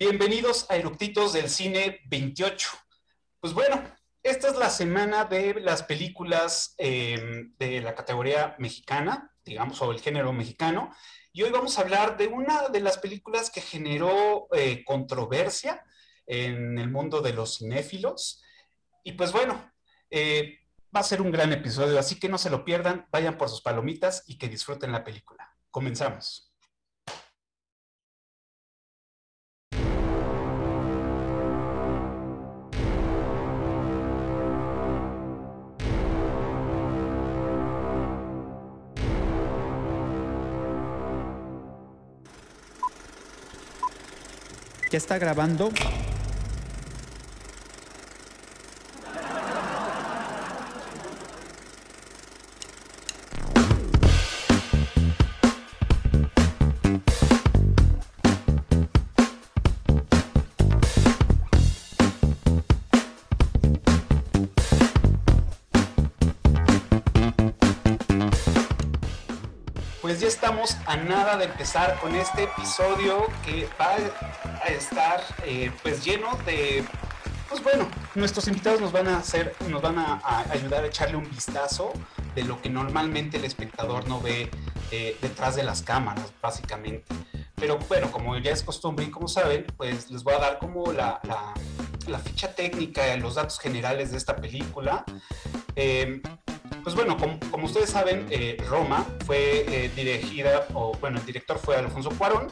Bienvenidos a Eructitos del Cine 28. Pues bueno, esta es la semana de las películas em, de la categoría mexicana, digamos, o el género mexicano. Y hoy vamos a hablar de una de las películas que generó eh, controversia en el mundo de los cinéfilos. Y pues bueno, eh, va a ser un gran episodio, así que no se lo pierdan, vayan por sus palomitas y que disfruten la película. Comenzamos. ¿Ya está grabando? Pues ya estamos a nada de empezar con este episodio que va a estar eh, pues lleno de pues bueno, nuestros invitados nos van a hacer, nos van a, a ayudar a echarle un vistazo de lo que normalmente el espectador no ve eh, detrás de las cámaras, básicamente. Pero bueno, como ya es costumbre y como saben, pues les voy a dar como la, la, la ficha técnica, los datos generales de esta película. Eh, pues bueno, como, como ustedes saben, eh, Roma fue eh, dirigida, o bueno, el director fue Alfonso Cuarón,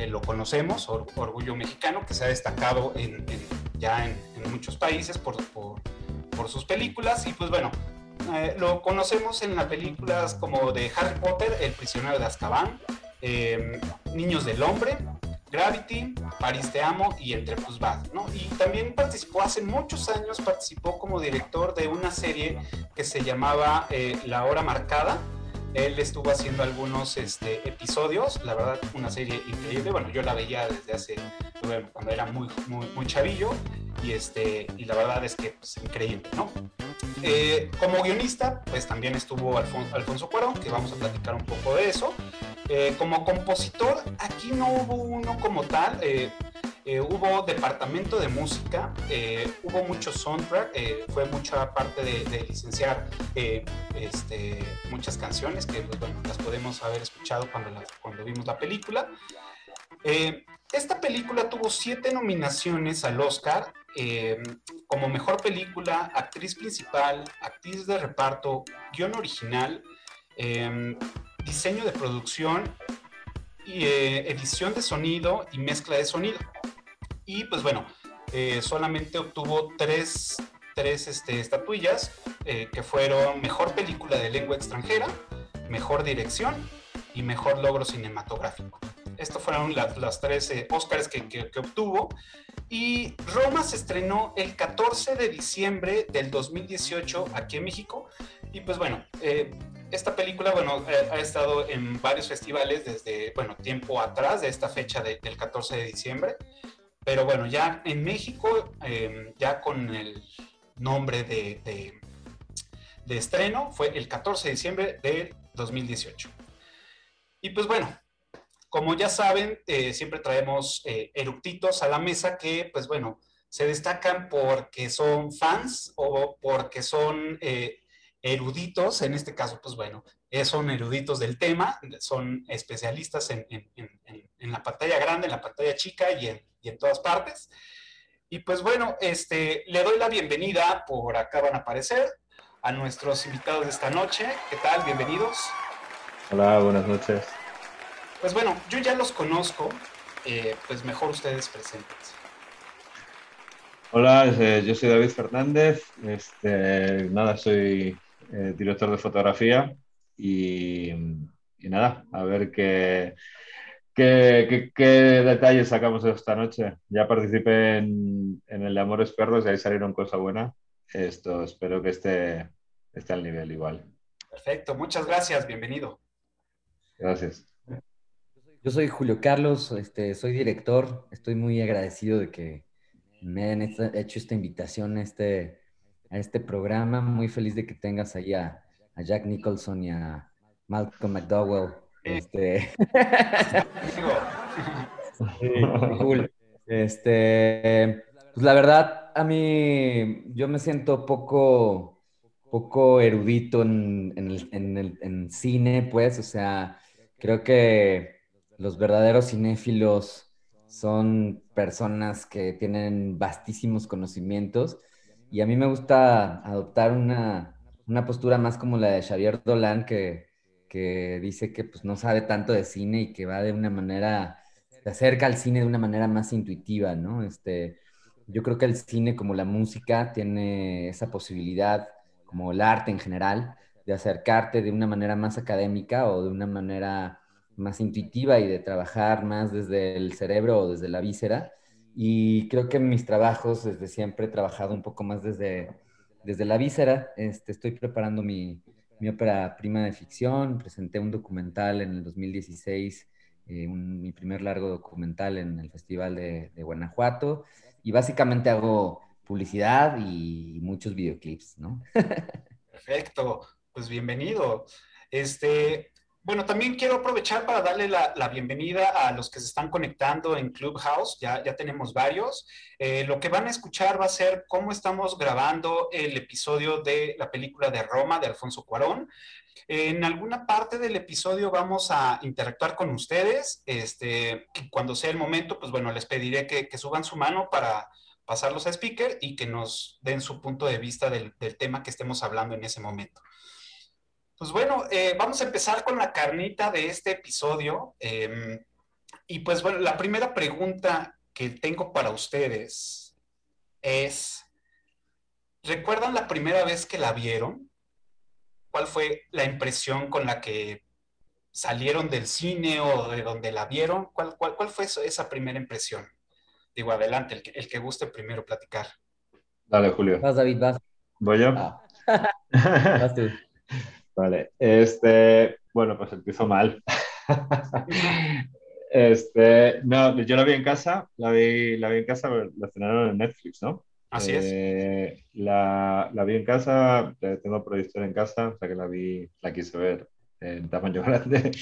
que lo conocemos, or, Orgullo Mexicano, que se ha destacado en, en, ya en, en, muchos países por, por, por, sus películas. Y pues bueno, eh, lo conocemos en las películas como de Harry Potter, El prisionero de Azkaban, Niños del Hombre, Gravity, París Te Amo y Entre Plus Bad, ¿no? Y también participó hace muchos años, participó como director de una serie que se llamaba eh, La Hora Marcada. Él estuvo haciendo algunos este, episodios, la verdad, una serie increíble. Bueno, yo la veía desde hace, cuando era muy, muy, muy chavillo y, este, y la verdad es que pues, increíble, ¿no? Eh, como guionista, pues también estuvo Alfonso, Alfonso Cuarón, que vamos a platicar un poco de eso. Eh, como compositor, aquí no hubo uno como tal, eh, eh, hubo departamento de música, eh, hubo mucho soundtrack, fue mucha parte de, licenciar este, muchas canciones que pues, bueno, las podemos haber escuchado cuando, cuando vimos la película. esta película tuvo siete nominaciones al Oscar, como mejor película, actriz principal, actriz de reparto, guion original, diseño de producción, eh, edición de sonido y mezcla de sonido. Y pues bueno, eh, solamente obtuvo tres, tres este, estatuillas eh, que fueron mejor película de lengua extranjera, mejor dirección y mejor logro cinematográfico. Estas fueron las, las tres eh, Oscars que, que, obtuvo. Y Roma se estrenó el 14 de diciembre del 2018 aquí en México. Y pues bueno, esta película, bueno, ha estado en varios festivales desde, bueno, tiempo atrás de esta fecha de, del 14 de diciembre. Pero bueno, ya en México, eh, ya con el nombre de, de, de, estreno, fue el 14 de diciembre de 2018. Y pues bueno, como ya saben, eh, siempre traemos eh, eructitos a la mesa que, pues bueno, se destacan porque son fans o porque son eh, eruditos, en este caso, pues bueno, eh, son eruditos del tema, son especialistas en, en, en, en, la pantalla grande, en la pantalla chica y en, y en todas partes. Y pues bueno, este, le doy la bienvenida, por acá van a aparecer, a nuestros invitados de esta noche. ¿Qué tal? Bienvenidos. Hola, buenas noches. Pues bueno, yo ya los conozco, eh, pues mejor ustedes preséntense. Hola, eh, yo soy David Fernández, este, nada, soy eh, director de fotografía y, y, nada, a ver qué, qué, qué, qué, detalles sacamos esta noche. Ya participé en, en el de Amores Perros y ahí salieron cosas buenas. Esto espero que esté, esté al nivel igual. Perfecto, muchas gracias, bienvenido. Gracias. Yo soy Julio Carlos, este, soy director. Estoy muy agradecido de que me hayan hecho esta invitación a este, a este programa. Muy feliz de que tengas ahí a, Jack Nicholson y a Malcolm McDowell. Este... Este, pues la verdad, a mí yo me siento poco, poco erudito en, el, en cine, pues, o sea, creo que los verdaderos cinéfilos son personas que tienen vastísimos conocimientos y a mí me gusta adoptar una, postura más como la de Xavier Dolan, que, dice que pues, no sabe tanto de cine y que va de una manera, se acerca al cine de una manera más intuitiva, ¿no? Este, yo creo que el cine, como la música, tiene esa posibilidad, como el arte en general, de acercarte de una manera más académica o de una manera más intuitiva y de trabajar más desde el cerebro o desde la víscera. Y creo que mis trabajos desde siempre he trabajado un poco más desde, desde la víscera. Este, estoy preparando mi, mi ópera prima de ficción, presenté un documental en el 2016, eh, mi primer largo documental en el Festival de, de, Guanajuato, y básicamente hago publicidad y muchos videoclips, ¿no? Perfecto, pues bienvenido. Este, bueno, también quiero aprovechar para darle la, bienvenida a los que se están conectando en Clubhouse. Ya, ya tenemos varios. Eh, lo que van a escuchar va a ser cómo estamos grabando el episodio de la película de Roma de Alfonso Cuarón. En alguna parte del episodio vamos a interactuar con ustedes. Este, cuando sea el momento, pues bueno, les pediré que, suban su mano para pasarlos a speaker y que nos den su punto de vista del tema que estemos hablando en ese momento. Pues bueno, eh, vamos a empezar con la carnita de este episodio. Em, y pues bueno, la primera pregunta que tengo para ustedes es, ¿recuerdan la primera vez que la vieron? ¿Cuál fue la impresión con la que salieron del cine o de donde la vieron? ¿Cuál, cuál, fue esa primera impresión? Digo, adelante, el que, el que guste primero platicar. Dale, Julio. Vas, David, vas. ¿Voy yo? Ah. vas tú. Vale, este, bueno, pues empiezo mal. este, no, yo la vi en casa, la vi, la vi en casa, la estrenaron en Netflix, ¿no? Así es. Eh, la, la, vi en casa, tengo proyector en casa, o sea que la vi, la quise ver en tamaño grande.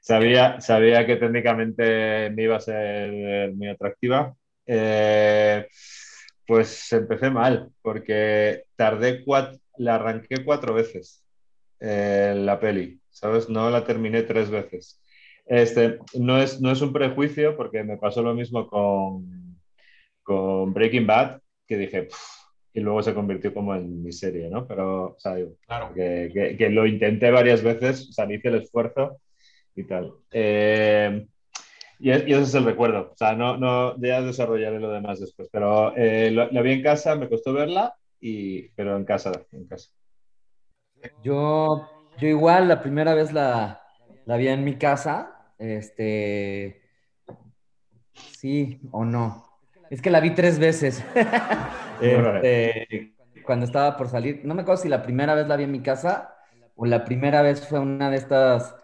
sabía, sabía que técnicamente me iba a ser muy atractiva. Eh, pues empecé mal, porque tardé cuatro, la arranqué cuatro veces la peli, ¿sabes? No la terminé tres veces. Este, no, es, no es un prejuicio porque me pasó lo mismo con, con Breaking Bad, que dije, y luego se convirtió como en mi serie, ¿no? Pero, o sea, que, que, lo intenté varias veces, o sea, hice el esfuerzo y tal. Eh, y, ese es el recuerdo, o sea, no, no, ya desarrollaré lo demás después, pero eh, la vi en casa, me costó verla, y, pero en casa, en casa. Yo, yo igual la primera vez la, la vi en mi casa, este, sí o no. Es que la vi tres veces. Este, cuando estaba por salir, no me acuerdo si la primera vez la vi en mi casa o la primera vez fue una de estas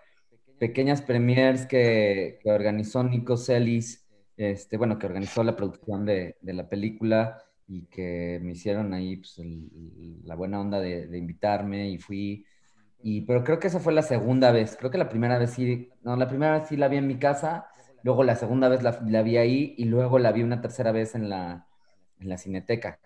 pequeñas premiers que, que organizó Nico Celis, este, bueno, que organizó la producción de, de la película y que me hicieron ahí pues, la buena onda de, invitarme y fui. Y, pero creo que esa fue la segunda vez. Creo que la primera vez sí, no, la primera vez sí la vi en mi casa, luego la segunda vez la, la vi ahí y luego la vi una tercera vez en la, en la cineteca.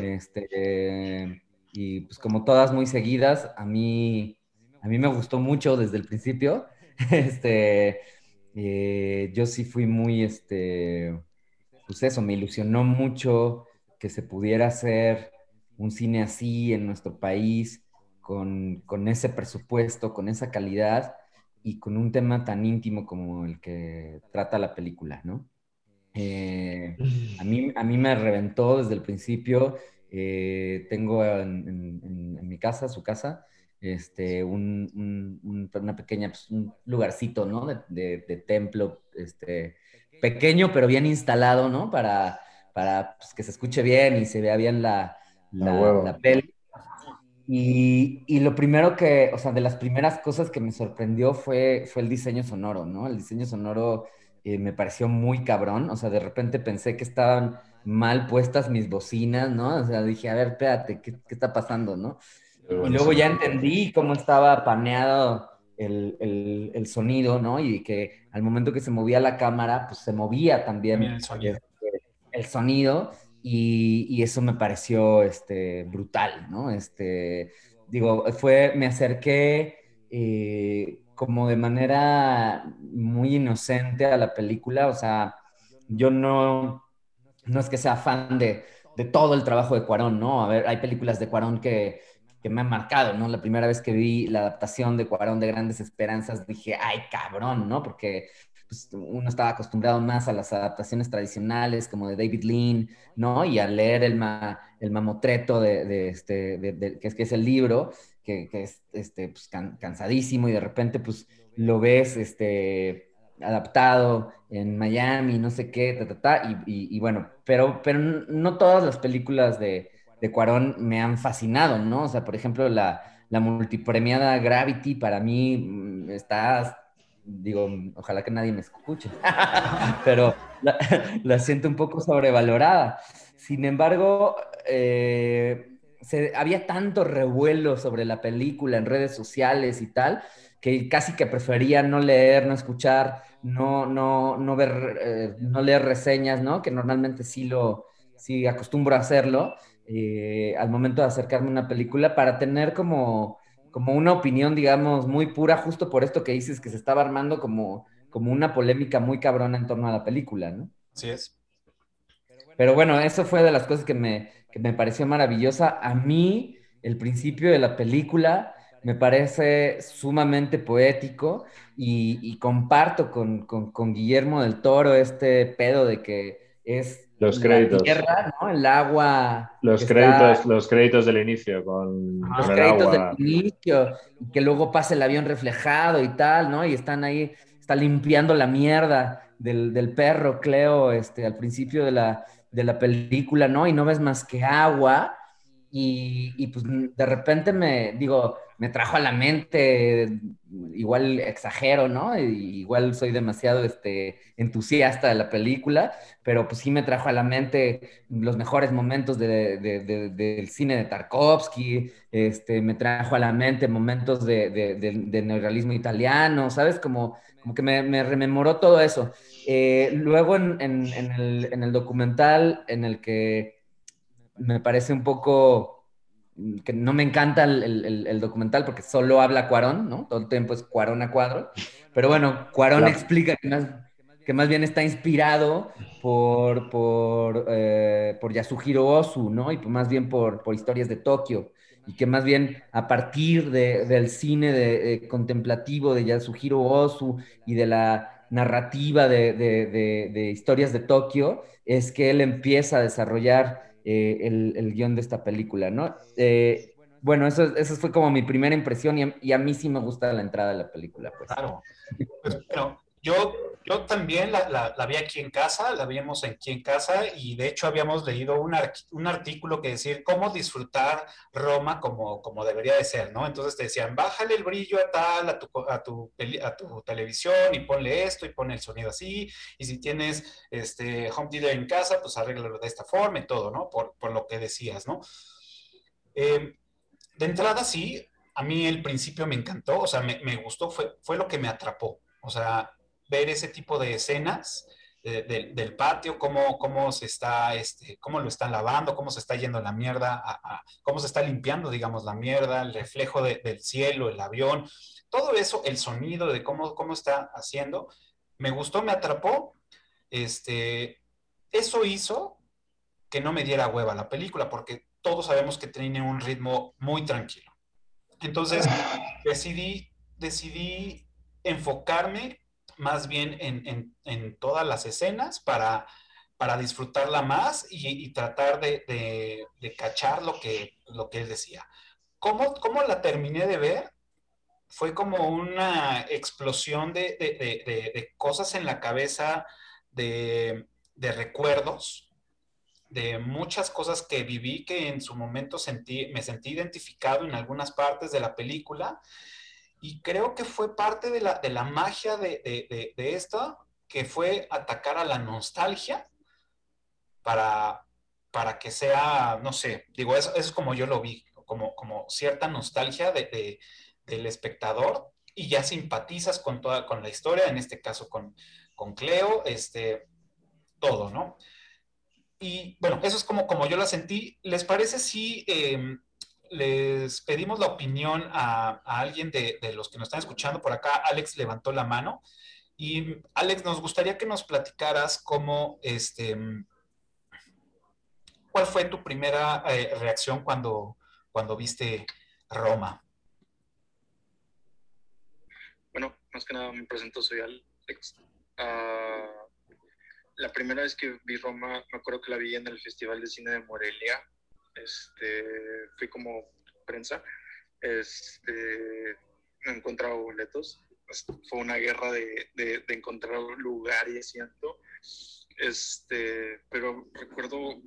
Este, y pues como todas muy seguidas, a mí, a mí me gustó mucho desde el principio. Este, eh, yo sí fui muy, este, pues eso, me ilusionó mucho que se pudiera hacer un cine así en nuestro país, con, ese presupuesto, con esa calidad y con un tema tan íntimo como el que trata la película, ¿no? Eh, a, mí, a mí me reventó desde el principio. Eh, tengo en, mi casa, su casa, este, un, una pequeña, pues, un lugarcito, ¿no? De, de, templo, este, pequeño pero bien instalado, ¿no? Para, para pues, que se escuche bien y se vea bien la, la, peli. Y, y, lo primero que, o sea, de las primeras cosas que me sorprendió fue, fue el diseño sonoro, ¿no? El diseño sonoro eh, me pareció muy cabrón, o sea, de repente pensé que estaban mal puestas mis bocinas, ¿no? O sea, dije, a ver, espérate, ¿qué, qué está pasando, no? y luego ya entendí cómo estaba paneado el, el, el, sonido, ¿no? Y que al momento que se movía la cámara, pues se movía también, también el sonido el sonido y, eso me pareció este, brutal, ¿no? Este, digo, fue, me acerqué eh, como de manera muy inocente a la película, o sea, yo no, no es que sea fan de, de todo el trabajo de Cuarón, ¿no? A ver, hay películas de Cuarón que, que me han marcado, ¿no? La primera vez que vi la adaptación de Cuarón de Grandes Esperanzas, dije, ay, cabrón, ¿no? Porque pues, uno estaba acostumbrado más a las adaptaciones tradicionales como de David Lean, ¿no? Y a leer el, el mamotreto de, este, que, es, que es el libro, que, es este, pues, cansadísimo y de repente pues lo ves este, adaptado en Miami, no sé qué, ta, ta, ta, y, y, bueno, pero, pero no todas las películas de, de Cuarón me han fascinado, ¿no? O sea, por ejemplo, la, la multipremiada Gravity para mí mm, está digo, ojalá que nadie me escuche, pero la, siento un poco sobrevalorada. Sin embargo, eh, se, había tanto revuelo sobre la película en redes sociales y tal, que casi que prefería no leer, no escuchar, no, no, no ver, eh, no leer reseñas, ¿no? Que normalmente sí lo, sí acostumbro a hacerlo, eh, al momento de acercarme a una película, para tener como como una opinión, digamos, muy pura, justo por esto que dices que se estaba armando como, como una polémica muy cabrona en torno a la película, ¿no? Sí es. Pero bueno, eso fue de las cosas que me, que me pareció maravillosa. A mí, el principio de la película me parece sumamente poético y, y comparto con, con, con Guillermo del Toro este pedo de que es los créditos. tierra, ¿no? El agua. Los créditos, los créditos del inicio con, los créditos del inicio, y que luego pasa el avión reflejado y tal, ¿no? Y están ahí, está limpiando la mierda del, del perro, Cleo, este, al principio de la, de la película, ¿no? Y no ves más que agua. Y, y, pues de repente me, digo, me trajo a la mente, igual exagero, ¿no? Igual soy demasiado este, entusiasta de la película, pero pues sí me trajo a la mente los mejores momentos de, del cine de Tarkovsky, este, me trajo a la mente momentos de, neorrealismo italiano, ¿sabes? Como, como que me, rememoró todo eso. Eh, luego en, el, en el documental en el que me parece un poco que no me encanta el, documental porque solo habla Cuarón, ¿no? Todo el tiempo es Cuarón a cuadro. Pero bueno, Cuarón explica que más, que más bien está inspirado por, por, eh, por Yasuhiro Ozu, ¿no? Y más bien por, por historias de Tokio. Y que más bien a partir del cine de, contemplativo de Yasuhiro Ozu y de la narrativa de, de historias de Tokio, es que él empieza a desarrollar eh, el, guion de esta película, ¿no? Eh, bueno, eso, eso fue como mi primera impresión y a, mí sí me gusta la entrada de la película. Pues. Claro. Pues, yo, yo también la, la, vi aquí en casa, la vimos aquí en casa y de hecho habíamos leído un, un artículo que decía cómo disfrutar Roma como, como debería de ser, ¿no? Entonces te decían, bájale el brillo a tal, a tu, a tu, a tu televisión y ponle esto y ponle el sonido así. Y si tienes este home theater en casa, pues arréglalo de esta forma y todo, ¿no? Por, por lo que decías, ¿no? Eh, de entrada sí, a mí el principio me encantó, o sea, me, me gustó, fue, fue lo que me atrapó. O sea, ver ese tipo de escenas del patio, cómo, cómo se está, este, cómo lo están lavando, cómo se está yendo la mierda, cómo se está limpiando, digamos, la mierda, el reflejo del cielo, el avión, todo eso, el sonido de cómo, cómo está haciendo, me gustó, me atrapó. Este, eso hizo que no me diera hueva la película, porque todos sabemos que tiene un ritmo muy tranquilo. Entonces, decidí, decidí enfocarme más bien en, todas las escenas para, para disfrutarla más y, tratar de, cachar lo que, lo que él decía. ¿Cómo, ¿Cómo, la terminé de ver? Fue como una explosión de, cosas en la cabeza, de, recuerdos, de muchas cosas que viví que en su momento sentí, me sentí identificado en algunas partes de la película y creo que fue parte de la, de la magia de, de, de, esto, que fue atacar a la nostalgia para, para que sea, no sé, digo, eso, es como yo lo vi, como, como cierta nostalgia de, del espectador y ya simpatizas con toda con la historia, en este caso con, con Cleo, este, todo, ¿no? y bueno, eso es como, como yo la sentí. ¿Les parece si em, les pedimos la opinión a, alguien de, los que nos están escuchando? Por acá, Alex levantó la mano. Y Alex, nos gustaría que nos platicaras cómo, este, ¿cuál fue tu primera eh, reacción cuando, cuando viste Roma? Bueno, más que nada me presento, soy Alex. Ah, la primera vez que vi Roma, me acuerdo que la vi en el Festival de Cine de Morelia. Este, fui como prensa. Este, no encontraba boletos. Fue una guerra de, de, de encontrar lugar y asiento. Este, pero recuerdo,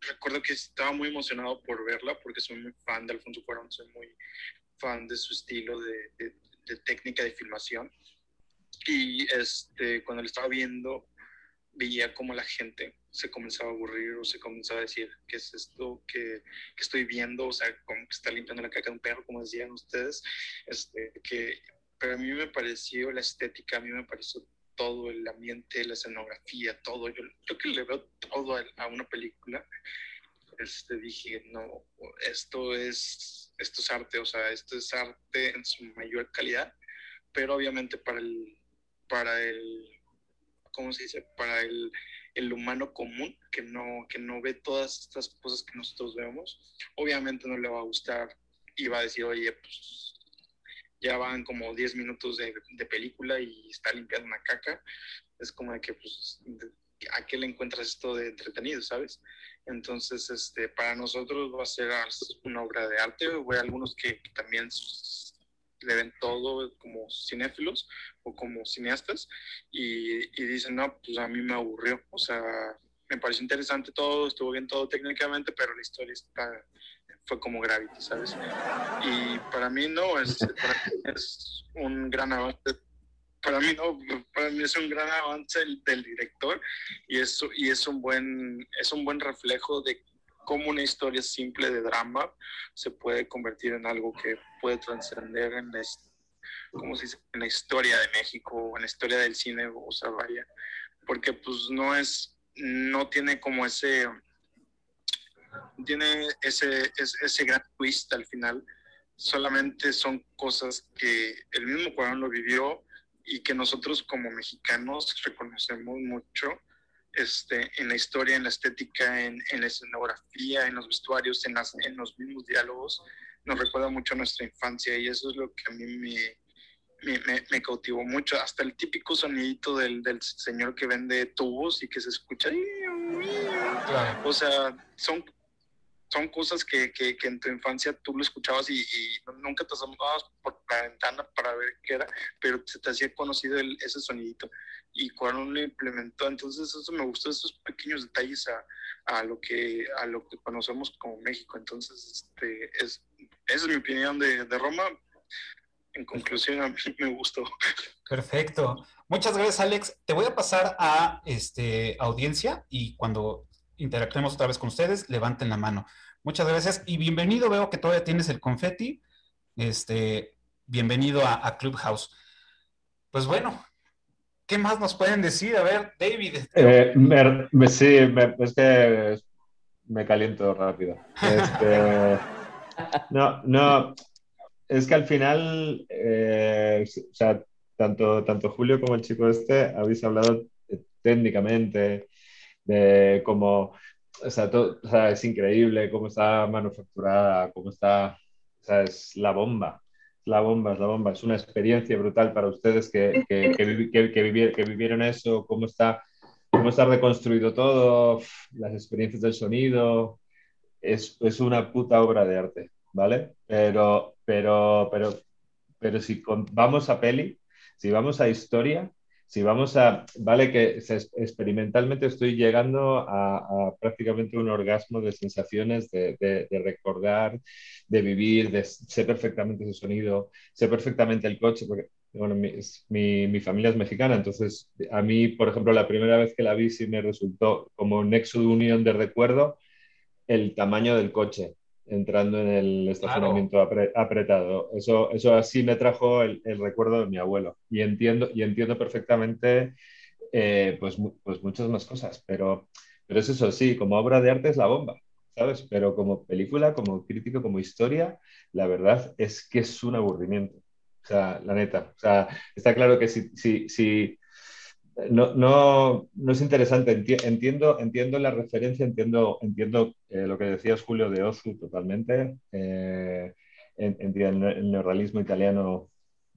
recuerdo que estaba muy emocionado por verla porque soy muy fan de Alfonso Cuarón, soy muy fan de su estilo de, de técnica de filmación. Y este, cuando lo estaba viendo, veía cómo la gente se comenzaba a aburrir o se comenzaba a decir, ¿qué es esto que, estoy viendo? O sea, como que está limpiando la caca de un perro, como decían ustedes. Este, que, pero a mí me pareció la estética, a mí me pareció todo el ambiente, la escenografía, todo. Yo, yo que le veo todo a, una película, este, dije, no, esto es, esto es arte, o sea, esto es arte en su mayor calidad, pero obviamente para el, para el ¿cómo se dice? Para el, el, humano común que no, que no ve todas estas cosas que nosotros vemos, obviamente no le va a gustar y va a decir, oye, pues ya van como 10 minutos de, de película y está limpiando una caca. Es como de que, pues, ¿a qué le encuentras esto de entretenido, sabes? Entonces, este, para nosotros va a ser una obra de arte. A algunos que, que también le ven todo como cinéfilos o como cineastas y, y, dicen, no, pues a mí me aburrió, o sea, me pareció interesante todo, estuvo bien todo técnicamente, pero la historia está, fue como Gravity, ¿sabes? Y para mí no, es, es un gran avance. Para mí no, para mí es un gran avance del, director y es, y es un buen es un buen reflejo de cómo una historia simple de drama se puede convertir en algo que puede trascender en la, historia de México o en la historia del cine, o sea, vaya, porque pues no es, no tiene como ese, tiene ese, ese, gran twist al final, solamente son cosas que el mismo Cuarón lo vivió y que nosotros como mexicanos reconocemos mucho este, en la historia, en la estética, en, en la escenografía, en los vestuarios, en, las, en los mismos diálogos, nos recuerda mucho a nuestra infancia y eso es lo que a mí me, me, me cautivó mucho. Hasta el típico sonidito del, del, señor que vende tubos y que se escucha. O sea, son son cosas que, que, que, en tu infancia tú lo escuchabas y, nunca te asomabas por la ventana para ver qué era, pero se te hacía conocido el, ese sonidito. Y cuando lo implementó, entonces eso me gustó, esos pequeños detalles a, a, lo, que, a lo que conocemos como México. Entonces, este, es, esa es mi opinión de, de Roma. En conclusión, a mí me gustó. Perfecto. Muchas gracias, Alex. Te voy a pasar a este, audiencia y cuando interactuemos otra vez con ustedes, levanten la mano. Muchas gracias y bienvenido. Veo que todavía tienes el confeti. Este, bienvenido a, Clubhouse. Pues bueno, ¿qué más nos pueden decir? A ver, David. Eh, sí, es que me caliento rápido. Este, no, no, es que al final, eh, o sea, tanto, tanto Julio como el chico este habéis hablado técnicamente de cómo, o sea, o sea, es increíble cómo está manufacturada, cómo está, o sea, es la bomba, la bomba, es la bomba, es una experiencia brutal para ustedes que, que, que, que, vivieron eso, cómo está, cómo está reconstruido todo, las experiencias del sonido, es, es una puta obra de arte, ¿vale? Pero, pero, pero, pero si vamos a peli, si vamos a historia, si vamos a, vale que experimentalmente estoy llegando a, prácticamente un orgasmo de sensaciones, de, recordar, de vivir, de sé perfectamente ese sonido, sé perfectamente el coche, porque bueno, mi, mi, familia es mexicana, entonces a mí, por ejemplo, la primera vez que la vi sí me resultó como nexo de unión de recuerdo el tamaño del coche entrando en el estacionamiento apretado. Eso, eso así me trajo el, recuerdo de mi abuelo. Y entiendo, y entiendo perfectamente eh, pues, pues muchas más cosas, pero, pero es eso, sí, como obra de arte es la bomba, ¿sabes? Pero como película, como crítico, como historia, la verdad es que es un aburrimiento. O sea, la neta. O sea, está claro que si, si, si no, no, no, es interesante. Entiendo, entiendo la referencia, entiendo, entiendo eh, lo que decías, Julio, de Ozu totalmente. Eh, el neorrealismo italiano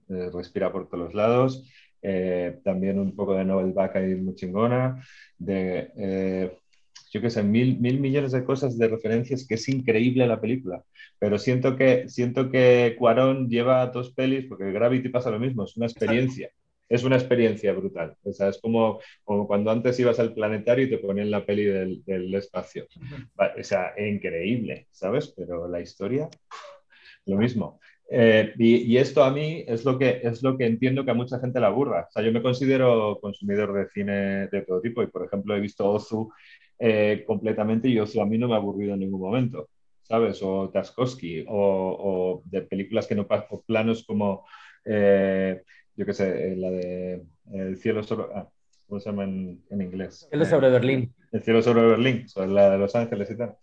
eh, respira por todos lados. Eh, también un poco de Novel Back y muy chingona. De, yo qué sé, mil, mil millones de cosas de referencias que es increíble la película. Pero siento que, siento que Cuarón lleva dos pelis, porque Gravity pasa lo mismo, es una experiencia es una experiencia brutal. O sea, es como, como, cuando antes ibas al planetario y te ponían la peli del, del espacio. O sea, increíble, ¿sabes? Pero la historia, lo mismo. Eh, y, y, esto a mí es lo, que, es lo que entiendo que a mucha gente la aburra. O sea, yo me considero consumidor de cine de todo tipo y, por ejemplo, he visto Ozu eh, completamente y Ozu a mí no me ha aburrido en ningún momento, ¿sabes? O Tarkovsky o, o de películas que no pasan, planos como eh, yo qué sé, eh, la de El cielo sobre... Ah, ¿Cómo se llama en, en inglés? El cielo sobre Berlín. El cielo sobre Berlín, sobre la de Los Ángeles y tal.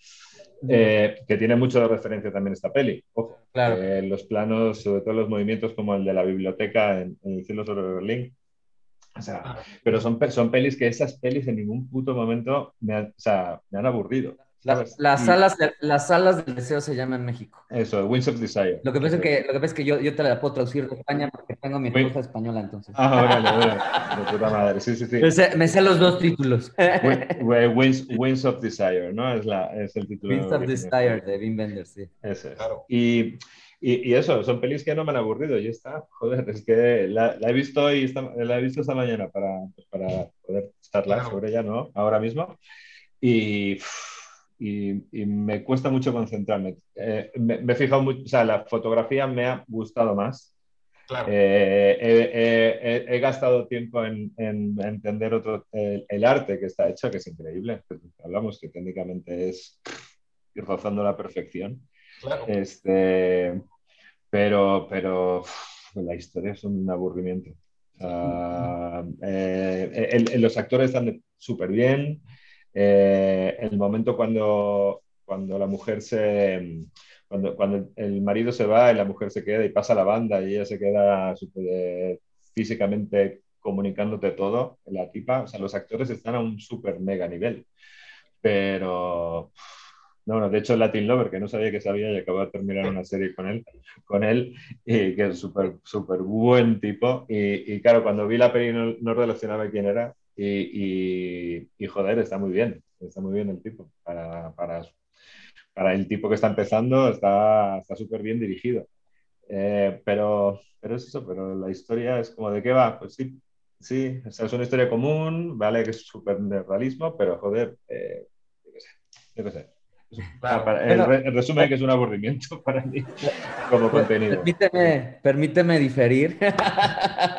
Eh, que tiene mucho de referencia también esta peli. Ojo, claro. eh, los planos, sobre todo los movimientos como el de la biblioteca en, en El cielo sobre Berlín. O sea, pero son, son pelis que esas pelis en ningún puto momento me, ha, o sea, me han aburrido. Las, las, salas, las salas del deseo se llaman en México. Eso, Wings of Desire. Lo que pasa es que, lo que, pasa es que yo, yo, te la puedo traducir de España porque tengo mi esposa española, entonces. Ah, órale, órale. De puta madre, sí, sí, sí. Me sé, me sé los dos títulos. Wings, Wings, of Desire, ¿no? Es, la, es el título. Wings of Desire, de Wim Wenders, sí. Ese. Claro. Y, y, y, eso, son pelis que no me han aburrido y está, joder, es que la, la he visto y esta, la he visto esta mañana para, pues para poder charlar claro. sobre ella, ¿no? Ahora mismo. Y... Pff, y, y, me cuesta mucho concentrarme. Eh, me, me, he fijado mucho, o sea, la fotografía me ha gustado más. Claro. Eh, he, gastado tiempo en, en entender otro, el, el, arte que está hecho, que es increíble. Hablamos que técnicamente es ir rozando la perfección. Claro. Este, pero, pero la historia es un aburrimiento. Uh, eh, el, los actores están súper bien. Eh, el momento cuando, cuando la mujer se... Cuando, cuando, el marido se va y la mujer se queda y pasa la banda y ella se queda super, físicamente comunicándote todo, la tipa, o sea, los actores están a un súper mega nivel. Pero, no, no, de hecho Latin Lover, que no sabía que sabía y acabo de terminar una serie con él, con él y que es súper, súper buen tipo. Y, y, claro, cuando vi la peli no, no relacionaba quién era, y, y, y, joder, está muy bien, está muy bien el tipo. Para, para, para el tipo que está empezando, está súper bien dirigido. Eh, pero, pero es eso, pero la historia es como de qué va, pues sí, sí, o sea, es una historia común, vale que es súper realismo, pero joder, eh, yo qué sé, yo qué sé. Claro. Para, el, el, resumen que es un aburrimiento para mí como contenido. Permíteme, permíteme diferir.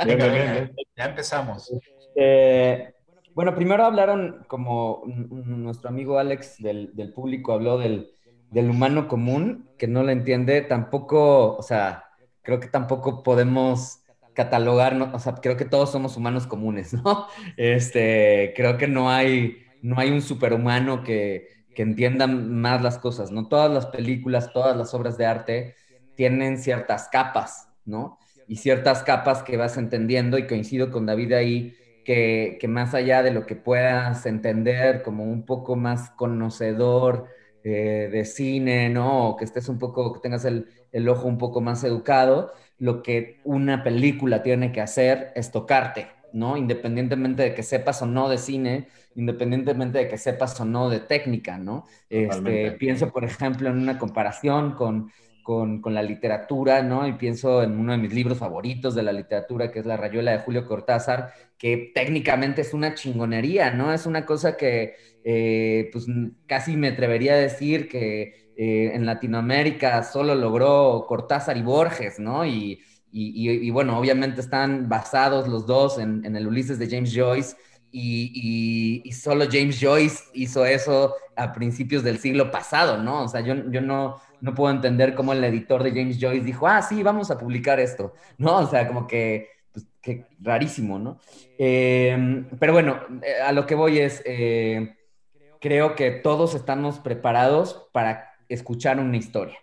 Bien, bien, bien. Ya empezamos. Eh, bueno, primero hablaron, como nuestro amigo Alex del, público habló del, del, humano común, que no lo entiende, tampoco, o sea, creo que tampoco podemos catalogarnos, o sea, creo que todos somos humanos comunes, ¿no? Este, creo que no hay, no hay un superhumano que, que entienda más las cosas, ¿no? Todas las películas, todas las obras de arte tienen ciertas capas, ¿no? Y ciertas capas que vas entendiendo y coincido con David ahí que, que, más allá de lo que puedas entender como un poco más conocedor eh, de cine, ¿no? O que estés un poco, que tengas el, el, ojo un poco más educado, lo que una película tiene que hacer es tocarte, ¿no? Independientemente de que sepas o no de cine, independientemente de que sepas o no de técnica, ¿no? Este, pienso, por ejemplo, en una comparación con con, con, la literatura, ¿no? Y pienso en uno de mis libros favoritos de la literatura, que es La Rayuela de Julio Cortázar, que técnicamente es una chingonería, ¿no? Es una cosa que, eh, pues, casi me atrevería a decir que eh, en Latinoamérica solo logró Cortázar y Borges, ¿no? Y, y, bueno, obviamente están basados los dos en, en el Ulises de James Joyce, y, y, solo James Joyce hizo eso a principios del siglo pasado, ¿no? O sea, yo, yo no, no puedo entender cómo el editor de James Joyce dijo, ah, sí, vamos a publicar esto, ¿no? O sea, como que, pues, rarísimo, ¿no? Eh, pero bueno, a lo que voy es, eh, creo que todos estamos preparados para escuchar una historia.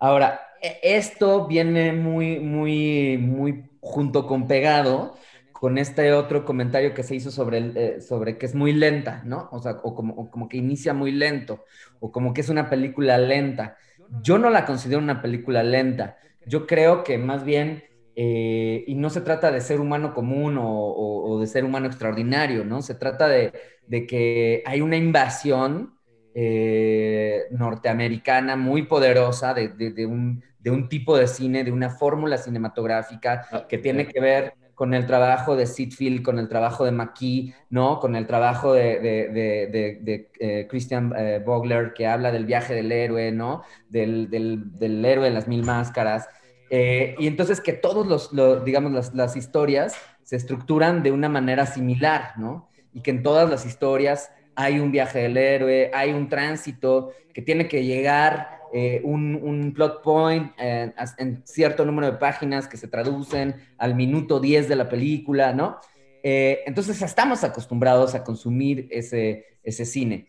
Ahora, e, esto viene muy, muy, muy junto con pegado con este otro comentario que se hizo sobre, el, eh, sobre que es muy lenta, ¿no? O sea, o como, como, que inicia muy lento, o como que es una película lenta. Yo no la considero una película lenta. Yo creo que más bien, eh, y no se trata de ser humano común o, de ser humano extraordinario, ¿no? Se trata de, de que hay una invasión eh, norteamericana muy poderosa de, de, un, de, un, tipo de cine, de una fórmula cinematográfica ah, que tiene que ver con el trabajo de Sitfield, con el trabajo de McKee, ¿no? Con el trabajo de, de, eh, Christian eh, Vogler, que habla del viaje del héroe, ¿no? Del, del, héroe en las mil máscaras. Eh, y entonces que todos los, digamos, las, las, historias se estructuran de una manera similar, ¿no? Y que en todas las historias hay un viaje del héroe, hay un tránsito que tiene que llegar eh, un, plot point eh, en cierto número de páginas que se traducen al minuto 10 de la película, ¿no? Eh, entonces estamos acostumbrados a consumir ese, ese cine.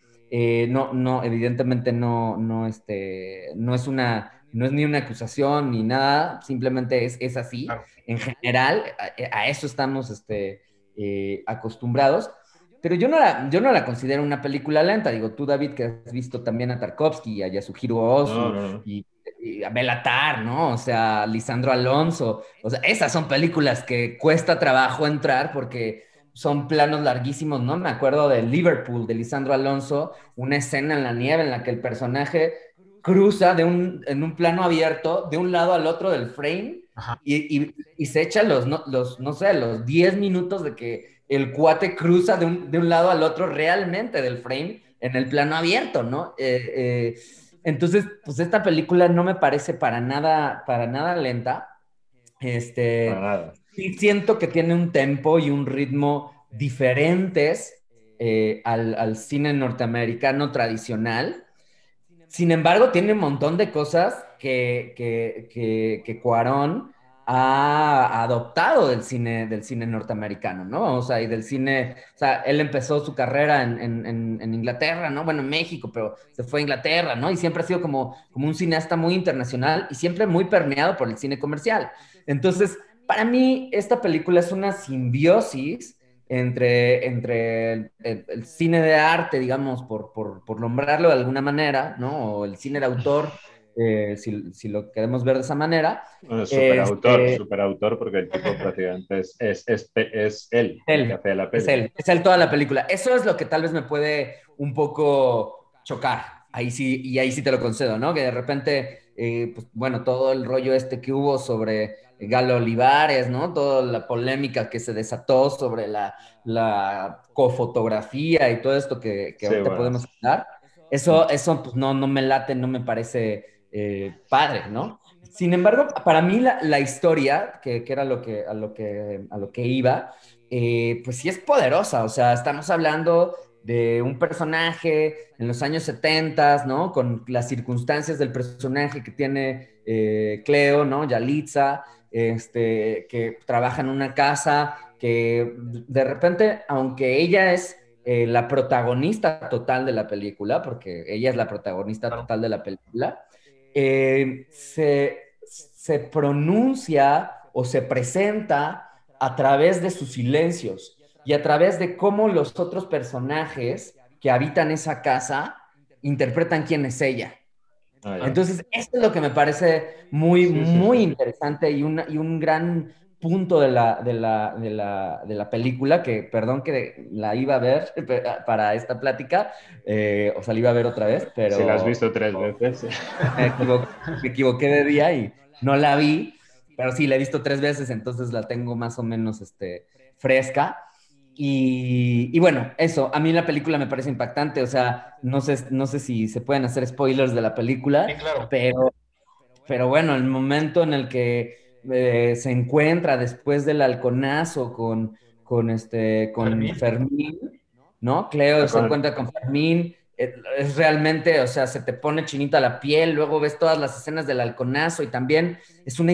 no, no, evidentemente no, no, este, no es una, no es ni una acusación ni nada, simplemente es, es así. En general, a, eso estamos este, acostumbrados. Pero yo no, la, yo no la considero una película lenta. Digo, tú, David, que has visto también a Tarkovsky y a Yasuhiro Ozu Y, a Belatar, ¿no? O sea, Lisandro Alonso. O sea, esas son películas que cuesta trabajo entrar porque son planos larguísimos, ¿no? Me acuerdo de Liverpool, de Lisandro Alonso, una escena en la nieve en la que el personaje cruza de un, en un plano abierto de un lado al otro del frame y, y, se echa los, no, los, no sé, los 10 minutos de que el cuate cruza de un, lado al otro realmente del frame en el plano abierto, ¿no? Eh, eh, entonces, pues esta película no me parece para nada, para nada lenta. Este, sí siento que tiene un tempo y un ritmo diferentes eh, al, cine norteamericano tradicional. Sin embargo, tiene un montón de cosas que, que, que, que Cuarón ha adoptado del cine, del cine norteamericano, ¿no? Sea, y del cine, o sea, él empezó su carrera en, Inglaterra, ¿no? Bueno, en México, pero se fue a Inglaterra, ¿no? Y siempre ha sido como, como un cineasta muy internacional y siempre muy permeado por el cine comercial. Entonces, para mí, esta película es una simbiosis entre, entre el, cine de arte, digamos, por, por, por nombrarlo de alguna manera, ¿no? O el cine de autor eh, si, lo queremos ver de esa manera. Bueno, superautor, este, superautor, porque el tipo prácticamente es, es, es, él, él hace la película. Es él, es él toda la película. Eso es lo que tal vez me puede un poco chocar. Ahí sí, y ahí sí te lo concedo, ¿no? Que de repente, eh, pues, bueno, todo el rollo este que hubo sobre Galo Olivares, ¿no? Toda la polémica que se desató sobre la, la cofotografía y todo esto que, que ahorita podemos hablar. Eso, eso pues no, no me late, no me parece eh, padre, ¿no? Sin embargo, para mí la, historia, que, era lo que, a, lo que, a lo que iba, eh, pues sí es poderosa, o sea, estamos hablando de un personaje en los años 70, ¿no? Con las circunstancias del personaje que tiene eh, Cleo, ¿no? Yalitza, este, que trabaja en una casa, que de repente, aunque ella es la protagonista total de la película, porque ella es la protagonista total de la película, eh, se, se pronuncia o se presenta a través de sus silencios y a través de cómo los otros personajes que habitan esa casa interpretan quién es ella. Ah, Entonces, esto es lo que me parece muy, muy interesante y, una, y un gran punto de la, de la, de la, de la película, que perdón que la iba a ver para esta plática, eh, o sea, la iba a ver otra vez, pero... Si la has visto tres veces. Me equivoqué, de día y no la vi, pero sí, la he visto tres veces, entonces la tengo más o menos este, fresca. Y, y, bueno, eso, a mí la película me parece impactante, o sea, no sé, no sé si se pueden hacer spoilers de la película, pero, pero bueno, el momento en el que eh, se encuentra después del halconazo con, con, este, con Fermín. ¿no? Cleo se encuentra con Fermín, eh, es realmente, o sea, se te pone chinita la piel, luego ves todas las escenas del halconazo y también es una,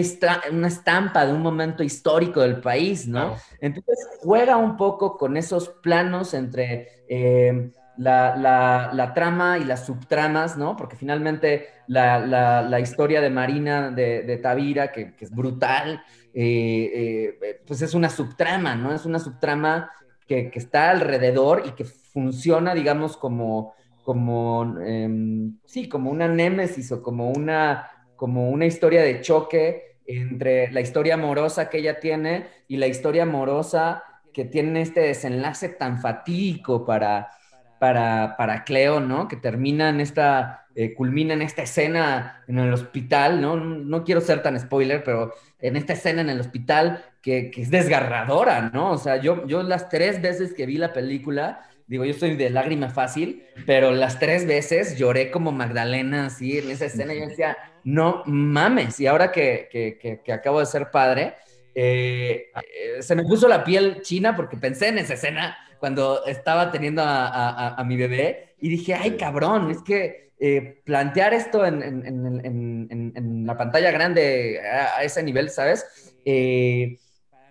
una estampa de un momento histórico del país, ¿no? Entonces juega un poco con esos planos entre, eh, la, trama y las subtramas, ¿no? Porque finalmente la, historia de Marina de, Tavira, que, es brutal, eh, eh, pues es una subtrama, ¿no? Es una subtrama que, está alrededor y que funciona, digamos, como, como em, sí, como una némesis o como una, como una historia de choque entre la historia amorosa que ella tiene y la historia amorosa que tiene este desenlace tan fatídico para, para, para Cleo, ¿no? Que termina en esta, eh, culmina en esta escena en el hospital, ¿no? ¿no? quiero ser tan spoiler, pero en esta escena en el hospital que, es desgarradora, ¿no? O sea, yo, yo las tres veces que vi la película, digo, yo soy de lágrima fácil, pero las tres veces lloré como Magdalena, así, en esa escena, yo decía, no mames, y ahora que, que, que acabo de ser padre, eh, eh, se me puso la piel china porque pensé en esa escena cuando estaba teniendo a, mi bebé y dije, ay cabrón, es que eh, plantear esto en, la pantalla grande a, ese nivel, ¿sabes?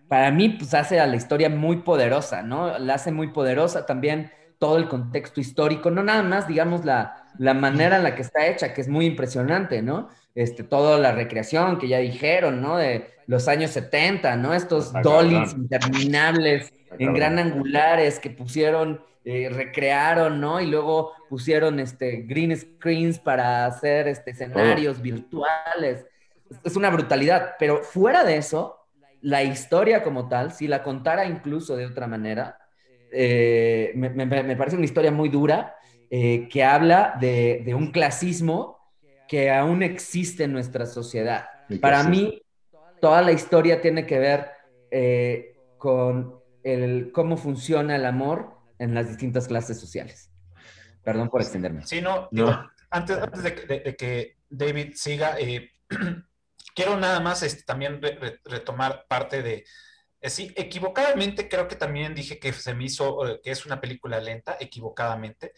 para mí, pues hace a la historia muy poderosa, ¿no? La hace muy poderosa también todo el contexto histórico, no nada más, digamos, la, la manera en la que está hecha, que es muy impresionante, ¿no? Este, toda la recreación que ya dijeron, ¿no? De los años 70, ¿no? Estos dollies interminables en gran angulares que pusieron, eh, recrearon, ¿no? Y luego pusieron este, green screens para hacer este, escenarios virtuales. Es una brutalidad, pero fuera de eso, la historia como tal, si la contara incluso de otra manera, eh, me, parece una historia muy dura eh, que habla de, de, un clasismo que aún existe en nuestra sociedad. Para mí, toda la historia tiene que ver eh, con el, cómo funciona el amor en las distintas clases sociales. Perdón por extenderme. Sí, no, antes, antes de, que David siga, eh, quiero nada más este, también retomar parte de, eh, sí, equivocadamente creo que también dije que se me hizo, que es una película lenta, equivocadamente.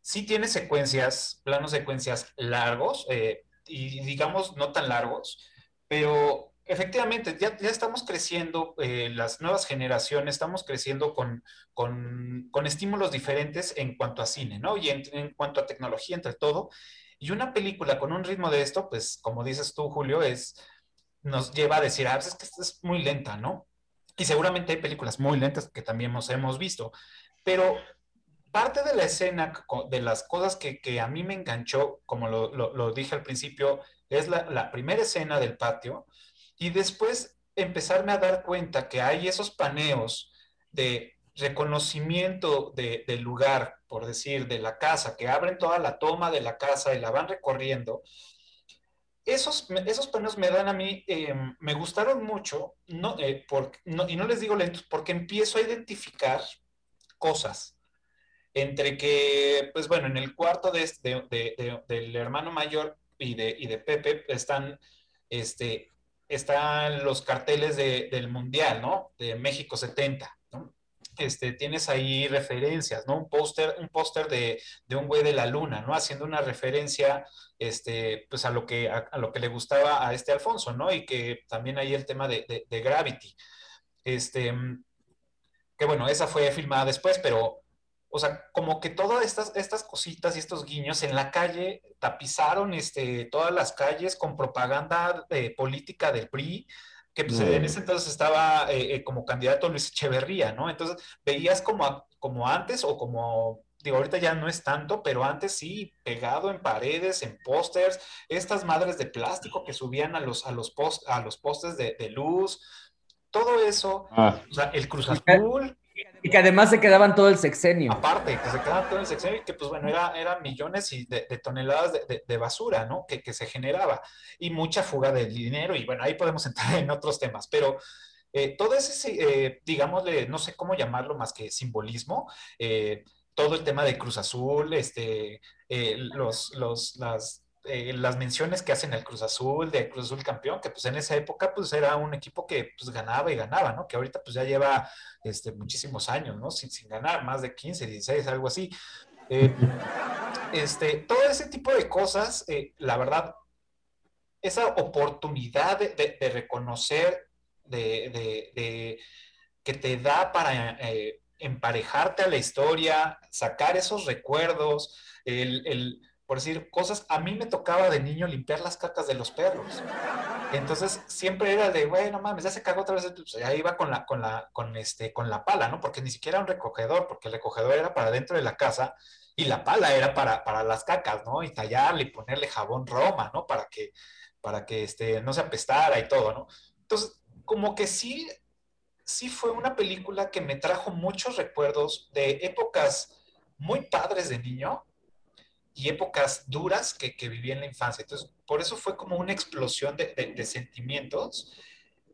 Sí tiene secuencias, planos secuencias largos, y digamos no tan largos, pero Efectivamente, ya, ya estamos creciendo, eh, las nuevas generaciones, estamos creciendo con, con, con, estímulos diferentes en cuanto a cine, ¿no? Y en, en, cuanto a tecnología, entre todo. Y una película con un ritmo de esto, pues como dices tú, Julio, es, nos lleva a decir, ah, pues, es que es muy lenta, ¿no? Y seguramente hay películas muy lentas que también hemos, hemos visto, pero parte de la escena, de las cosas que, que a mí me enganchó, como lo, lo, lo dije al principio, es la, la primera escena del patio, y después empezarme a dar cuenta que hay esos paneos de reconocimiento del lugar, por decir, de la casa, que abren toda la toma de la casa y la van recorriendo. Esos, esos paneos me dan a mí, em, me gustaron mucho, no, eh, y no les digo lentos, porque empiezo a identificar cosas. Entre que, pues bueno, en el cuarto de, del hermano mayor y de, y de Pepe están este, están los carteles del Mundial, ¿no? De México 70, ¿no? Este, tienes ahí referencias, ¿no? Un póster, un póster de, un güey de la luna, ¿no? Haciendo una referencia, este, pues a lo que, a, lo que le gustaba a este Alfonso, ¿no? Y que también hay el tema de, de Gravity. Este, que bueno, esa fue filmada después, pero o sea, como que todas estas, estas cositas y estos guiños en la calle tapizaron este, todas las calles con propaganda eh, política del PRI, que pues, en ese entonces estaba eh, eh, como candidato Luis Echeverría, ¿no? Entonces veías como, como antes o como digo, ahorita ya no es tanto, pero antes sí, pegado en paredes, en pósters, estas madres de plástico que subían a los, a los, post, a los postes de, luz, todo eso, ah. o sea, el Cruz Azul, y que además se quedaban todo el sexenio. Aparte, que se quedaban todo el sexenio y que, pues bueno, eran era millones y de, toneladas de, basura, ¿no? Que, se generaba y mucha fuga de dinero y bueno, ahí podemos entrar en otros temas, pero eh, todo ese, eh, digámosle, no sé cómo llamarlo más que simbolismo, eh, todo el tema de Cruz Azul, este, los, los, las eh, las menciones que hacen el Cruz Azul, de Cruz Azul campeón, que pues en esa época pues era un equipo que pues ganaba y ganaba, ¿no? Que ahorita pues ya lleva este, muchísimos años, ¿no? Sin, sin ganar, más de 15, 16, algo así. Eh, este, todo ese tipo de cosas, eh, la verdad, esa oportunidad de, de, reconocer, de, de, que te da para emparejarte a la historia, sacar esos recuerdos, el, por decir cosas, a mí me tocaba de niño limpiar las cacas de los perros. Entonces siempre era de, bueno, mames, ya se cagó otra vez, pues ya iba con la, con la, con este, con la pala, ¿no? Porque ni siquiera un recogedor, porque el recogedor era para dentro de la casa y la pala era para, para las cacas, ¿no? Y tallarle y ponerle jabón Roma, ¿no? Para que, para que este, no se apestara y todo, ¿no? Entonces, como que sí, sí fue una película que me trajo muchos recuerdos de épocas muy padres de niño y épocas duras que, que viví en la infancia. Entonces, por eso fue como una explosión de, de, sentimientos.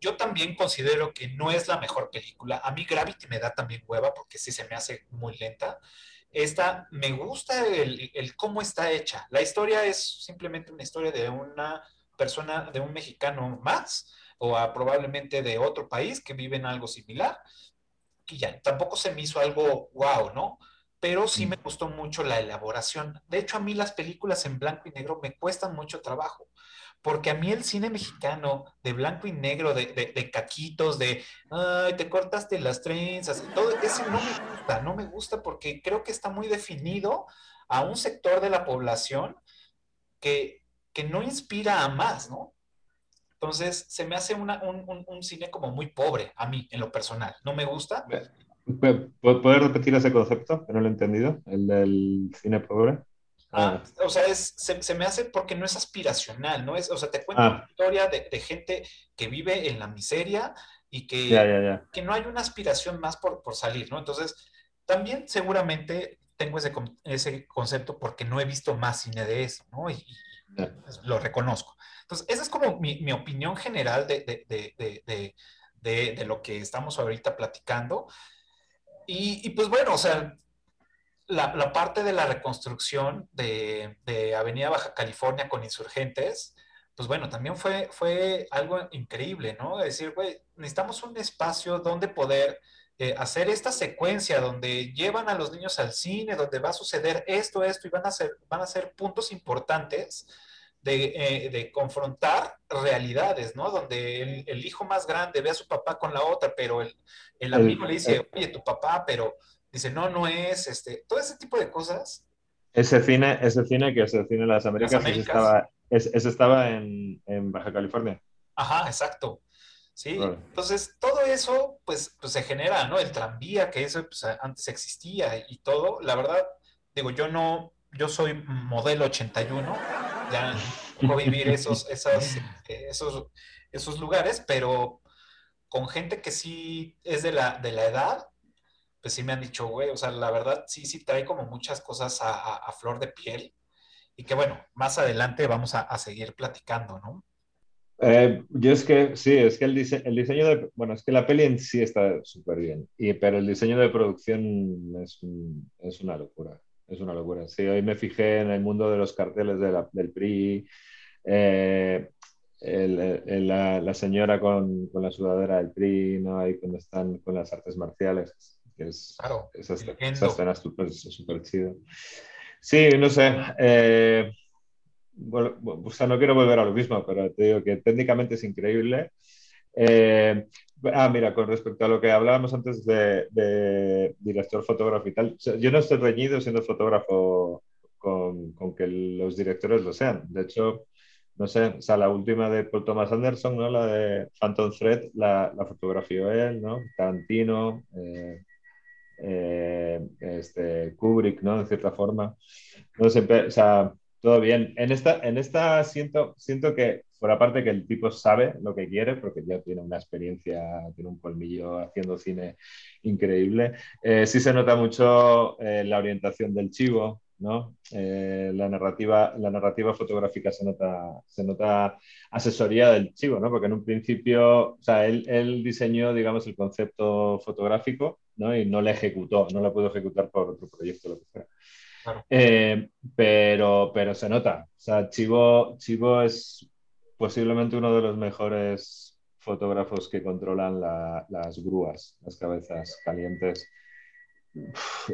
Yo también considero que no es la mejor película. A mí Gravity me da también hueva porque sí se me hace muy lenta. Esta, me gusta el, el cómo está hecha. La historia es simplemente una historia de una persona, de un mexicano más, o probablemente de otro país que vive en algo similar. Y ya, tampoco se me hizo algo wow, ¿no? Pero sí me gustó mucho la elaboración. De hecho, a mí las películas en blanco y negro me cuestan mucho trabajo porque a mí el cine mexicano de blanco y negro, de, de, caquitos, de, ay, te cortaste las trenzas, todo ese no me gusta, no me gusta porque creo que está muy definido a un sector de la población que, que no inspira a más, ¿no? Entonces, se me hace un, un, cine como muy pobre a mí, en lo personal. No me gusta. ¿Puedes repetir ese concepto? Que no lo he entendido, el del cine pobre. Ah, ah. o sea, es, se, me hace porque no es aspiracional, ¿no? Es, o sea, te cuento una ah. historia de, de, gente que vive en la miseria y que, que no hay una aspiración más por, por, salir, ¿no? Entonces, también seguramente tengo ese, ese concepto porque no he visto más cine de eso, ¿no? Y, pues, lo reconozco. Entonces, esa es como mi, mi opinión general de, de, de, lo que estamos ahorita platicando. Y, y, pues bueno, o sea, la, la parte de la reconstrucción de, Avenida Baja California con insurgentes, pues bueno, también fue, fue algo increíble, ¿no? Es decir, güey, necesitamos un espacio donde poder eh, hacer esta secuencia donde llevan a los niños al cine, donde va a suceder esto, esto, y van a ser, van a ser puntos importantes de, eh, confrontar realidades, ¿no? Donde el, hijo más grande ve a su papá con la otra, pero el, el amigo le dice, oye, tu papá, pero dice, no, no es, este, todo ese tipo de cosas. Ese cine, ese cine que es el cine de las Américas, Ese estaba, ese, estaba en, en, Baja California. Ajá, exacto. Sí, entonces todo eso, pues, pues se genera, ¿no? El tranvía, que eso pues, antes existía y todo. La verdad, digo, yo no, yo soy modelo 81, ya puedo vivir esos, esos, esos, esos lugares, pero con gente que sí es de la, de la edad, pues sí me han dicho, güey, o sea, la verdad sí, sí trae como muchas cosas a, flor de piel y que bueno, más adelante vamos a, seguir platicando, ¿no? Eh, yo es que, sí, es que el, el, diseño de, bueno, es que la peli en sí está súper bien, y, pero el diseño de producción es, es, una locura, es una locura. Sí, hoy me fijé en el mundo de los carteles de del PRI, eh, la, la, señora con, con, la sudadera del PRI, ¿no? Ahí cuando están con las artes marciales es, claro, esa, escena súper super chida. Sí, no sé. Eh, o sea, no quiero volver a lo mismo, pero te digo que técnicamente es increíble. Eh, ah, mira, con respecto a lo que hablábamos antes de, director fotógrafo y tal, yo no estoy reñido siendo fotógrafo con, que los directores lo sean. De hecho, no sé, o sea, la última de Paul Thomas Anderson, ¿no? La de Phantom Thread, la, la fotografió él, ¿no? Tarantino, eh, eh, este, Kubrick, ¿no? En cierta forma. No sé, o sea, todo bien. En esta, en esta siento, siento que, por aparte que el tipo sabe lo que quiere, porque ya tiene una experiencia, tiene un colmillo haciendo cine increíble, eh, sí se nota mucho eh, la orientación del chivo, ¿no? la, narrativa, la narrativa fotográfica se nota, se nota asesoría del chivo, ¿no? Porque en un principio, o sea, él, él diseñó, digamos, el concepto fotográfico y no la ejecutó, no la pudo ejecutar por otro proyecto, lo que. Eh, pero, pero se nota. O sea, Chivo, Chivo es posiblemente uno de los mejores fotógrafos que controlan las grúas, las cabezas calientes.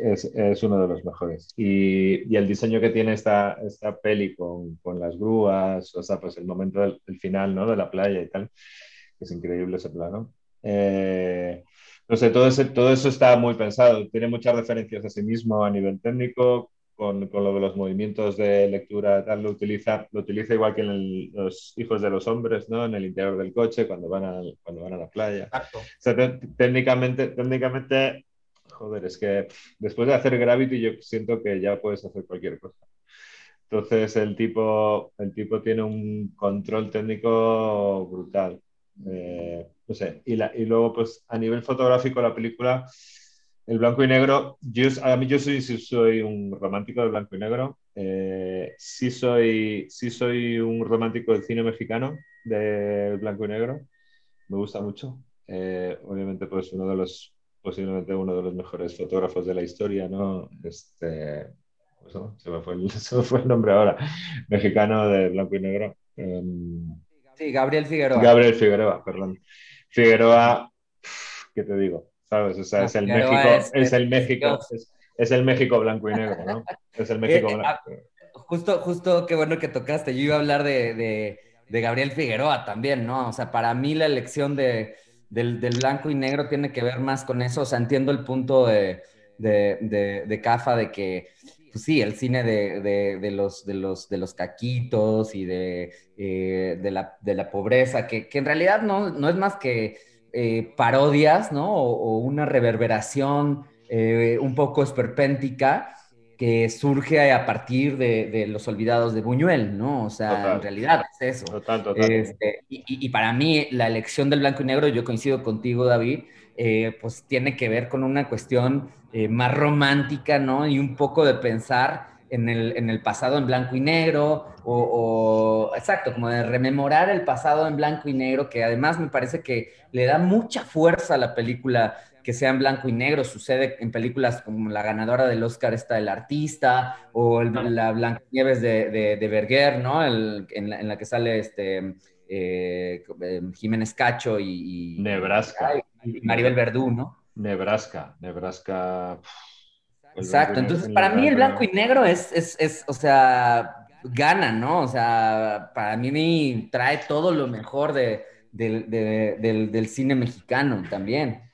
Es, uno de los mejores. Y, el diseño que tiene esta, esta peli con, con, las grúas, o sea, pues el momento del final, ¿no? De la playa y tal, es increíble ese plano. Eh, no sé, todo, todo eso está muy pensado. Tiene muchas referencias a sí mismo a nivel técnico, con, con lo de los movimientos de lectura, tal, lo utiliza, lo utiliza igual que en los hijos de los hombres, ¿no? En el interior del coche, cuando van a, cuando van a la playa. Exacto. O sea, técnicamente, técnicamente, joder, es que después de hacer Gravity yo siento que ya puedes hacer cualquier cosa. Entonces el tipo, el tipo tiene un control técnico brutal. Eh, no sé, y, la, y luego pues a nivel fotográfico la película el blanco y negro, yo, a mí yo soy, soy un romántico del blanco y negro. Eh, sí, soy, sí soy un romántico del cine mexicano, del blanco y negro. Me gusta mucho. Eh, obviamente, pues uno de los, posiblemente uno de los mejores fotógrafos de la historia, ¿no? Este, pues, se, me fue el, se, me fue el, nombre ahora, mexicano de blanco y negro. Um, sí, Gabriel Figueroa. Gabriel Figueroa, perdón. Figueroa, ¿qué te digo? ¿Sabes? O sea, es el México, es, el México, es, el México blanco y negro, ¿no? Es el México eh, blanco. Ah, justo, justo, qué bueno que tocaste. Yo iba a hablar de, de, de Gabriel Figueroa también, ¿no? O sea, para mí la elección de, del, del, blanco y negro tiene que ver más con eso. O sea, entiendo el punto de, de, de Cafa de que, pues sí, el cine de, de, los, de, los, de los caquitos y de, eh, de, la, de la pobreza, que, que en realidad no, no es más que eh, parodias, ¿no? O, una reverberación eh, un poco esperpéntica que surge a partir de, Los Olvidados de Buñuel, ¿no? O sea, en realidad es eso. Este, y, para mí la elección del blanco y negro, yo coincido contigo, David, eh, pues tiene que ver con una cuestión más romántica, ¿no? Y un poco de pensar en el, en el pasado en blanco y negro, o, exacto, como de rememorar el pasado en blanco y negro, que además me parece que le da mucha fuerza a la película que sea en blanco y negro. Sucede en películas como la ganadora del Oscar está El Artista, o la Blancanieves de, de, de Berger, ¿no? El, en, la, que sale este... Eh, eh, Jiménez Cacho y, Nebraska. Y Maribel Verdú, ¿no? Nebraska, Nebraska. Exacto, entonces para mí el blanco y negro es, es, es, o sea, gana, ¿no? O sea, para mí trae todo lo mejor de, del, del, cine mexicano también.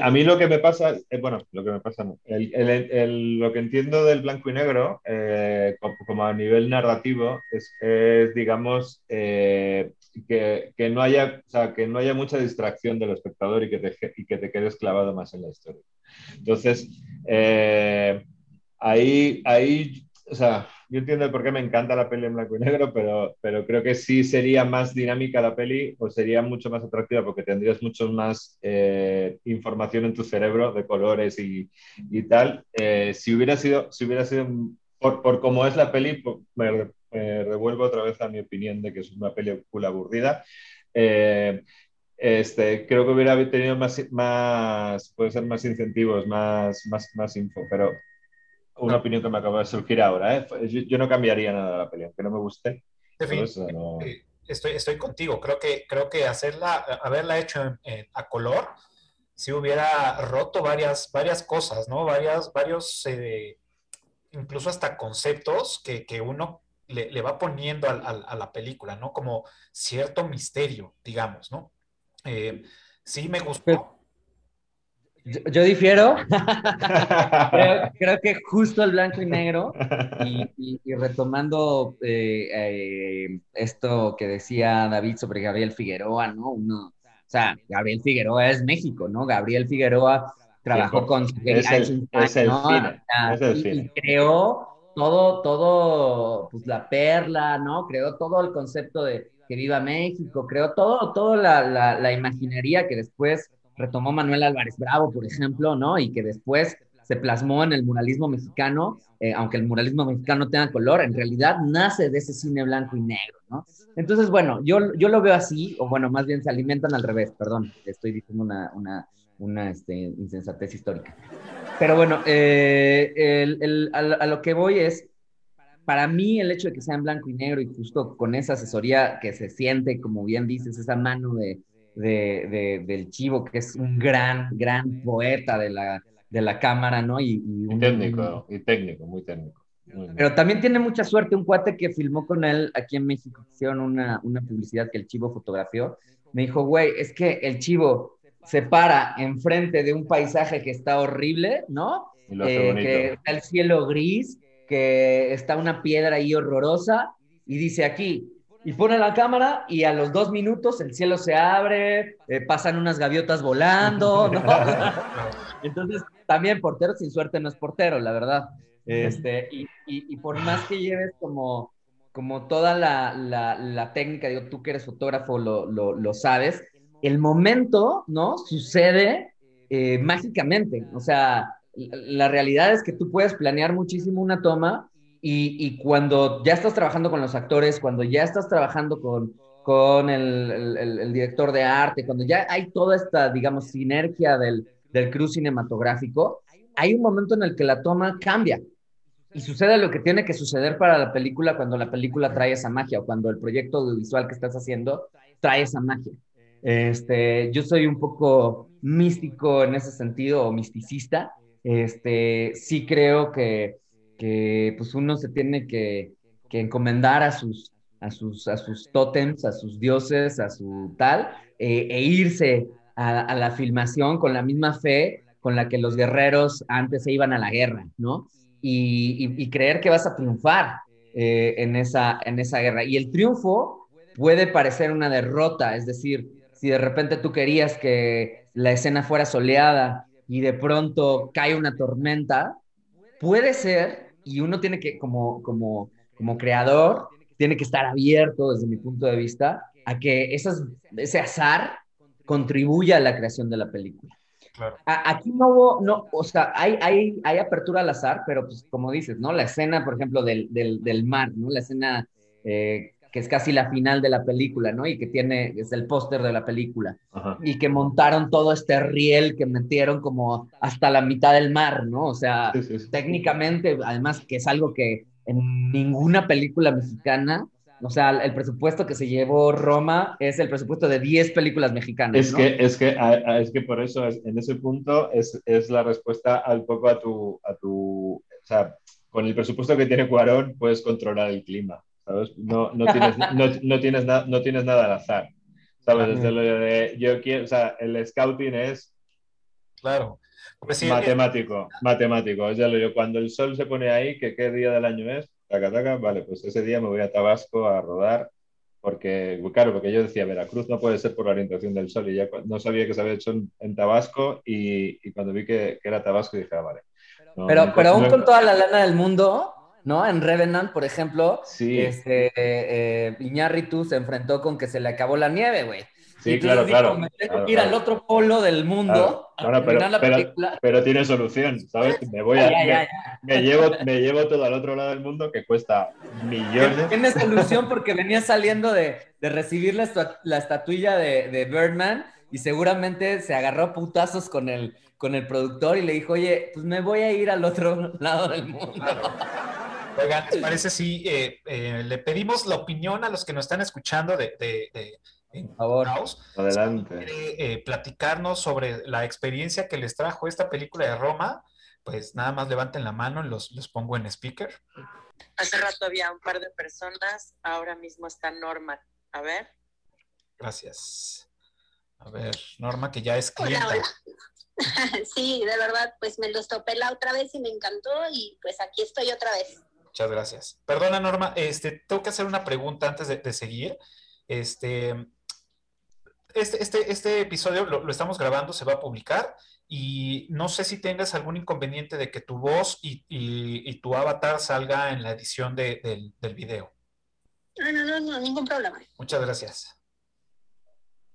A mí lo que me pasa, eh, bueno, lo que me pasa, el, el, lo que entiendo del blanco y negro, eh, como, a nivel narrativo, es, es digamos, eh, que, que, no haya, o sea, que no haya mucha distracción del espectador y que te, y que te quedes clavado más en la historia. Entonces, eh, ahí, ahí, o sea, yo entiendo por qué me encanta la peli en blanco y negro, pero, pero creo que sí sería más dinámica la peli o sería mucho más atractiva porque tendrías mucho más eh, información en tu cerebro de colores y, y tal. Eh, si hubiera sido, si hubiera sido por, por cómo es la peli, pues, me, revuelvo otra vez a mi opinión de que es una película aburrida. Eh, este, creo que hubiera tenido más, más, puede ser más incentivos, más, más, más info, pero una opinión que me acaba de surgir ahora, ¿eh? yo, no cambiaría nada de la peli, aunque no me guste. Eh, estoy, estoy contigo, creo que, creo que hacerla, haberla hecho a color, si hubiera roto varias, varias cosas, ¿no? Varias, varios, eh, incluso hasta conceptos que, que uno le, le, va poniendo a, a, la película, ¿no? Como cierto misterio, digamos, ¿no? Eh, sí, me gustó. Yo, difiero. creo, que justo el blanco y negro, y, retomando eh, eh, esto que decía David sobre Gabriel Figueroa, ¿no? Uno, o sea, Gabriel Figueroa es México, ¿no? Gabriel Figueroa trabajó con... Es el, es el y creó todo, todo, pues la perla, ¿no? Creó todo el concepto de que viva México, creó todo, toda la, la, imaginería que después retomó Manuel Álvarez Bravo, por ejemplo, ¿no? Y que después se plasmó en el muralismo mexicano, eh, aunque el muralismo mexicano tenga color, en realidad nace de ese cine blanco y negro, ¿no? Entonces, bueno, yo, yo lo veo así, o bueno, más bien se alimentan al revés, perdón, estoy diciendo una, una, una este, insensatez histórica. Pero bueno, eh, el, el, a, lo que voy es, para mí el hecho de que sea en blanco y negro y justo con esa asesoría que se siente, como bien dices, esa mano de, de, del Chivo, que es un gran, gran poeta de la, de la cámara, ¿no? Y, un, técnico, y técnico, muy técnico. Pero también tiene mucha suerte un cuate que filmó con él aquí en México, hicieron una, una publicidad que el Chivo fotografió. Me dijo, güey, es que el Chivo se para enfrente de un paisaje que está horrible, ¿no? Eh, que está el cielo gris, que está una piedra ahí horrorosa, y dice aquí, y pone la cámara y a los dos minutos el cielo se abre, eh, pasan unas gaviotas volando, ¿no? Entonces, también portero sin suerte no es portero, la verdad. Este, y, y, por más que lleves como, como toda la, la, la técnica, digo, tú que eres fotógrafo lo, lo, lo sabes, el momento, ¿no? Sucede eh, mágicamente. O sea, la realidad es que tú puedes planear muchísimo una toma y, y, cuando ya estás trabajando con los actores, cuando ya estás trabajando con, con el, el, el, director de arte, cuando ya hay toda esta, digamos, sinergia del, del crew cinematográfico, hay un momento en el que la toma cambia y sucede lo que tiene que suceder para la película cuando la película trae esa magia o cuando el proyecto audiovisual que estás haciendo trae esa magia. Este, yo soy un poco místico en ese sentido o misticista. Este, sí creo que, que pues uno se tiene que, que encomendar a sus, a sus, a sus tótems, a sus dioses, a su tal, eh, e irse a, a, la filmación con la misma fe con la que los guerreros antes se iban a la guerra, ¿no? Y, y, y creer que vas a triunfar eh, en, esa, en esa guerra. Y el triunfo puede parecer una derrota, es decir, si de repente tú querías que la escena fuera soleada y de pronto cae una tormenta, puede ser, y uno tiene que, como, como, como creador, tiene que estar abierto desde mi punto de vista a que esas, ese azar contribuya a la creación de la película. Claro. Aquí no hubo, no, o sea, hay, hay, hay apertura al azar, pero pues como dices, ¿no? La escena, por ejemplo, del, del, del mar, ¿no? La escena eh, que es casi la final de la película, ¿no? Y que tiene, es el póster de la película. Ajá. Y que montaron todo este riel que metieron como hasta la mitad del mar, ¿no? O sea, sí, sí, sí. técnicamente, además que es algo que en ninguna película mexicana, o sea, el presupuesto que se llevó Roma es el presupuesto de 10 películas mexicanas. Es, ¿no? que, es, que, es que por eso, es, en ese punto, es, es la respuesta al poco a tu, a tu, o sea, con el presupuesto que tiene Cuarón puedes controlar el clima. ¿Sabes? No, no, tienes, no, no, tienes na, no tienes nada al azar, ¿sabes? Desde lo de yo quiero, o sea, el scouting es... Claro. Pues sí, matemático, es... matemático. Es ya lo yo, cuando el sol se pone ahí, que qué día del año es, taca, taca, vale, pues ese día me voy a Tabasco a rodar, porque, claro, porque yo decía, Veracruz no puede ser por la orientación del sol, y ya no sabía que se había hecho en, en Tabasco, y, y, cuando vi que, que, era Tabasco dije, ah, vale. No, pero, no, pero aún con toda la lana del mundo, ¿no? En Revenant, por ejemplo, sí. este, eh, Iñárritu se enfrentó con que se le acabó la nieve, güey. Sí, claro, dijo, claro. Me tengo claro, que ir claro. al otro polo del mundo claro. Pero, pero, pero, tiene solución, ¿sabes? Me voy a. Me, llevo, me llevo todo al otro lado del mundo que cuesta millones. Tiene solución porque venía saliendo de, de recibir la, la estatuilla de, de, Birdman y seguramente se agarró putazos con el, con el productor y le dijo, oye, pues me voy a ir al otro lado del mundo. Oigan, ¿les parece si eh, eh, le pedimos la opinión a los que nos están escuchando de, de, de en favor, House? Adelante. Quiere, eh, platicarnos sobre la experiencia que les trajo esta película de Roma, pues nada más levanten la mano y los, los pongo en speaker. Hace rato había un par de personas, ahora mismo está Norma. A ver. Gracias. A ver, Norma, que ya es clienta. Hola, hola. Sí, de verdad, pues me los topé la otra vez y me encantó y pues aquí estoy otra vez. Muchas gracias. Perdona, Norma, este, tengo que hacer una pregunta antes de, de seguir. Este, este, este, este episodio lo, lo, estamos grabando, se va a publicar y no sé si tengas algún inconveniente de que tu voz y, y, y tu avatar salga en la edición de, del, del, video. No, no, no, no, ningún problema. Muchas gracias.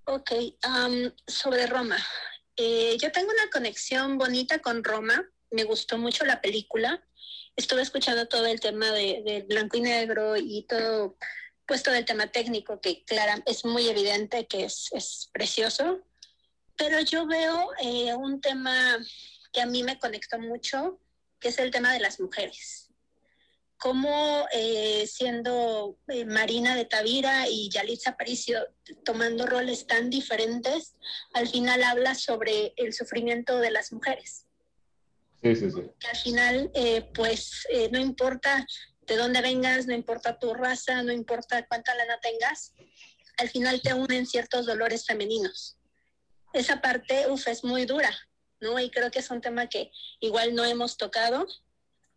Ok, um, sobre Roma. Eh, yo tengo una conexión bonita con Roma, me gustó mucho la película, estuve escuchando todo el tema de, blanco y negro y todo, pues todo el tema técnico que claro, es muy evidente que es, es precioso, pero yo veo eh, un tema que a mí me conectó mucho, que es el tema de las mujeres cómo eh, siendo eh, Marina de Tavira y Yalitza Aparicio tomando roles tan diferentes, al final habla sobre el sufrimiento de las mujeres. Sí, sí, sí. Que al final, eh, pues, no importa de dónde vengas, no importa tu raza, no importa cuánta lana tengas, al final te unen ciertos dolores femeninos. esa parte, uf, es muy dura, ¿no? Y creo que es un tema que igual no hemos tocado.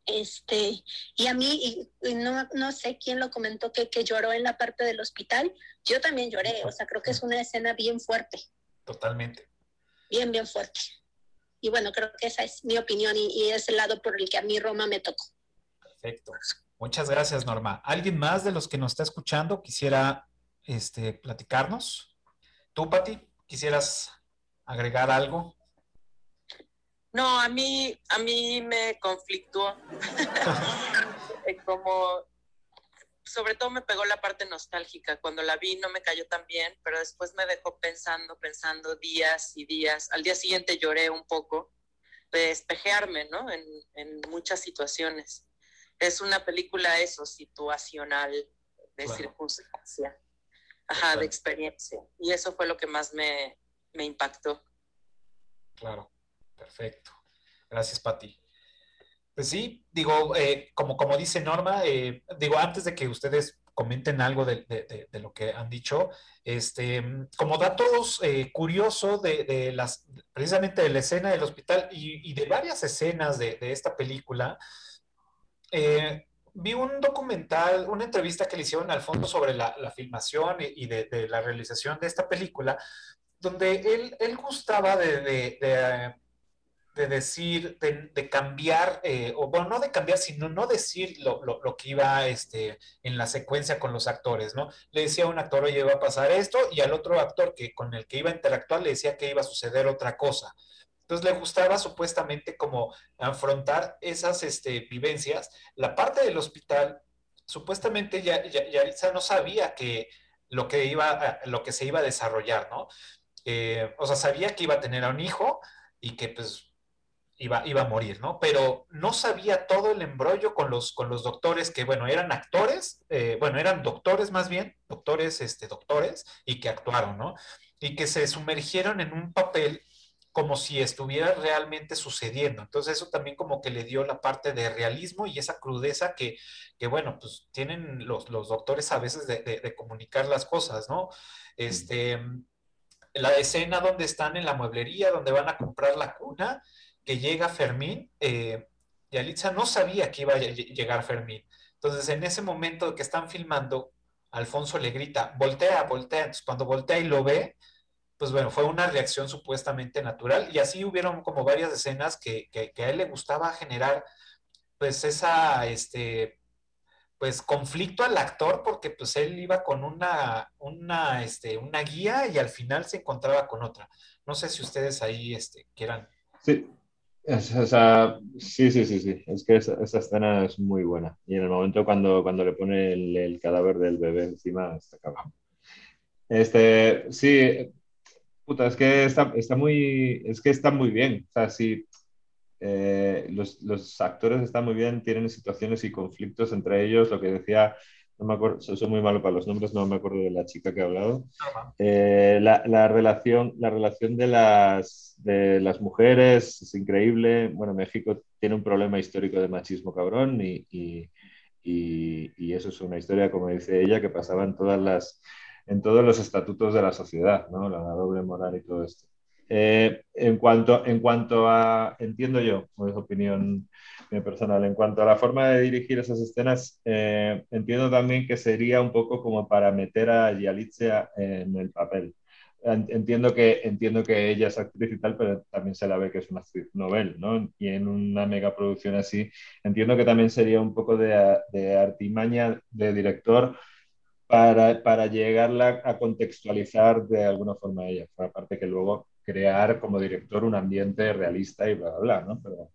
Este, y a mí, y, no, no, sé quién lo comentó que, que lloró en la parte del hospital, yo también lloré, o sea, creo que es una escena bien fuerte. Totalmente. Bien, bien fuerte. Y bueno, creo que esa es mi opinión y, y es el lado por el que a mí Roma me tocó. Perfecto. Muchas gracias, Norma. ¿Alguien más de los que nos está escuchando quisiera este, platicarnos? ¿Tú, Pati, quisieras agregar algo? No, a mí, a mí me conflictó. Como, sobre todo me pegó la parte nostálgica. Cuando la vi no me cayó tan bien, pero después me dejó pensando, pensando días y días. Al día siguiente lloré un poco de despejearme, ¿no? En, en muchas situaciones es una película eso, situacional, de circunstancia, ajá, de experiencia. Y eso fue lo que más me, impactó. Claro, perfecto. Gracias, Pati. Pues sí, digo, eh, como, como dice Norma, eh, digo, antes de que ustedes comenten algo de, lo que han dicho, este, como datos eh, curiosos de, las, precisamente de la escena del hospital y, de varias escenas de, esta película, eh, vi un documental, una entrevista que le hicieron al fondo sobre la, filmación y, de, la realización de esta película, donde él, él gustaba de, de decir, de, cambiar, eh, o bueno, no de cambiar, sino no decir lo, lo, que iba este, en la secuencia con los actores, ¿no? Le decía a un actor, oye, va a pasar esto, y al otro actor que con el que iba a interactuar le decía que iba a suceder otra cosa. Entonces le gustaba supuestamente como afrontar esas este, vivencias. La parte del hospital, supuestamente ya, ya, no sabía que lo que, iba lo que se iba a desarrollar, ¿no? Eh, o sea, sabía que iba a tener a un hijo y que pues iba, iba a morir, ¿no? Pero no sabía todo el embrollo con los, con los doctores que, bueno, eran actores, eh, bueno, eran doctores más bien, doctores, este, doctores, y que actuaron, ¿no? Y que se sumergieron en un papel como si estuviera realmente sucediendo. Entonces eso también como que le dio la parte de realismo y esa crudeza que, que bueno, pues tienen los, los doctores a veces de, de, comunicar las cosas, ¿no? Este, la escena donde están en la mueblería, donde van a comprar la cuna, que llega Fermín, eh, y Alitza no sabía que iba a llegar Fermín. Entonces en ese momento que están filmando, Alfonso le grita, voltea, voltea. Entonces cuando voltea y lo ve, pues bueno, fue una reacción supuestamente natural y así hubieron como varias escenas que, que, a él le gustaba generar pues esa, este, pues conflicto al actor porque pues él iba con una, una, este, una guía y al final se encontraba con otra. No sé si ustedes ahí este, quieran. Sí, sí, sí, sí, sí, es que esa, escena es muy buena y en el momento cuando, cuando le pone el, cadáver del bebé encima está acabado. Este, sí, es que está, muy, es que está muy bien. O sea, sí, eh, los, actores están muy bien, tienen situaciones y conflictos entre ellos, lo que decía, no me acuerdo, soy muy malo para los nombres, no me acuerdo de la chica que ha hablado. Eh, la, la, relación, la relación de las, de las mujeres es increíble. Bueno, México tiene un problema histórico de machismo cabrón y, y, y, y eso es una historia, como dice ella, que pasaba en todas las en todos los estatutos de la sociedad, ¿no? la doble moral y todo esto. Eh, en, cuanto, en cuanto a, entiendo yo, es opinión personal, en cuanto a la forma de dirigir esas escenas, eh, entiendo también que sería un poco como para meter a Yalitza en el papel. Entiendo que, entiendo que ella es actriz y tal, pero también se la ve que es una actriz novel, ¿no? Y en una megaproducción así, entiendo que también sería un poco de, de artimaña de director para, para llegarla a contextualizar de alguna forma a ella. Aparte que luego crear como director un ambiente realista y bla, bla, bla, ¿no? Pero,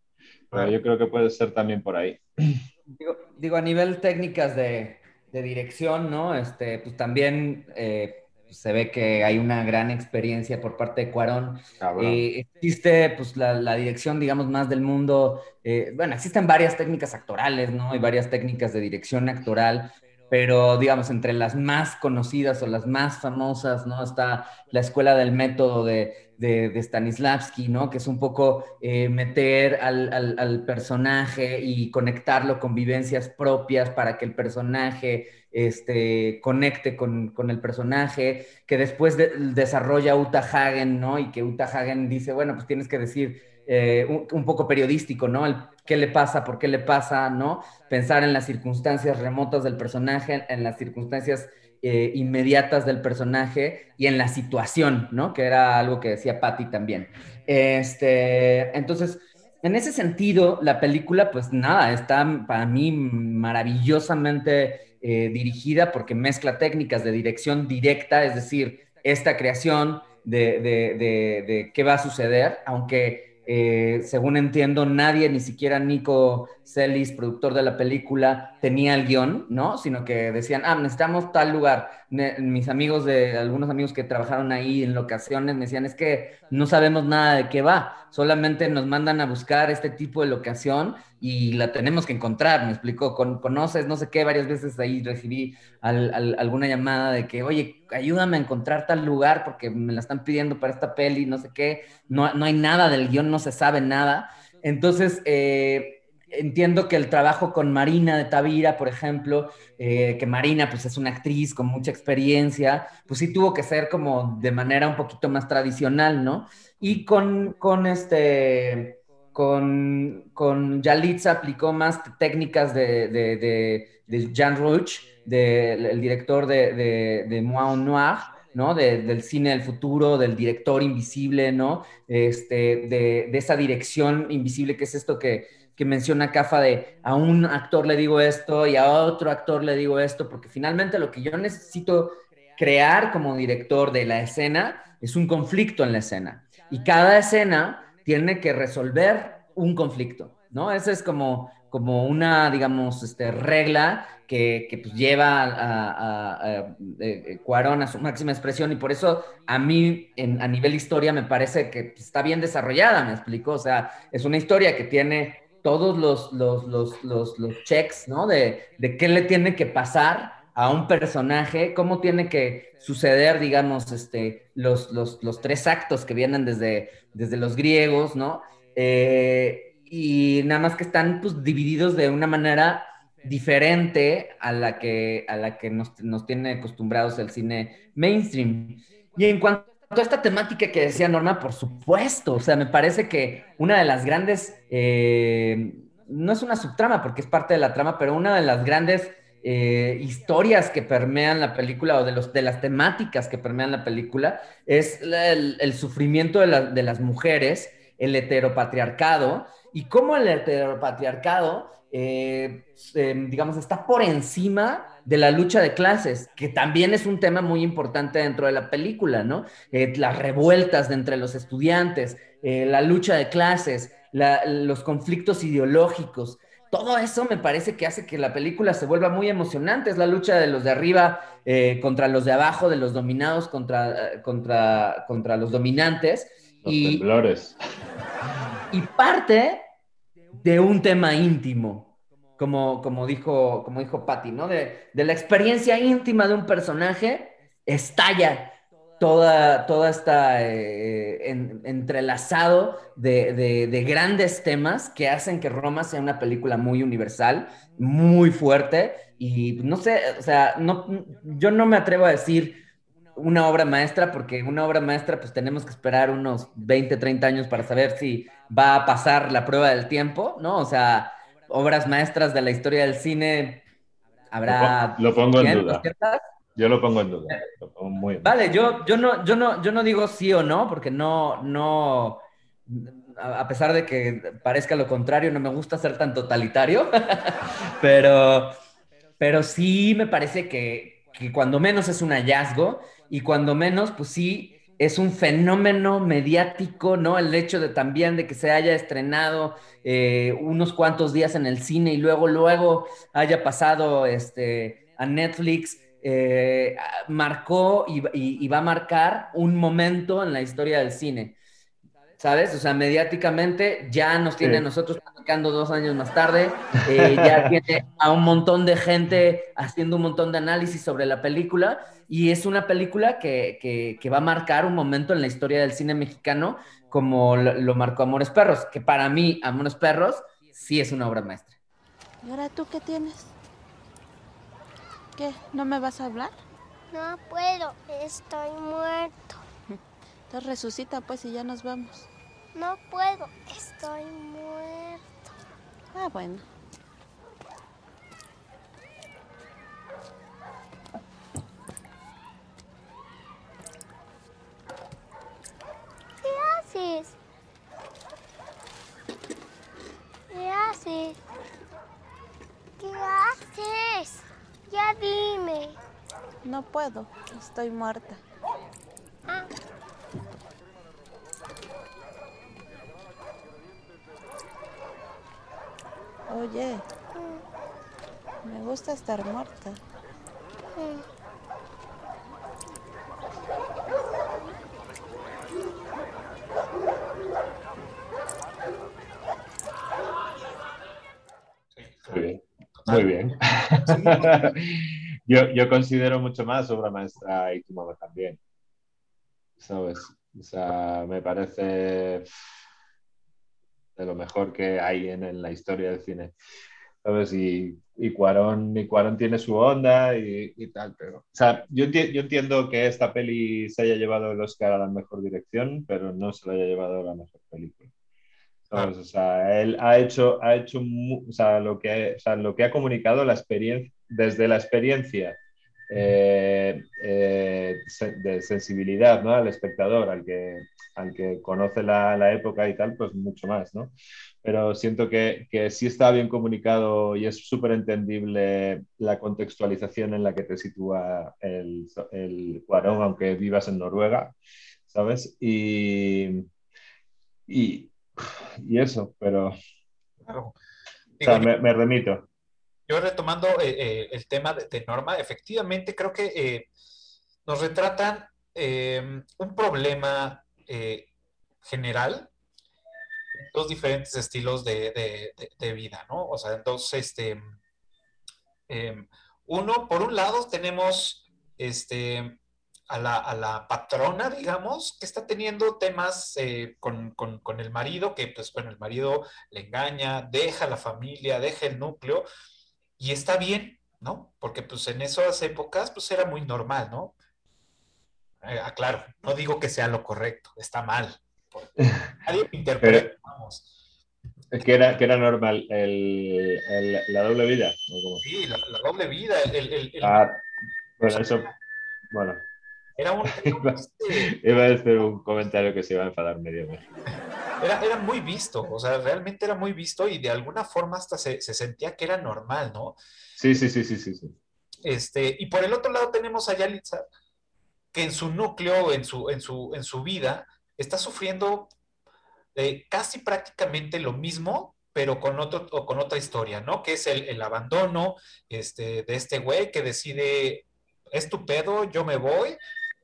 pero yo creo que puede ser también por ahí. Digo, digo a nivel técnicas de, de, dirección, ¿no? Este, pues también eh, se ve que hay una gran experiencia por parte de Cuarón. Eh, existe pues la, la, dirección, digamos, más del mundo. Eh, bueno, existen varias técnicas actorales, ¿no? Y varias técnicas de dirección actoral pero digamos, entre las más conocidas o las más famosas, ¿no? Está la escuela del método de, de, Stanislavski, ¿no? Que es un poco eh, meter al, personaje y conectarlo con vivencias propias para que el personaje este, conecte con, el personaje, que después desarrolla Uta Hagen, ¿no? Y que Uta Hagen dice, bueno, pues tienes que decir eh, un, poco periodístico, ¿no? El, ¿Qué le pasa? ¿Por qué le pasa? ¿No? Pensar en las circunstancias remotas del personaje, en las circunstancias eh, inmediatas del personaje y en la situación, ¿no? Que era algo que decía Patty también. Este, entonces, en ese sentido, la película, pues nada, está para mí maravillosamente eh, dirigida porque mezcla técnicas de dirección directa, es decir, esta creación de, de qué va a suceder, aunque eh, según entiendo, nadie, ni siquiera Nico Celis, productor de la película, tenía el guion, ¿no? Sino que decían, ah, necesitamos tal lugar. mis amigos de, algunos amigos que trabajaron ahí en locaciones me decían, es que no sabemos nada de qué va, solamente nos mandan a buscar este tipo de locación y la tenemos que encontrar, me explicó, Con, conoces, no sé qué, varias veces ahí recibí alguna llamada de que, oye, ayúdame a encontrar tal lugar porque me la están pidiendo para esta peli, no sé qué, no, no hay nada del guion, no se sabe nada. Entonces, eh, entiendo que el trabajo con Marina de Tavira, por ejemplo, eh, que Marina pues es una actriz con mucha experiencia, pues sí tuvo que ser como de manera un poquito más tradicional, ¿no? Y con, con este, con, con Yalitza aplicó más técnicas de, de, de, Jean Rouch, el director de, de, de Noir, ¿no? del cine del futuro, del director invisible, ¿no? Este, de, esa dirección invisible que es esto que, que menciona Cafa de a un actor le digo esto y a otro actor le digo esto, porque finalmente lo que yo necesito crear como director de la escena es un conflicto en la escena. Y cada escena tiene que resolver un conflicto, ¿no? Esa es como, como una, digamos, este, regla que, que pues, lleva a, a, eh, Cuarón a su máxima expresión y por eso a mí en, a nivel historia me parece que está bien desarrollada, me explico, o sea, es una historia que tiene todos los, los, los, los, checks, ¿no? De, de qué le tiene que pasar a un personaje, cómo tiene que suceder, digamos, este, los, los, los tres actos que vienen desde, desde los griegos, ¿no? Eh, y nada más que están pues, divididos de una manera diferente a la que, a la que nos, nos tiene acostumbrados el cine mainstream. Y en cuanto a esta temática que decía Norma, por supuesto, o sea, me parece que una de las grandes, eh, no es una subtrama porque es parte de la trama, pero una de las grandes eh, historias que permean la película o de, los, de las temáticas que permean la película es el, sufrimiento de, de las mujeres el heteropatriarcado y cómo el heteropatriarcado, eh, em, digamos, está por encima de la lucha de clases, que también es un tema muy importante dentro de la película, ¿no? Eh, las revueltas de entre los estudiantes, eh, la lucha de clases, los conflictos ideológicos. Todo eso me parece que hace que la película se vuelva muy emocionante. Es la lucha de los de arriba contra los de abajo, de los dominados contra, contra, contra los dominantes y, temblores. Y parte de un tema íntimo, como, como dijo, como dijo Patty, ¿no? De, la experiencia íntima de un personaje, estalla toda, toda esta eh, entrelazado de, de, grandes temas que hacen que Roma sea una película muy universal, muy fuerte, y no sé, o sea, no, yo no me atrevo a decir una obra maestra, porque una obra maestra pues tenemos que esperar unos 20, 30 años para saber si va a pasar la prueba del tiempo, ¿no? O sea, obras maestras de la historia del cine habrá... Lo pongo en duda. Yo lo pongo en duda. vale, yo, yo, no, yo, no, yo no digo sí o no, porque no, no, a pesar de que parezca lo contrario, no me gusta ser tan totalitario, pero, pero sí me parece que, que cuando menos es un hallazgo y cuando menos, pues sí, es un fenómeno mediático, ¿no? El hecho de también de que se haya estrenado eh, unos cuantos días en el cine y luego, luego haya pasado este, a Netflix, eh, marcó y, va a marcar un momento en la historia del cine. ¿sabes? O sea, mediáticamente ya nos tiene a nosotros platicando dos años más tarde, eh, ya tiene a un montón de gente haciendo un montón de análisis sobre la película y es una película que, va a marcar un momento en la historia del cine mexicano como lo, marcó Amores Perros, que para mí Amores Perros sí es una obra maestra. ¿Y ahora tú qué tienes? ¿Qué? ¿No me vas a hablar? No puedo, estoy muerto. Entonces resucita pues y ya nos vamos. No puedo, estoy muerto. Ah, bueno. ¿Qué haces? ¿Qué haces? ¿Qué haces? Ya dime. No puedo, estoy muerta. Ah. Oye, me gusta estar muerta. Muy bien. Muy bien. yo, considero mucho más obra maestra y tu mamá también. ¿Sabes? O sea, me parece de lo mejor que hay en, la historia del cine. ¿Sabes? Y, y, Cuarón, y Cuarón tiene su onda y, tal, pero... O sea, yo, yo, entiendo que esta peli se haya llevado el Oscar a la mejor dirección, pero no se lo haya llevado a la mejor película. Ah. O sea, él ha hecho, ha hecho o sea, lo, que, o sea, lo que ha comunicado la experiencia, desde la experiencia eh, eh, de sensibilidad ¿no? al espectador, al que, al que conoce la, la, época y tal, pues mucho más, ¿no? Pero siento que, que sí está bien comunicado y es súper entendible la contextualización en la que te sitúa el, el Cuarón, aunque vivas en Noruega, ¿sabes? Y, y, y eso, pero... Claro. me remito yo retomando eh, eh, el tema de, Norma, efectivamente creo que eh, nos retratan em, un problema general, dos diferentes estilos de, vida, ¿no? O sea, dos, este, em, uno, por un lado tenemos este, a la, patrona, digamos, que está teniendo temas con, con, el marido, que pues bueno, el marido le engaña, deja la familia, deja el núcleo, y está bien, ¿no? Porque pues en esas épocas pues era muy normal, ¿no? Eh, aclaro, no digo que sea lo correcto, está mal. Nadie interpreta, vamos. Que era, que era normal, el, la doble vida. Sí, la, doble vida. El, ah, bueno, eso, bueno. Era un... iba, a decir un comentario que se iba a enfadar medio era, muy visto, o sea, realmente era muy visto y de alguna forma hasta se, sentía que era normal, ¿no? Sí, sí, sí, sí, sí, sí. Este, y por el otro lado tenemos a Yalitza, que en su núcleo, en su, en su, en su vida, está sufriendo eh, casi prácticamente lo mismo, pero con, otro, con otra historia, ¿no? Que es el, el abandono este, de este güey que decide, es tu pedo, yo me voy,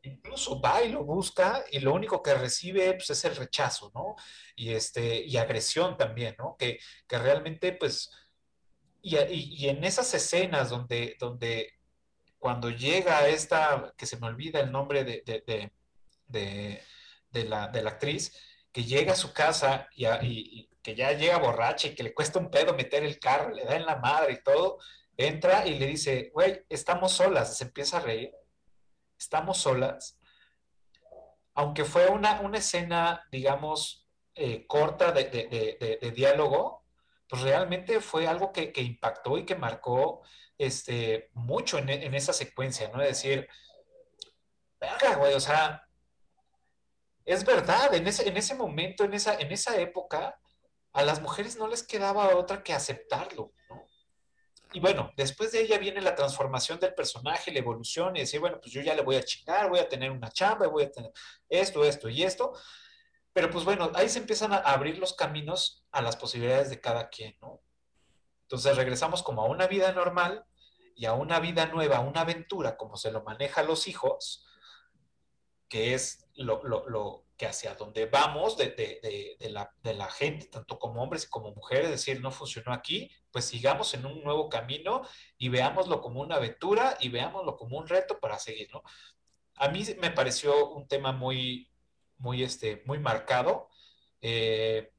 incluso va y lo busca y lo único que recibe pues, es el rechazo, ¿no? Y, este, y agresión también, ¿no? Que, que realmente, pues, y, y, en esas escenas donde, donde cuando llega esta, que se me olvida el nombre de, de, de, de la, actriz, que llega a su casa y, que ya llega borracha y que le cuesta un pedo meter el carro, le da en la madre y todo, entra y le dice, güey, estamos solas, se empieza a reír estamos solas, aunque fue una, una escena, digamos, eh, corta de, diálogo, pues realmente fue algo que, impactó y que marcó este, mucho en, esa secuencia, ¿no? Es decir, verga, güey, o sea, es verdad, en ese, en ese momento, en esa, en esa época, a las mujeres no les quedaba otra que aceptarlo. Y bueno, después de ella viene la transformación del personaje, la evolución y decir, bueno, pues yo ya le voy a chingar, voy a tener una chamba, voy a tener esto, esto y esto. Pero pues bueno, ahí se empiezan a abrir los caminos a las posibilidades de cada quien, ¿no? Entonces regresamos como a una vida normal y a una vida nueva, una aventura, como se lo maneja los hijos, que es lo, lo, lo que hacia donde vamos de, de, de, la, de, la, gente, tanto como hombres como mujeres, es decir, no funcionó aquí, pues sigamos en un nuevo camino y veámoslo como una aventura y veámoslo como un reto para seguir, ¿no? A mí me pareció un tema muy, muy, este, muy marcado. Eh,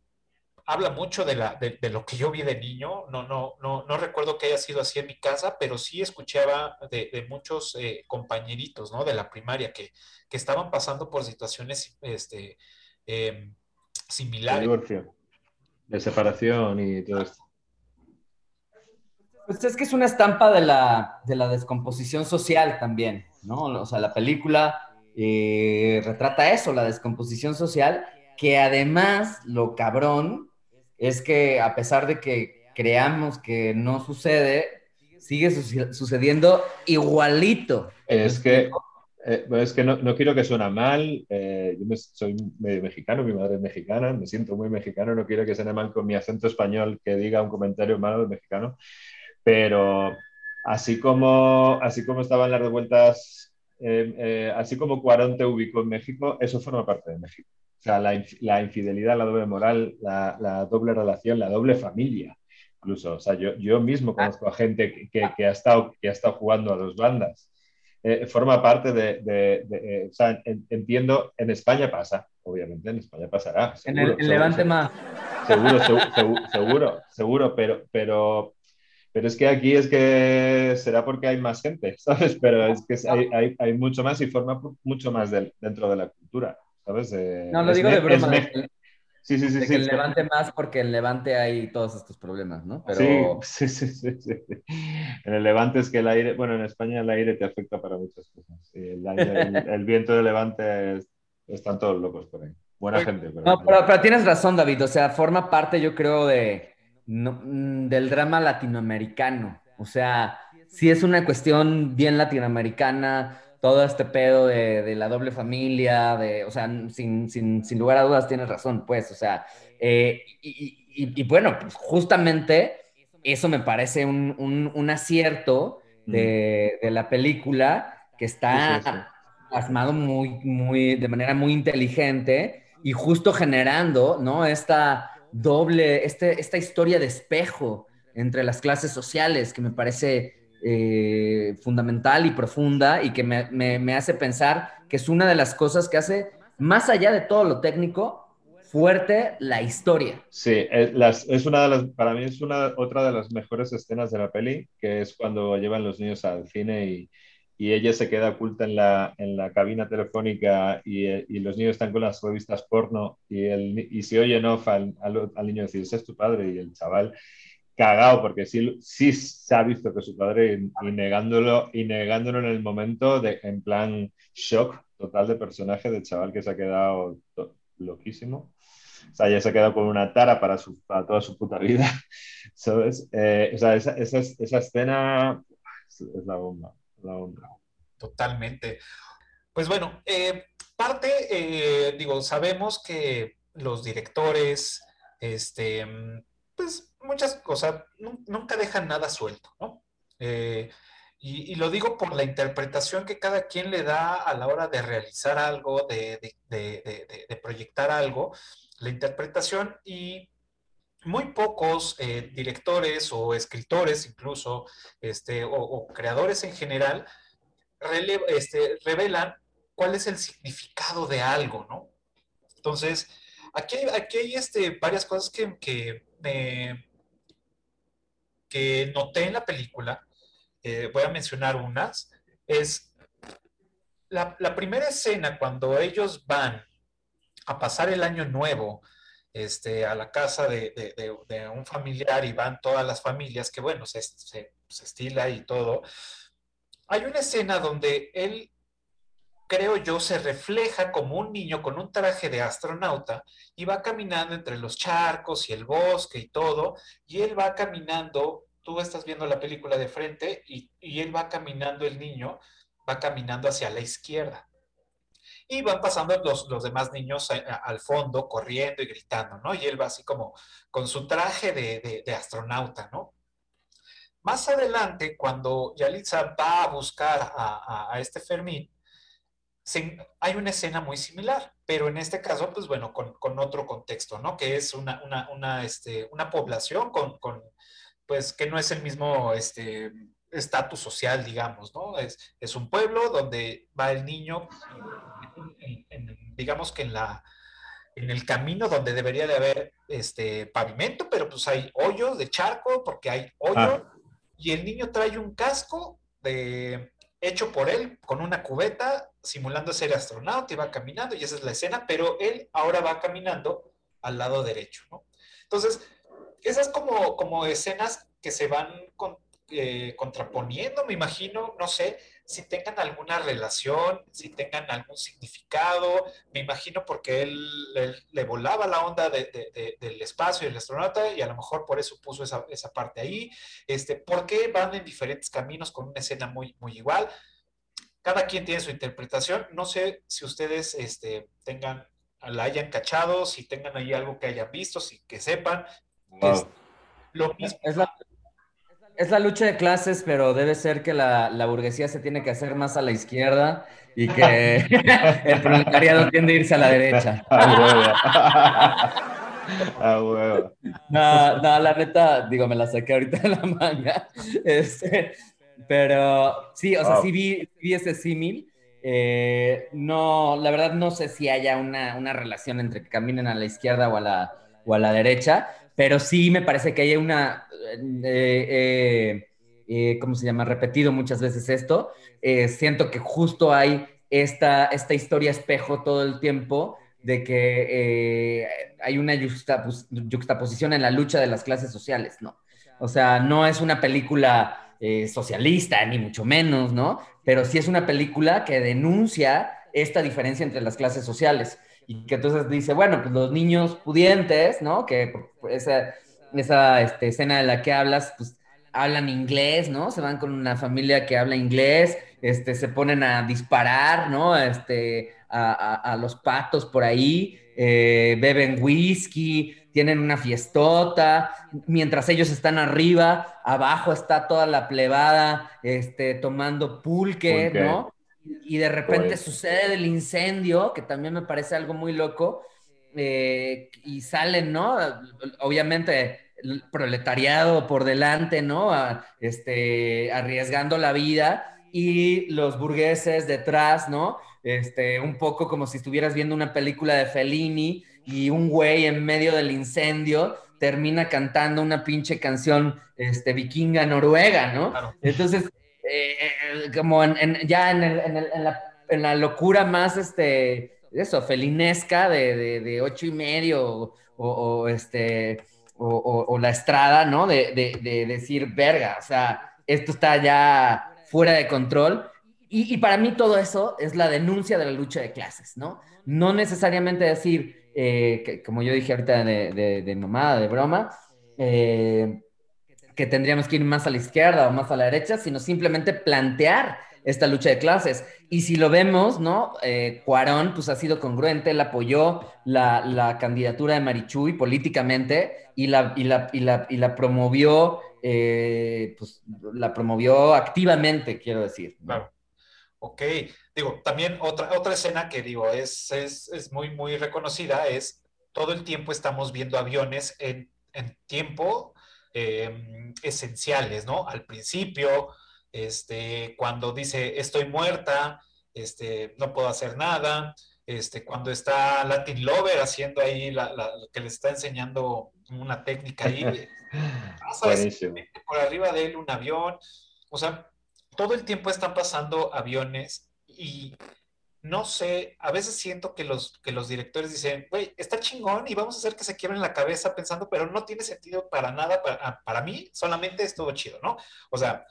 habla mucho de, la, de, de, lo que yo vi de niño. No, no, no, no recuerdo que haya sido así en mi casa, pero sí escuchaba de, de muchos eh, compañeritos ¿no? de la primaria que, que, estaban pasando por situaciones este, eh, similares. De divorcio, de separación y todo esto. Pues es que es una estampa de la, de la descomposición social también, ¿no? O sea, la película eh, retrata eso, la descomposición social, que además lo cabrón es que a pesar de que creamos que no sucede, sigue su sucediendo igualito. Es que, eh, es que no, no, quiero que suene mal, eh, yo me, soy mexicano, mi madre es mexicana, me siento muy mexicano, no quiero que suene mal con mi acento español que diga un comentario malo de mexicano, pero así como, así como estaban las revueltas, eh, eh, así como Cuarón te ubicó en México, eso forma parte de México. O sea, la, la infidelidad, la doble moral, la, la, doble relación, la doble familia, incluso. O sea, yo, yo mismo conozco a gente que, que, que ha, estado, que ha estado jugando a dos bandas. Eh, forma parte de, de, de eh, o sea, en, entiendo, en España pasa, obviamente, en España pasará. Seguro, en el, el Levante seguro, más. Seguro, seguro, seguro, seguro, pero, pero, pero es que aquí es que será porque hay más gente, ¿sabes? Pero es que hay, hay, hay mucho más y forma mucho más de, dentro de la cultura. ¿Sabes? Eh, no, lo digo de broma. De, sí, sí, sí. De sí, que el Levante más porque en Levante hay todos estos problemas, ¿no? Pero... Sí, sí, sí, sí, En el Levante es que el aire, bueno, en España el aire te afecta para muchas cosas. El, el, el, viento de Levante es, están todos locos por ahí. Buena gente. Pero... No, pero, pero, tienes razón, David. O sea, forma parte, yo creo, de, no, del drama latinoamericano. O sea, sí es una cuestión bien latinoamericana todo este pedo de, de, la doble familia, de, o sea, sin, sin, sin, lugar a dudas tienes razón, pues, o sea, eh, y, y, y, bueno, pues justamente eso me parece un, un, un acierto de, de, la película que está sí, sí, sí. plasmado muy, muy, de manera muy inteligente y justo generando, ¿no? Esta doble, este, esta historia de espejo entre las clases sociales que me parece eh, fundamental y profunda y que me, me, hace pensar que es una de las cosas que hace, más allá de todo lo técnico, fuerte la historia. Sí, es, una de las, para mí es una, otra de las mejores escenas de la peli, que es cuando llevan los niños al cine y, y ella se queda oculta en la, en la cabina telefónica y, y, los niños están con las revistas porno y, el, y se oye en off al, al, al niño decir, ese es tu padre y el chaval cagado porque sí, sí se ha visto que su padre y, negándolo y negándolo en el momento de en plan shock total de personaje del chaval que se ha quedado loquísimo. O sea ya se ha quedado con una tara para, su, para toda su puta vida ¿sabes? Eh, o sea esa, esa, esa escena es, es, la bomba la bomba. Totalmente. Pues bueno eh, parte eh, digo sabemos que los directores este pues muchas cosas, nunca dejan nada suelto, ¿no? Eh, y, y, lo digo por la interpretación que cada quien le da a la hora de realizar algo, de, de, de, proyectar algo, la interpretación y muy pocos eh, directores o escritores incluso, este, o, creadores en general, este, revelan cuál es el significado de algo, ¿no? Entonces, aquí, aquí hay este, varias cosas que, que me, que noté en la película, eh, voy a mencionar unas, es la, la, primera escena cuando ellos van a pasar el año nuevo este, a la casa de, de, de, de un familiar y van todas las familias, que bueno, se, se, se estila y todo. Hay una escena donde él creo yo, se refleja como un niño con un traje de astronauta y va caminando entre los charcos y el bosque y todo, y él va caminando, tú estás viendo la película de frente y, él va caminando, el niño va caminando hacia la izquierda. Y van pasando los, los demás niños a, al fondo, corriendo y gritando, ¿no? Y él va así como con su traje de, de, astronauta, ¿no? Más adelante, cuando Yalitza va a buscar a, a este Fermín, hay una escena muy similar, pero en este caso, pues bueno, con, otro contexto, ¿no? Que es una, una, este, una población con, pues que no es el mismo este, estatus social, digamos, ¿no? Es, es, un pueblo donde va el niño, digamos que en la en el camino donde debería de haber este pavimento, pero pues hay hoyos de charco porque hay hoyo ah. y el niño trae un casco de hecho por él con una cubeta simulando ser astronauta y va caminando y esa es la escena, pero él ahora va caminando al lado derecho, ¿no? Entonces, esas como, como escenas que se van con, eh, contraponiendo, me imagino, no sé, si tengan alguna relación, si tengan algún significado, me imagino porque él, le volaba la onda del espacio y el astronauta y a lo mejor por eso puso esa, esa, parte ahí. Este, ¿Por qué van en diferentes caminos con una escena muy, muy igual? Cada quien tiene su interpretación. No sé si ustedes este, tengan, la hayan cachado, si tengan ahí algo que hayan visto, si que sepan. Es lo mismo. Es la lucha de clases, pero debe ser que la, burguesía se tiene que hacer más a la izquierda y que el proletariado tiende a irse a la derecha. Ah, huevo. No, no, la neta, digo, me la saqué ahorita de la manga. Este, pero sí, o sea, sí vi, vi ese símil. Eh, no, la verdad no sé si haya una, una, relación entre que caminen a la izquierda o a la, o a la derecha, pero sí me parece que hay una, eh, eh, eh, ¿cómo se llama? Repetido muchas veces esto. siento que justo hay esta, esta historia espejo todo el tiempo de que hay una juxtaposición en la lucha de las clases sociales, ¿no? O sea, no es una película socialista, ni mucho menos, ¿no? Pero sí es una película que denuncia esta diferencia entre las clases sociales y que entonces dice, bueno, pues los niños pudientes, ¿no? Que esa, esa este, escena de la que hablas, pues hablan inglés, ¿no? Se van con una familia que habla inglés, este, se ponen a disparar, ¿no? Este, a, los patos por ahí, eh, beben whisky, tienen una fiestota, mientras ellos están arriba, abajo está toda la plebada, este, tomando pulque, ¿no? Y de repente pues. sucede el incendio, que también me parece algo muy loco, eh, y salen, ¿no? Obviamente el proletariado por delante, ¿no? este, arriesgando la vida y los burgueses detrás, ¿no? Este, un poco como si estuvieras viendo una película de Fellini y un güey en medio del incendio termina cantando una pinche canción este, vikinga noruega, ¿no? Entonces, eh, eh, como ya en, la, locura más, este, eso, felinesca de, de, ocho y medio o, este, o, la estrada, ¿no? De, decir, verga, o sea, esto está ya fuera de control. Y, para mí todo eso es la denuncia de la lucha de clases, ¿no? No necesariamente decir, eh, que, como yo dije ahorita de, de, mamada, de broma, que tendríamos que ir más a la izquierda o más a la derecha, sino simplemente plantear esta lucha de clases. Y si lo vemos, ¿no? Eh, Cuarón, pues ha sido congruente, él apoyó la, candidatura de Marichuy políticamente y la, y la, y la, y la promovió, eh, pues la promovió activamente, quiero decir. Claro. Ok, digo, también otra, otra escena que digo es, es, muy, muy reconocida es todo el tiempo estamos viendo aviones en, en tiempo Em, esenciales, ¿no? Al principio, este, cuando dice estoy muerta, este, no puedo hacer nada, este, cuando está Latin Lover haciendo ahí la, que le está enseñando una técnica ahí, pasa por arriba de él un avión, o sea, todo el tiempo están pasando aviones y no sé, a veces siento que los, que los directores dicen, güey, está chingón y vamos a hacer que se quiebren la cabeza pensando, pero no tiene sentido para nada, para, para mí solamente es todo chido, ¿no? O sea,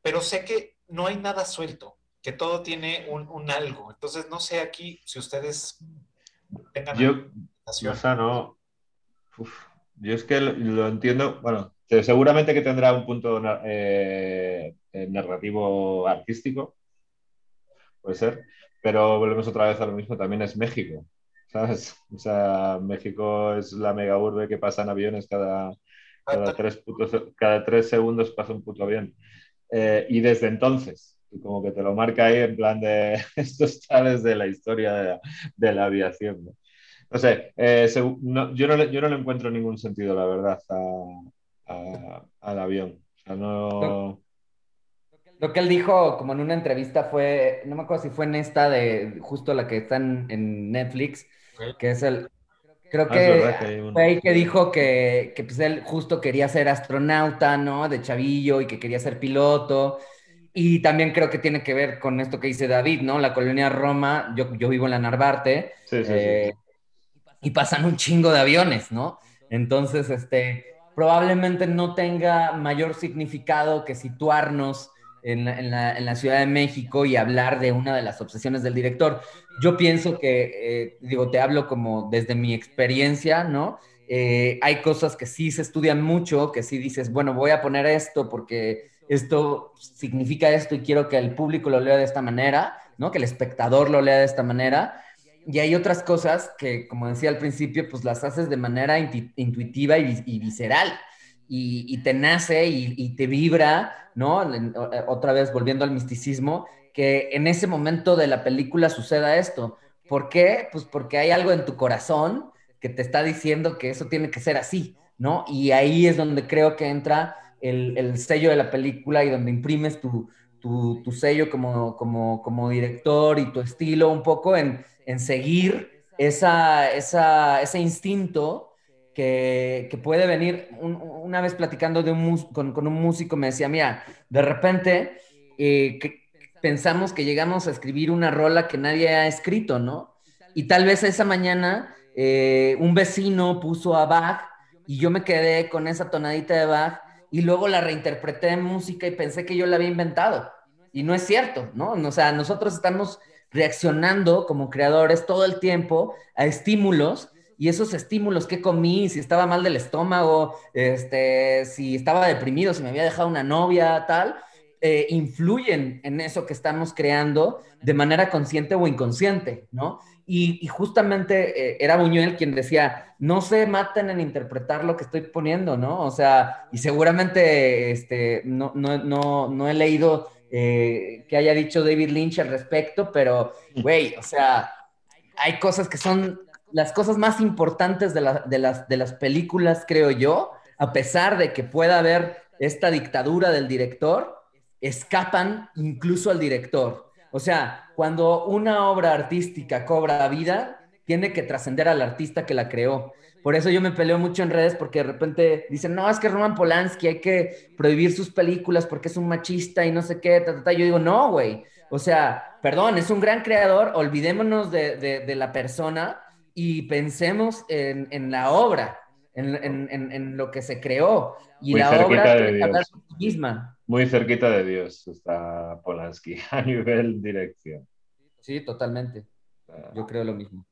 pero sé que no hay nada suelto, que todo tiene un, un algo. Entonces, no sé aquí si ustedes tengan... Yo, o sea, no... yo es que lo, entiendo, bueno, seguramente que tendrá un punto eh, narrativo artístico, puede ser, pero volvemos otra vez a lo mismo, también es México, ¿sabes? O sea, México es la mega urbe que pasan aviones cada, cada, tres, cada tres segundos pasa un puto avión. Eh, y desde entonces, como que te lo marca ahí en plan de estos tales de la historia de la, aviación. ¿no? sé, eh, yo, no, yo no le encuentro ningún sentido, la verdad, al avión. no... Lo que él dijo como en una entrevista fue, no me acuerdo si fue en esta de justo la que está en, Netflix, que es el, creo ah, que fue ahí que dijo que, que pues él justo quería ser astronauta, ¿no? De chavillo y que quería ser piloto. Y también creo que tiene que ver con esto que dice David, ¿no? La colonia Roma, yo, yo vivo en la Narvarte, eh, y pasan un chingo de aviones, ¿no? Entonces, este, probablemente no tenga mayor significado que situarnos en la, Ciudad de México y hablar de una de las obsesiones del director. Yo pienso que, eh, digo, te hablo como desde mi experiencia, ¿no? Eh, hay cosas que sí se estudian mucho, que sí dices, bueno, voy a poner esto porque esto significa esto y quiero que el público lo lea de esta manera, ¿no? Que el espectador lo lea de esta manera. Y hay otras cosas que, como decía al principio, pues las haces de manera intuitiva y, visceral. Y, te nace y, te vibra, ¿no? Otra vez volviendo al misticismo, que en ese momento de la película suceda esto. ¿Por qué? Pues porque hay algo en tu corazón que te está diciendo que eso tiene que ser así, ¿no? Y ahí es donde creo que entra el, sello de la película y donde imprimes tu, sello como, como, director y tu estilo un poco en, seguir esa, ese instinto que, puede venir. una vez platicando con, un músico me decía, mira, de repente eh, pensamos que llegamos a escribir una rola que nadie ha escrito, ¿no? Y tal vez esa mañana eh, un vecino puso a Bach y yo me quedé con esa tonadita de Bach y luego la reinterpreté en música y pensé que yo la había inventado. Y no es cierto, ¿no? O sea, nosotros estamos reaccionando como creadores todo el tiempo a estímulos y esos estímulos que comí, si estaba mal del estómago, este, si estaba deprimido, si me había dejado una novia, tal, eh, influyen en eso que estamos creando de manera consciente o inconsciente, ¿no? Y, justamente eh, era Buñuel quien decía, no se maten en interpretar lo que estoy poniendo, ¿no? O sea, y seguramente este, no, no, no, no he leído eh, que haya dicho David Lynch al respecto, pero, güey, o sea, hay cosas que son las cosas más importantes de, de, las, de las películas, creo yo, a pesar de que pueda haber esta dictadura del director, escapan incluso al director. O sea, cuando una obra artística cobra vida, tiene que trascender al artista que la creó. Por eso yo me peleo mucho en redes porque de repente dicen, no, es que Roman Polanski hay que prohibir sus películas porque es un machista y no sé qué, Yo digo, no, güey. O sea, perdón, es un gran creador, olvidémonos de, la persona y pensemos en, la obra, en, lo que se creó. Y la obra de misma. Muy cerquita de Dios está Polanski a nivel dirección. Sí, totalmente. Yo creo lo mismo.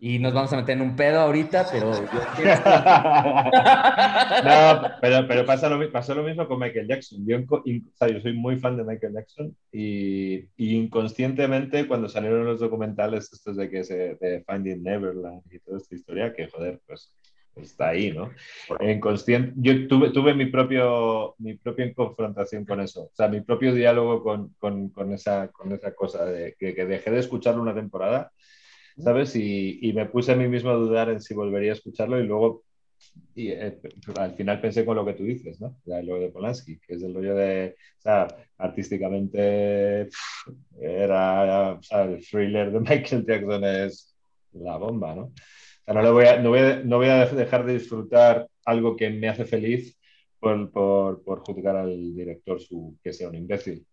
Y nos vamos a meter en un pedo ahorita, pero No, pero, pero pasa lo, pasó lo mismo con Michael Jackson. Yo, yo soy muy fan de Michael Jackson y, inconscientemente cuando salieron los documentales estos de que se de Finding Neverland y toda esta historia, que joder, pues está ahí, ¿no? En consciente, yo tuve, tuve mi, propio, mi propia confrontación con eso, o sea, mi propio diálogo con, con, con esa, con esa cosa de que, dejé de escucharlo una temporada, ¿sabes? Y, me puse a mí mismo a dudar en si volvería a escucharlo y luego y, eh, al final pensé con lo que tú dices, ¿no? Lo de Polanski, que es el rollo de, o sea, artísticamente era, o sea, el thriller de Michael Jackson es la bomba, ¿no? no, voy a, no, voy a, dejar de disfrutar algo que me hace feliz por, por, juzgar al director su, que sea un imbécil.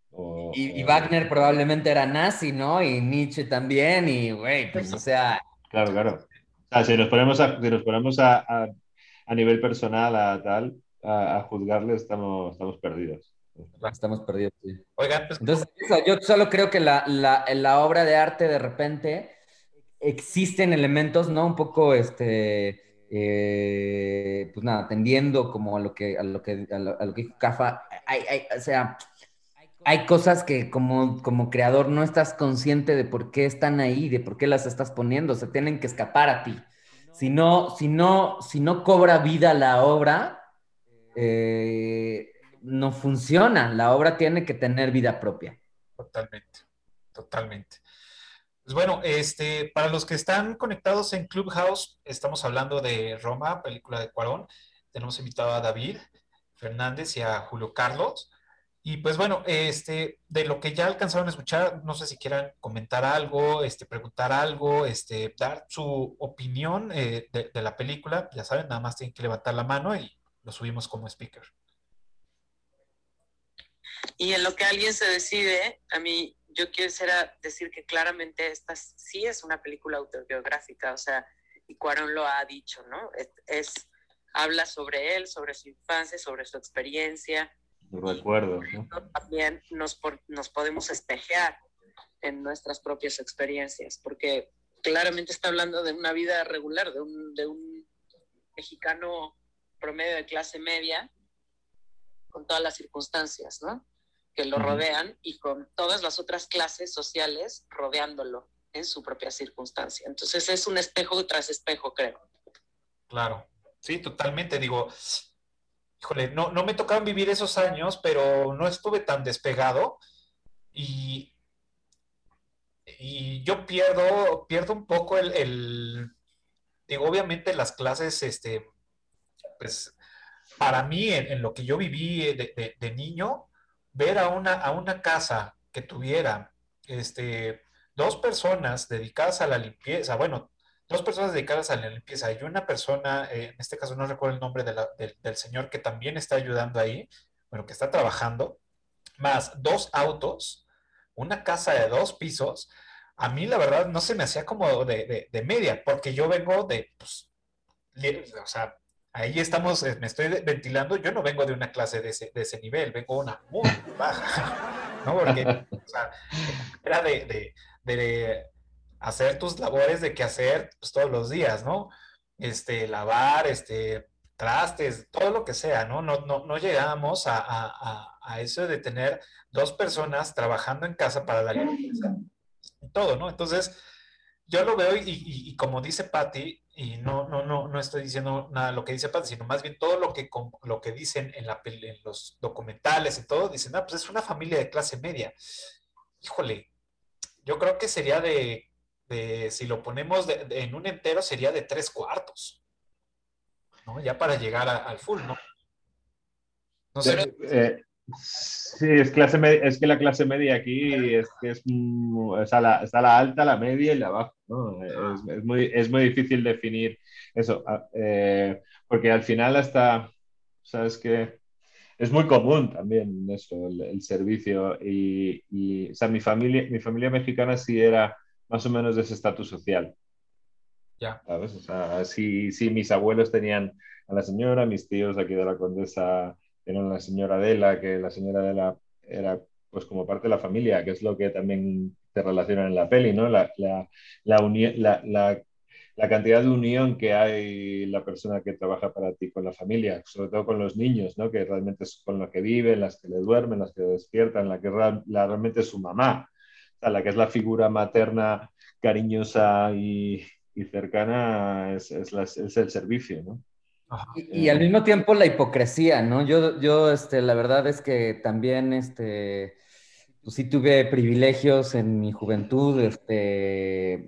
Y, Wagner probablemente era nazi, ¿no? Y Nietzsche también, y güey, pues o sea... Claro, claro. O sea, si nos ponemos a, si nos ponemos a, a, nivel personal, a tal, a, juzgarle, estamos, estamos perdidos. Estamos perdidos, sí. Oigan, pues... Entonces, yo solo creo que la, la, la obra de arte de repente existen elementos, ¿no? Un poco, este, eh, pues nada, tendiendo como a lo que, a lo que, a lo, que dijo Cafa, hay, hay, o sea, hay cosas que como, como creador no estás consciente de por qué están ahí, de por qué las estás poniendo, se tienen que escapar a ti. Si no, si no, si no cobra vida la obra, eh, no funciona. La obra tiene que tener vida propia. totalmente, totalmente. Pues bueno, este, para los que están conectados en Clubhouse, estamos hablando de Roma, película de Cuarón. Tenemos invitado a David Fernández y a Julio Carlos. Y pues bueno, este, de lo que ya alcanzaron a escuchar, no sé si quieran comentar algo, este, preguntar algo, este, dar su opinión eh, de, la película. Ya saben, nada más tienen que levantar la mano y lo subimos como speaker. Y en lo que alguien se decide, a mí yo quisiera decir que claramente esta sí es una película autobiográfica, o sea, y Cuarón lo ha dicho, ¿no? Es habla sobre él, sobre su infancia, sobre su experiencia. Recuerdo. ¿no? También nos, nos podemos espejear en nuestras propias experiencias, porque claramente está hablando de una vida regular, de un, de un mexicano promedio de clase media, con todas las circunstancias, ¿no? que lo rodean y con todas las otras clases sociales rodeándolo en su propia circunstancia. Entonces es un espejo tras espejo, creo. Claro, sí, totalmente. Digo, híjole, no, no me tocaron vivir esos años, pero no estuve tan despegado y, y yo pierdo, pierdo un poco el, el, digo, obviamente las clases, este, pues, para mí, en, lo que yo viví de, de, de niño, ver a una, a una casa que tuviera este, dos personas dedicadas a la limpieza, bueno, dos personas dedicadas a la limpieza y una persona, eh, en este caso no recuerdo el nombre de la, de, del señor que también está ayudando ahí, bueno, que está trabajando, más dos autos, una casa de dos pisos, a mí la verdad no se me hacía como de, de, de media, porque yo vengo de, pues, o sea, ahí estamos, me estoy ventilando, yo no vengo de una clase de ese, de ese nivel, vengo una muy baja, ¿no? Porque o sea, era de, de, de, hacer tus labores de qué hacer pues, todos los días, ¿no? Este, lavar, este, trastes, todo lo que sea, ¿no? No, no, no llegamos a, a, a, eso de tener dos personas trabajando en casa para la limpieza, todo, ¿no? Entonces, yo lo veo y, y, y como dice Patti, y no, no, no, no estoy diciendo nada de lo que dice Patti, sino más bien todo lo que, lo que dicen en, la, en los documentales y todo, dicen, ah, pues es una familia de clase media. Híjole, yo creo que sería de, de si lo ponemos de, de, en un entero, sería de tres cuartos, ¿no? Ya para llegar a, al full, ¿no? no. Eh, Sí, es, clase media, es que la clase media aquí es que es, está, la, está la alta, la media y la baja. ¿no? Es, es, muy, es muy difícil definir eso, eh, porque al final hasta, sabes que es muy común también eso, el, el servicio y, y, o sea, mi familia, mi familia mexicana sí era más o menos de ese estatus social. Ya. ¿Sabes? O sea, sí, sí, mis abuelos tenían a la señora, mis tíos aquí de la condesa tenían la señora Adela, que la señora Adela era pues como parte de la familia, que es lo que también te relaciona en la peli, ¿no? La, la, la, la, la, la cantidad de unión que hay la persona que trabaja para ti con la familia, sobre todo con los niños, ¿no? Que realmente es con los que viven, las que le duermen, las que le despiertan, la que realmente es su mamá, la que es la figura materna cariñosa y, y cercana es, es, la, es el servicio, ¿no? Y, y, al mismo tiempo la hipocresía, ¿no? Yo, yo este, la verdad es que también, este, pues sí tuve privilegios en mi juventud, este,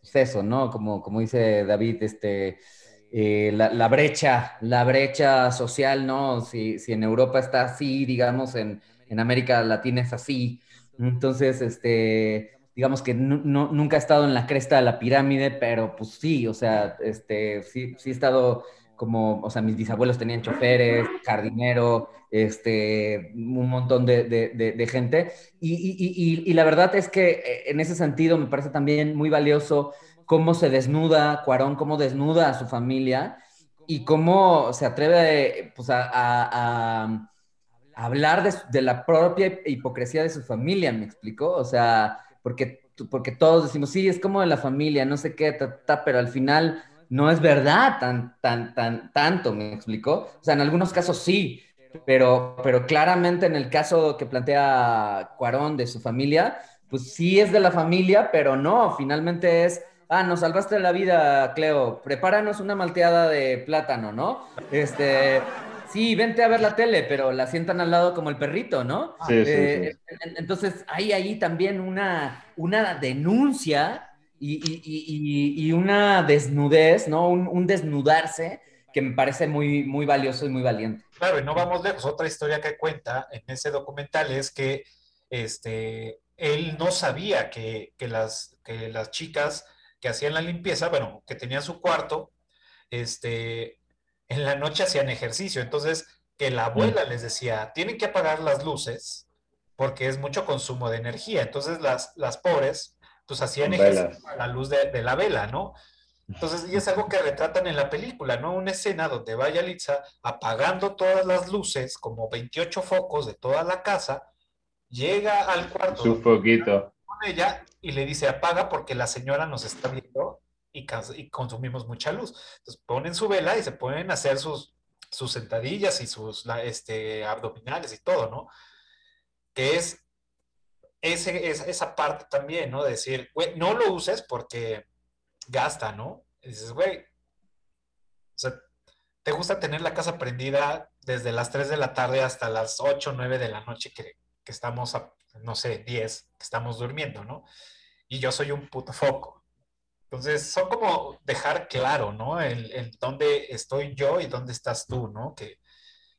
pues eso, ¿no? Como, como dice David, este, eh, la, la, brecha, la brecha social, ¿no? Si, si en Europa está así, digamos, en, en, América Latina es así. Entonces, este, digamos que no, nunca he estado en la cresta de la pirámide, pero pues sí, o sea, este, sí, sí he estado como, o sea, mis bisabuelos tenían choferes, jardinero, este, un montón de, de, gente. Y, y, la verdad es que eh, en ese sentido me parece también muy valioso cómo se desnuda Cuarón, cómo desnuda a su familia y cómo se atreve pues, a, a, a hablar de, la propia hipocresía de su familia, ¿me explicó? O sea, porque, porque todos decimos, sí, es como de la familia, no sé qué, pero al final no es verdad tan, tan, tan, tanto, ¿me explicó? O sea, en algunos casos sí, pero, pero claramente en el caso que plantea Cuarón de su familia, pues sí es de la familia, pero no, finalmente es, ah, nos salvaste la vida, Cleo, prepáranos una malteada de plátano, ¿no? Este, sí, vente a ver la tele, pero la sientan al lado como el perrito, ¿no? Sí, sí, Eh, sí. en- Entonces hay ahí también una, una denuncia y, y- y- y- y una desnudez, ¿no? Un, un desnudarse que me parece muy, muy valioso y muy valiente. Claro, y no vamos lejos. Otra historia que cuenta en ese documental es que este, él no sabía que, que las, que las chicas que hacían la limpieza, bueno, que tenían su cuarto, este, en la noche hacían ejercicio. Entonces, que la abuela les decía, tienen que apagar las luces porque es mucho consumo de energía. Entonces, las, las pobres, pues hacían ejercicio a la luz de, de la vela, ¿no? Entonces, y es algo que retratan en la película, ¿no? Una escena donde va Yalitza apagando todas las luces, como 28 focos de toda la casa, llega al cuarto Su foquito. con ella y le dice apaga porque la señora nos está viendo y, consumimos mucha luz. Entonces ponen su vela y se a hacer sus, sus sentadillas y sus este, abdominales y todo, ¿no? Que es ese, es- esa parte también, ¿no? De decir, güey, no lo uses porque gasta, ¿no? Dices, güey, te gusta tener la casa prendida desde las 3 de la tarde hasta las 8 o 9 de la noche que, que estamos, no sé, 10, que estamos durmiendo, ¿no? Y yo soy un puto foco. Entonces, son como dejar claro, ¿no? El, el dónde estoy yo y dónde estás tú, ¿no? Que,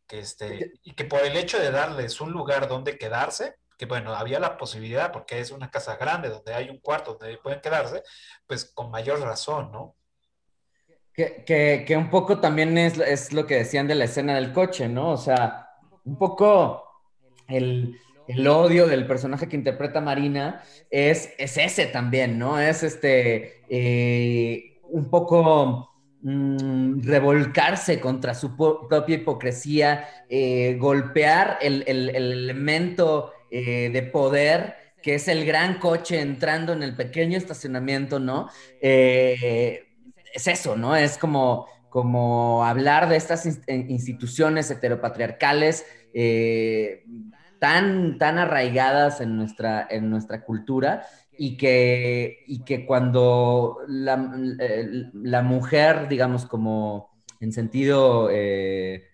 que este, y que por el hecho de darles un lugar donde quedarse, que bueno, había la posibilidad, porque es una casa grande donde hay un cuarto donde pueden quedarse, pues con mayor razón, ¿no? Que, que- que un poco también es, es lo que decían de la escena del coche, ¿no? O sea, un poco el, el odio del personaje que interpreta Marina es, es ese también, ¿no? Es este, eh, un poco mm, revolcarse contra su propia hipocresía, eh, golpear el, el- el elemento eh, de poder que es el gran coche entrando en el pequeño estacionamiento, ¿no? Es eso, ¿no? Es como, como hablar de estas ins- instituciones heteropatriarcales tan, tan arraigadas en nuestra, en nuestra cultura y que, y que cuando la, eh, la mujer, digamos, como en sentido, eh,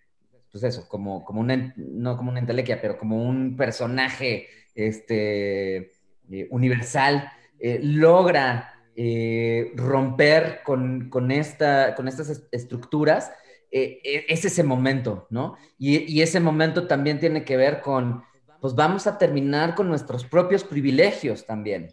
pues eso, como, como una, no como una entelequia, pero como un personaje este, eh, universal, logra romper con, con, esta, con estas est- estructuras, eh, es ese momento, ¿no? Y, y ese momento también tiene que ver con, pues vamos a terminar con nuestros propios privilegios también.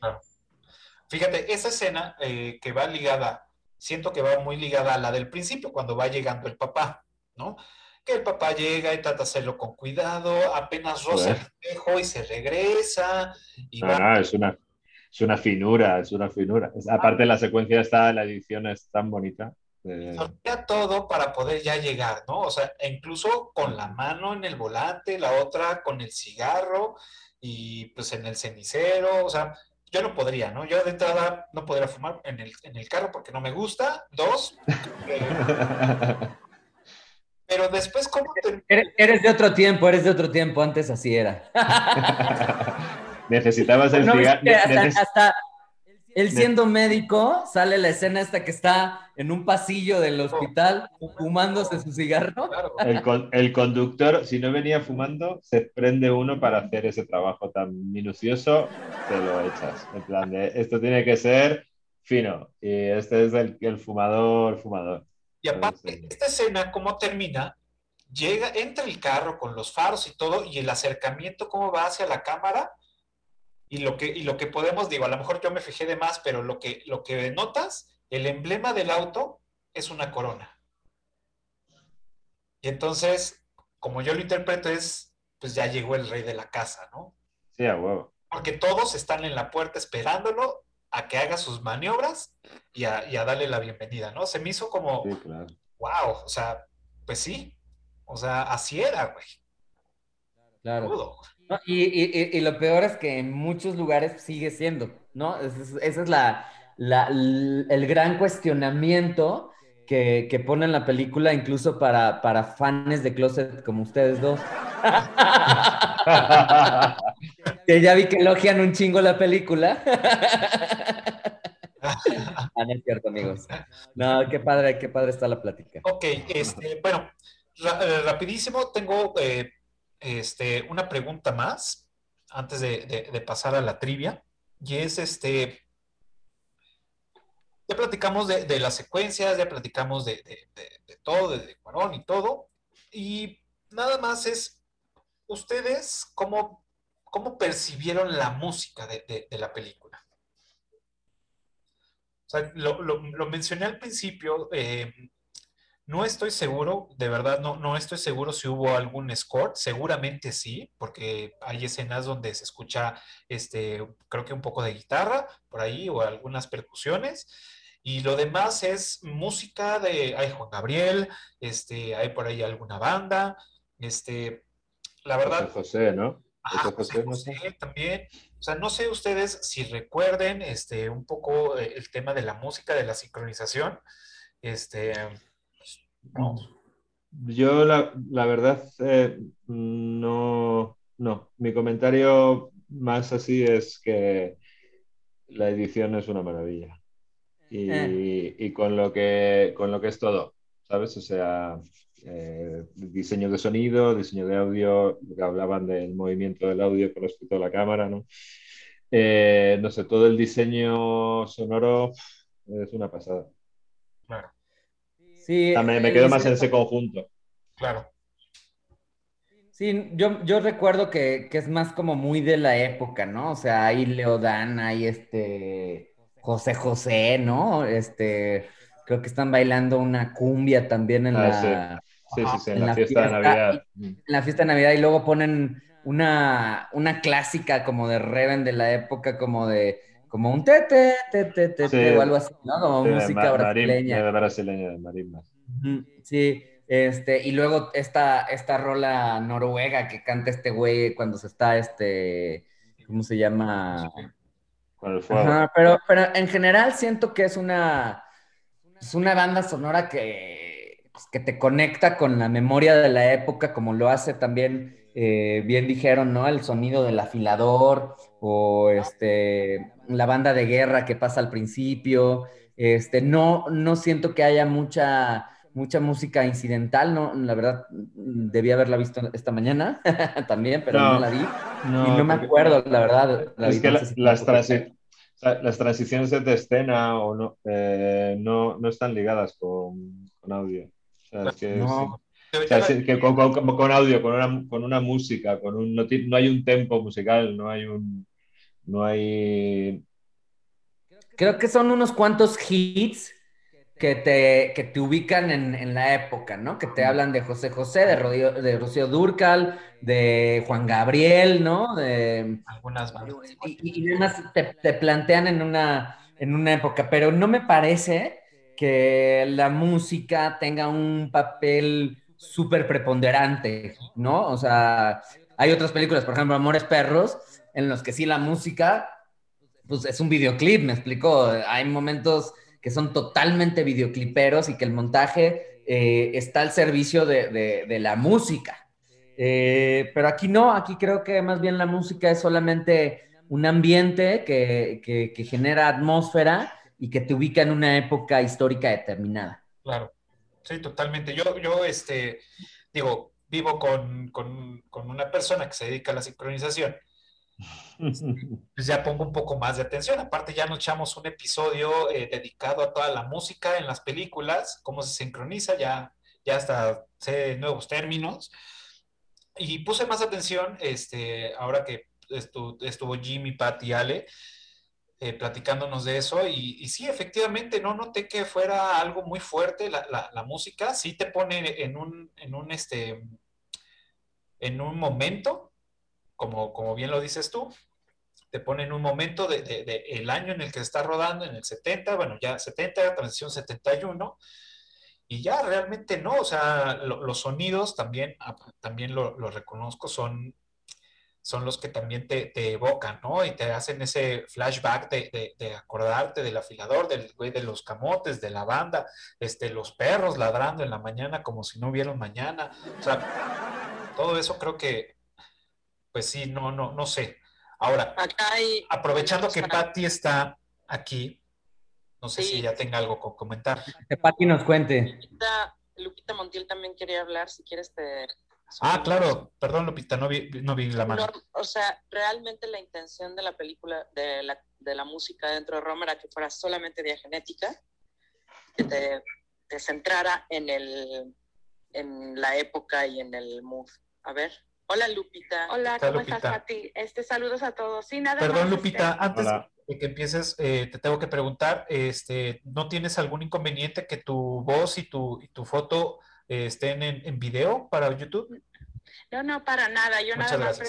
Fíjate, esa escena eh, que va ligada, siento que va muy ligada a la del principio, cuando va llegando el papá, ¿no? Que el papá llega y trata de hacerlo con cuidado, apenas roza el espejo y se regresa, y No, va no, es una, es una finura, es una finura. Es- aparte, la secuencia está, la edición es tan bonita. Eh, sortea todo para poder ya llegar, ¿no? O sea, incluso con la mano en el volante, la otra con el cigarro y pues en el cenicero, o sea, yo no podría, ¿no? Yo de entrada no podría fumar en el, en el carro porque no me gusta. Dos, eh, pero después, ¿cómo te... Eres, eres de otro tiempo, eres de otro tiempo, antes así era. Necesitabas el ¿No ves cigarro. que hasta, hasta él siendo médico, sale la escena esta que está en un pasillo del hospital fumándose su cigarro. El, con- el conductor, si no venía fumando, se prende uno para hacer ese trabajo tan minucioso, te lo echas. En plan de, esto tiene que ser fino. Y este es el, el fumador, fumador. Y aparte, esta escena, ¿cómo termina? Llega, entra el carro con los faros y todo, y el acercamiento, cómo va hacia la cámara, y lo que, y lo que podemos, digo, a lo mejor yo me fijé de más, pero lo que, lo que notas, el emblema del auto es una corona. Y entonces, como yo lo interpreto, es, pues ya llegó el rey de la casa, ¿no? Sí, a huevo. Porque todos están en la puerta esperándolo a que haga sus maniobras y a, y a darle la bienvenida, ¿no? Se me hizo como, Sí, claro. wow, o sea, pues sí, o sea, así era, güey, Claro. No, y, y- y- lo peor es que en muchos lugares sigue siendo, ¿no? Ese es, es la, la- el gran cuestionamiento que, que pone en la película, incluso para, para fans de Closet como ustedes dos. que ya vi que elogian un chingo la película. Ah, no es cierto, amigos. No, qué padre, qué padre está la plática. Ok, este, bueno, eh, rapidísimo, tengo eh, este, una pregunta más antes de, pasar a la trivia. Y es este. Ya platicamos de, las secuencias, ya platicamos de, todo, de Cuarón y todo. Y nada más es, ¿ustedes cómo, cómo percibieron la música de, la película? O sea, lo, mencioné al principio, eh, no estoy seguro, de verdad, no, no estoy seguro si hubo algún score, seguramente sí, porque hay escenas donde se escucha, este, creo que un poco de guitarra por ahí o algunas percusiones. Y lo demás es música de, hay Juan Gabriel, este, hay por ahí alguna banda, este, la verdad. José, ¿no? José, José, también. O sea, no sé ustedes si recuerden, este, un poco eh, el tema de la música, de la sincronización, este, yo la, verdad eh, no, no. Mi comentario más así es que la edición es una maravilla. Y, eh. con, lo que, con lo que es todo, ¿sabes? O sea, eh, diseño de sonido, diseño de audio, que hablaban del movimiento del audio con respecto a la cámara, ¿no? no sé, todo el diseño sonoro es una pasada. Claro. Sí, me, quedo más en ese conjunto. Claro. Sí, yo, yo recuerdo que, es más como muy de la época, ¿no? O sea, hay Leodán, hay este José José, ¿no? Este, creo que están bailando una cumbia también en ah, la. Sí. sí, sí, en, la, fiesta, de Navidad. en la fiesta de Navidad y luego ponen una, una clásica como de Reven de la época, como de como un tete, tete, tete, o algo así, ¿no? Como música brasileña. De brasileña, de marimba. Sí, este, y luego esta, esta rola noruega que canta este güey cuando se está, este, ¿cómo se llama? Con el fuego. pero, pero en general siento que es una, es una banda sonora que, pues, que te conecta con la memoria de la época, como lo hace también, eh, bien dijeron, ¿no? El sonido del afilador o este, la banda de guerra que pasa al principio. Este, no, no siento que haya mucha, mucha música incidental, ¿no? La verdad, debía haberla visto esta mañana también, pero no, la vi. y no me acuerdo, la verdad. es que las, las, transiciones de escena o no, eh, no, no, están ligadas con, con audio. O sea, es que, no. que con, con, con, audio, con una, con una música, con un, no, no hay un tempo musical, no hay un no hay... Creo que son unos cuantos hits que te, que te ubican en, la época, ¿no? Que te hablan de José José, de, Rocío, de Rocío Durcal, de Juan Gabriel, ¿no? De, Algunas Y, y, además te, plantean en una, en una época, pero no me parece que la música tenga un papel súper preponderante, ¿no? O sea, hay otras películas, por ejemplo, Amores Perros, en los que sí la música, pues es un videoclip, me explicó. Hay momentos que son totalmente videocliperos y que el montaje eh, está al servicio de, la música. Eh, pero aquí no, aquí creo que más bien la música es solamente un ambiente que, genera atmósfera y que te ubica en una época histórica determinada. Claro, sí, totalmente. Yo, yo este, digo, vivo con, con una persona que se dedica a la sincronización pues ya pongo un poco más de atención. Aparte, ya nos echamos un episodio eh, dedicado a toda la música en las películas, cómo se sincroniza, ya, ya hasta sé nuevos términos. Y puse más atención, este, ahora que estuvo, estuvo Jimmy, Pat y Ale, eh, platicándonos de eso. Y, y, sí, efectivamente, no noté que fuera algo muy fuerte la, la, la música. Sí te pone en un, en un, este, en un momento como, como bien lo dices tú, te pone en un momento del de, el año en el que está rodando, en el 70, bueno, ya 70, transición 71, y ya realmente no, o sea, los sonidos también, también lo, reconozco, son, son los que también te, te, evocan, ¿no? Y te hacen ese flashback de, de, acordarte del afilador, del güey de los camotes, de la banda, este, los perros ladrando en la mañana como si no hubiera mañana, o sea, todo eso creo que pues sí, no, no, no sé. Ahora, aprovechando que Patti está aquí, no sé si ya tenga algo que comentar. Que Patti nos cuente. Lupita Montiel también quería hablar, si quieres te... Ah, claro, perdón Lupita, no vi, no vi la mano. o sea, realmente la intención de la película, de la, de la música dentro de Roma era que fuera solamente diagenética, que te, te centrara en, el, en la época y en el mood. A ver. Hola Lupita. Hola, ¿cómo estás, Pati? Este, saludos a todos. Sí, nada Perdón, Lupita, este, antes de que empieces, eh, te tengo que preguntar, este, ¿no tienes algún inconveniente que tu voz y tu, y tu foto eh, estén en, en, video para YouTube? No, no, para nada. Yo nada más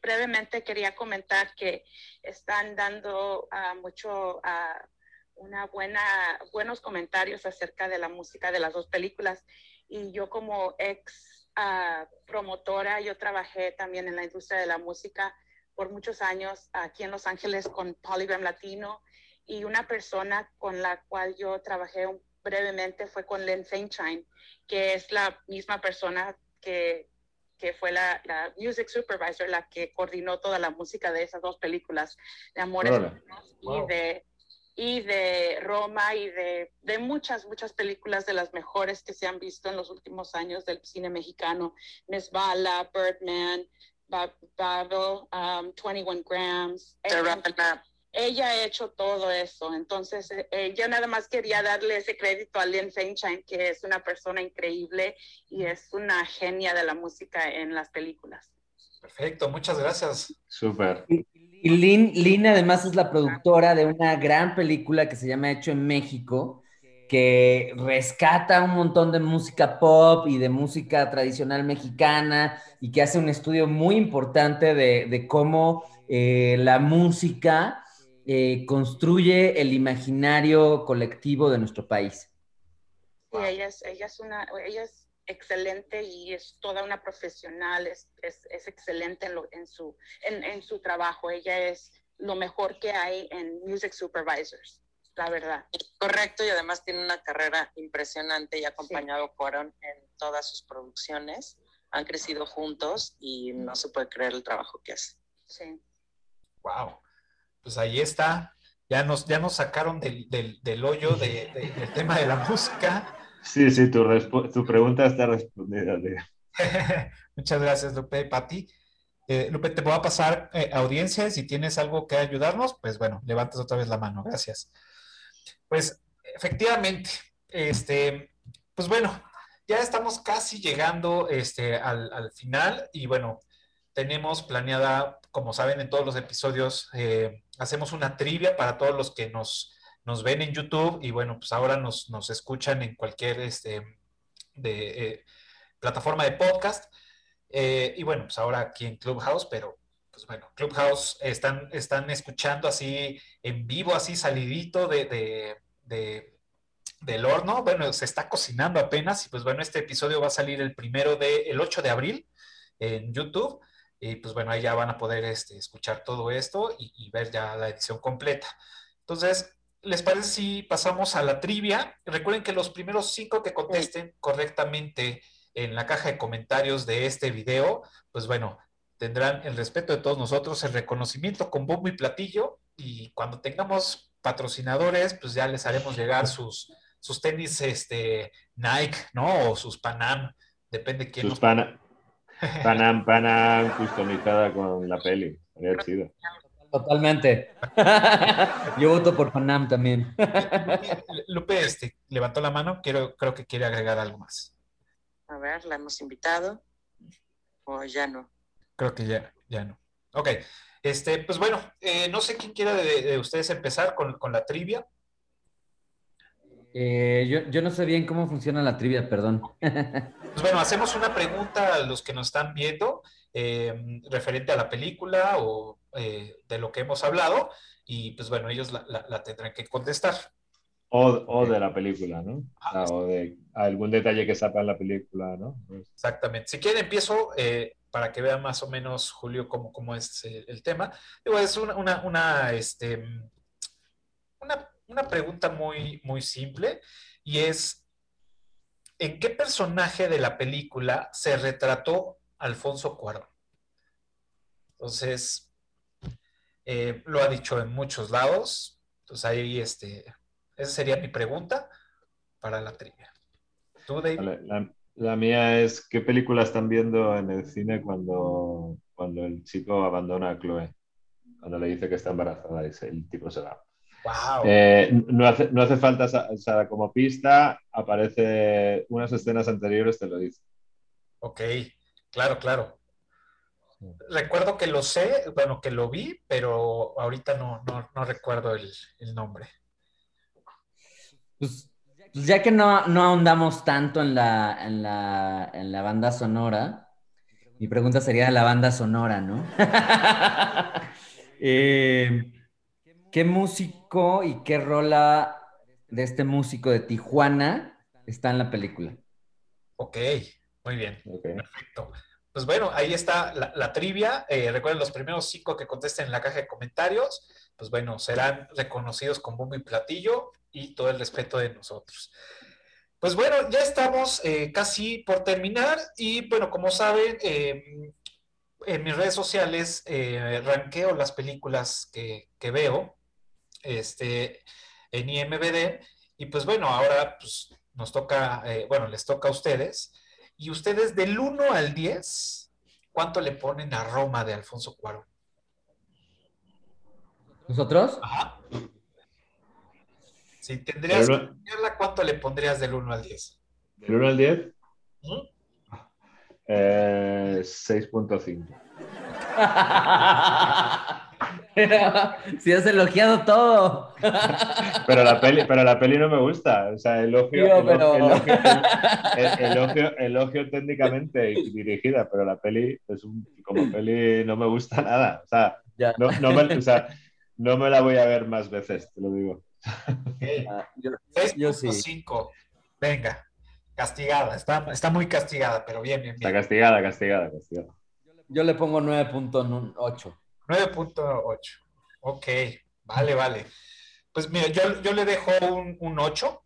brevemente quería comentar que están dando uh, mucho uh, una buena, buenos comentarios acerca de la música de las dos películas. Y yo como ex uh, promotora, yo trabajé también en la industria de la música por muchos años aquí en Los Ángeles con Polygram Latino. Y una persona con la cual yo trabajé brevemente fue con Lynn Saintshine, que es la misma persona que, que fue la, la, music supervisor, la que coordinó toda la música de esas dos películas, de Amores y de y de Roma y de, de, muchas, muchas películas de las mejores que se han visto en los últimos años del cine mexicano. Nesbala, Birdman, Babel, um, 21 Grams. Ella, ella, ha hecho todo eso. Entonces, eh, yo nada más quería darle ese crédito a Lynn Feinstein, que es una persona increíble y es una genia de la música en las películas. Perfecto, muchas gracias. Súper. Y Lynn, además es la productora de una gran película que se llama Hecho en México, que rescata un montón de música pop y de música tradicional mexicana y que hace un estudio muy importante de, cómo eh, la música eh, construye el imaginario colectivo de nuestro país. Sí, ella es, una, excelente y es toda una profesional, es, es, es excelente en, lo, en, su, en, en, su trabajo. Ella es lo mejor que hay en Music Supervisors, la verdad. Correcto, y además tiene una carrera impresionante y acompañado sí. Cuarón en todas sus producciones. Han crecido juntos y no se puede creer el trabajo que hace. Sí. Wow. Pues ahí está. Ya nos, ya nos sacaron del, del, del hoyo de, de, del tema de la música. Sí, sí, tu, pregunta está respondida. Muchas gracias, Lupe y Pati. Eh, Lupe, te voy a pasar eh, audiencia. Si tienes algo que ayudarnos, pues bueno, levantas otra vez la mano. Gracias. Pues efectivamente, este, pues bueno, ya estamos casi llegando este, al, al final y bueno, tenemos planeada, como saben, en todos los episodios, eh, hacemos una trivia para todos los que nos nos ven en YouTube y bueno, pues ahora nos, nos escuchan en cualquier este, de, eh, plataforma de podcast. Eh, y bueno, pues ahora aquí en Clubhouse, pero pues bueno, Clubhouse están, están escuchando así en vivo, así salidito de, de, de, del horno. Bueno, se está cocinando apenas y pues bueno, este episodio va a salir el primero de, el 8 de abril en YouTube. Y pues bueno, ahí ya van a poder este, escuchar todo esto y, y ver ya la edición completa. Entonces, ¿les parece si pasamos a la trivia? Recuerden que los primeros cinco que contesten correctamente en la caja de comentarios de este video, pues bueno, tendrán el respeto de todos nosotros, el reconocimiento con bombo y platillo y cuando tengamos patrocinadores, pues ya les haremos llegar sus, sus tenis este, Nike, ¿no? O sus Panam, depende quién. Sus nos... Panam, Panam, Panam, customizada con la peli, sería chido. Totalmente. Yo voto por Panam también. Lupe este, levantó la mano, quiero, creo que quiere agregar algo más. A ver, la hemos invitado. O ya no. Creo que ya, ya no. Ok. Este, pues bueno, eh, no sé quién quiera de, de ustedes empezar con, con, la trivia. Eh, yo, yo, no sé bien cómo funciona la trivia, perdón. Pues bueno, hacemos una pregunta a los que nos están viendo eh, referente a la película o eh, de lo que hemos hablado y pues bueno, ellos la, la, la tendrán que contestar. O, o, de la película, ¿no? Ah, o de algún detalle que sepa en la película, ¿no? Exactamente. Si quieren, empiezo eh, para que vean más o menos, Julio, cómo, cómo es el, el tema. Digo, es una, una, una, este, una, una pregunta muy, muy simple y es, ¿en qué personaje de la película se retrató Alfonso Cuarón? Entonces, eh, lo ha dicho en muchos lados. Entonces ahí, este, esa sería mi pregunta para la trivia. La, mía es ¿qué película están viendo en el cine cuando, cuando el chico abandona a Chloe? Cuando le dice que está embarazada y el tipo se va. Eh, no, hace, no, hace, falta, o como pista, aparece unas escenas anteriores, te lo dice. Ok, claro, claro. Recuerdo que lo sé, bueno, que lo vi, pero ahorita no, no, recuerdo el, nombre. Pues, pues, ya que no, no ahondamos tanto en la, en, la, en la banda sonora, mi pregunta sería la banda sonora, ¿no? eh, ¿Qué músico y qué rola de este músico de Tijuana está en la película? Ok, muy bien. Perfecto. Pues bueno, ahí está la, trivia. Eh, recuerden, los primeros cinco que contesten en la caja de comentarios, pues bueno, serán reconocidos con bombo y platillo y todo el respeto de nosotros. Pues bueno, ya estamos eh, casi por terminar y bueno, como saben, em, en mis redes sociales eh, ranqueo las películas que, que veo este, en IMBD. Y pues bueno, ahora pues, nos toca, eh, bueno, les toca a ustedes. Y ustedes del 1 al 10, ¿cuánto le ponen a Roma de Alfonso Cuarón? ¿Nosotros? Ajá. Si tendrías que ponerla, ¿cuánto le pondrías del 1 al 10? ¿Del 1 al 10? Eh, 6.5. si has elogiado todo. pero, la peli, pero la peli no me gusta. O sea, elogio, elogio, técnicamente y dirigida, pero la peli es un, como peli no me gusta nada. O sea, no, no, me, o sea, no me la voy a ver más veces, te lo digo. Ah, yo, sí. Venga, castigada. Está, está muy castigada, pero bien, bien, bien. Está castigada, castigada, castigada. Yo le pongo 9.8. 9.8. Ok, vale, vale. Pues mira, yo, yo le dejo un, un 8.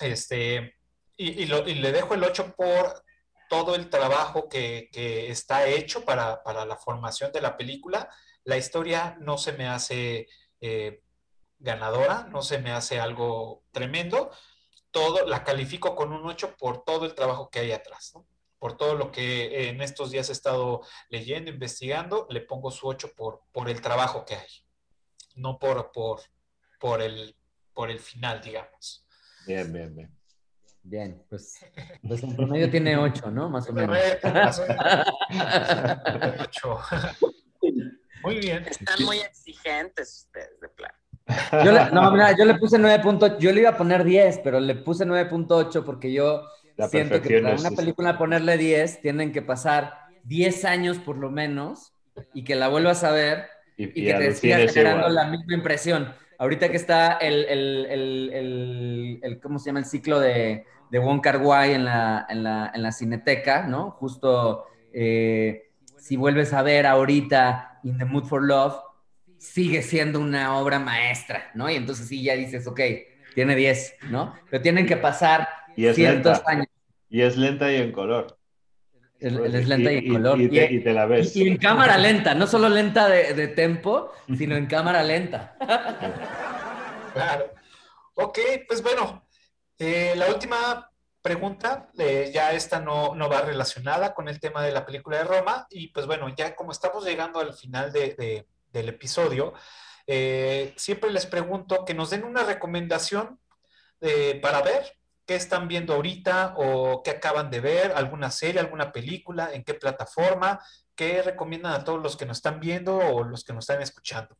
Este, y, y, lo, le dejo el 8 por todo el trabajo que, que está hecho para, para, la formación de la película. La historia no se me hace eh, ganadora, no se me hace algo tremendo. Todo la califico con un 8 por todo el trabajo que hay atrás. ¿no? Por todo lo que en estos días he estado leyendo, investigando, le pongo su 8 por, por el trabajo que hay, no por, por, por, el, por el final, digamos. Bien, bien, bien. Bien, pues, pues en promedio tiene 8, ¿no? Más o menos. 8. Muy bien. Están muy exigentes ustedes, de plan. Yo le, no, mira, yo le puse 9.8, yo le iba a poner 10, pero le puse 9.8 porque yo Siento que para una película ponerle 10, tienen que pasar 10 años por lo menos y que la vuelvas a ver y, que te siga generando la misma impresión. Ahorita que está el, el, el, el, ¿cómo se llama? El ciclo de, de Wong Kar Wai en la, en la, en la cineteca, ¿no? Justo eh, si vuelves a ver ahorita In the Mood for Love, sigue siendo una obra maestra, ¿no? Y entonces sí ya dices, ok, tiene 10, ¿no? Pero tienen que pasar y es lenta. Y es lenta y en color. es lenta y, en color. Y, te, la ves. Y, en cámara lenta, no solo lenta de, de tempo, sino en cámara lenta. Claro. Ok, pues bueno, eh, la última pregunta, eh, ya esta no, no, va relacionada con el tema de la película de Roma, y pues bueno, ya como estamos llegando al final de, del episodio, eh, siempre les pregunto que nos den una recomendación para ver qué están viendo ahorita o qué acaban de ver, alguna serie, alguna película, en qué plataforma, qué recomiendan a todos los que nos están viendo o los que nos están escuchando.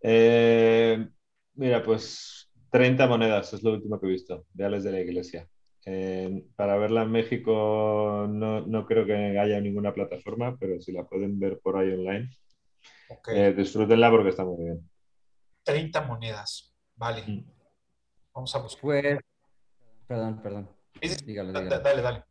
Eh, mira, pues 30 monedas es lo último que he visto, de Alex de la Iglesia. para verla en México no, creo que haya ninguna plataforma, pero si la pueden ver por ahí online, eh, disfrútenla porque está muy bien. 30 monedas. Vale. Mm. Vamos a buscar. Pues, perdón, perdón. Dígalo, Dale, dale.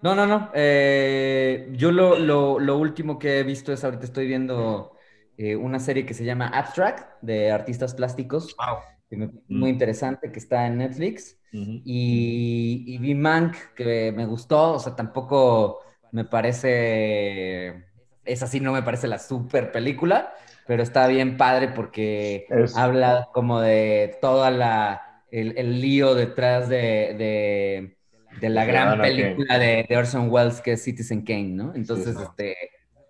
No, no, no. Eh, yo lo, lo, lo, último que he visto es ahorita estoy viendo eh, una serie que se llama Abstract de artistas plásticos. Wow. muy mm. interesante, que está en Netflix. y, y vi Mank, que me gustó. O sea, tampoco me parece esa sí no me parece la super película, pero está bien padre porque habla como de toda la, el, lío detrás de, la gran película de, Orson Welles que es Citizen Kane, ¿no? Entonces, este,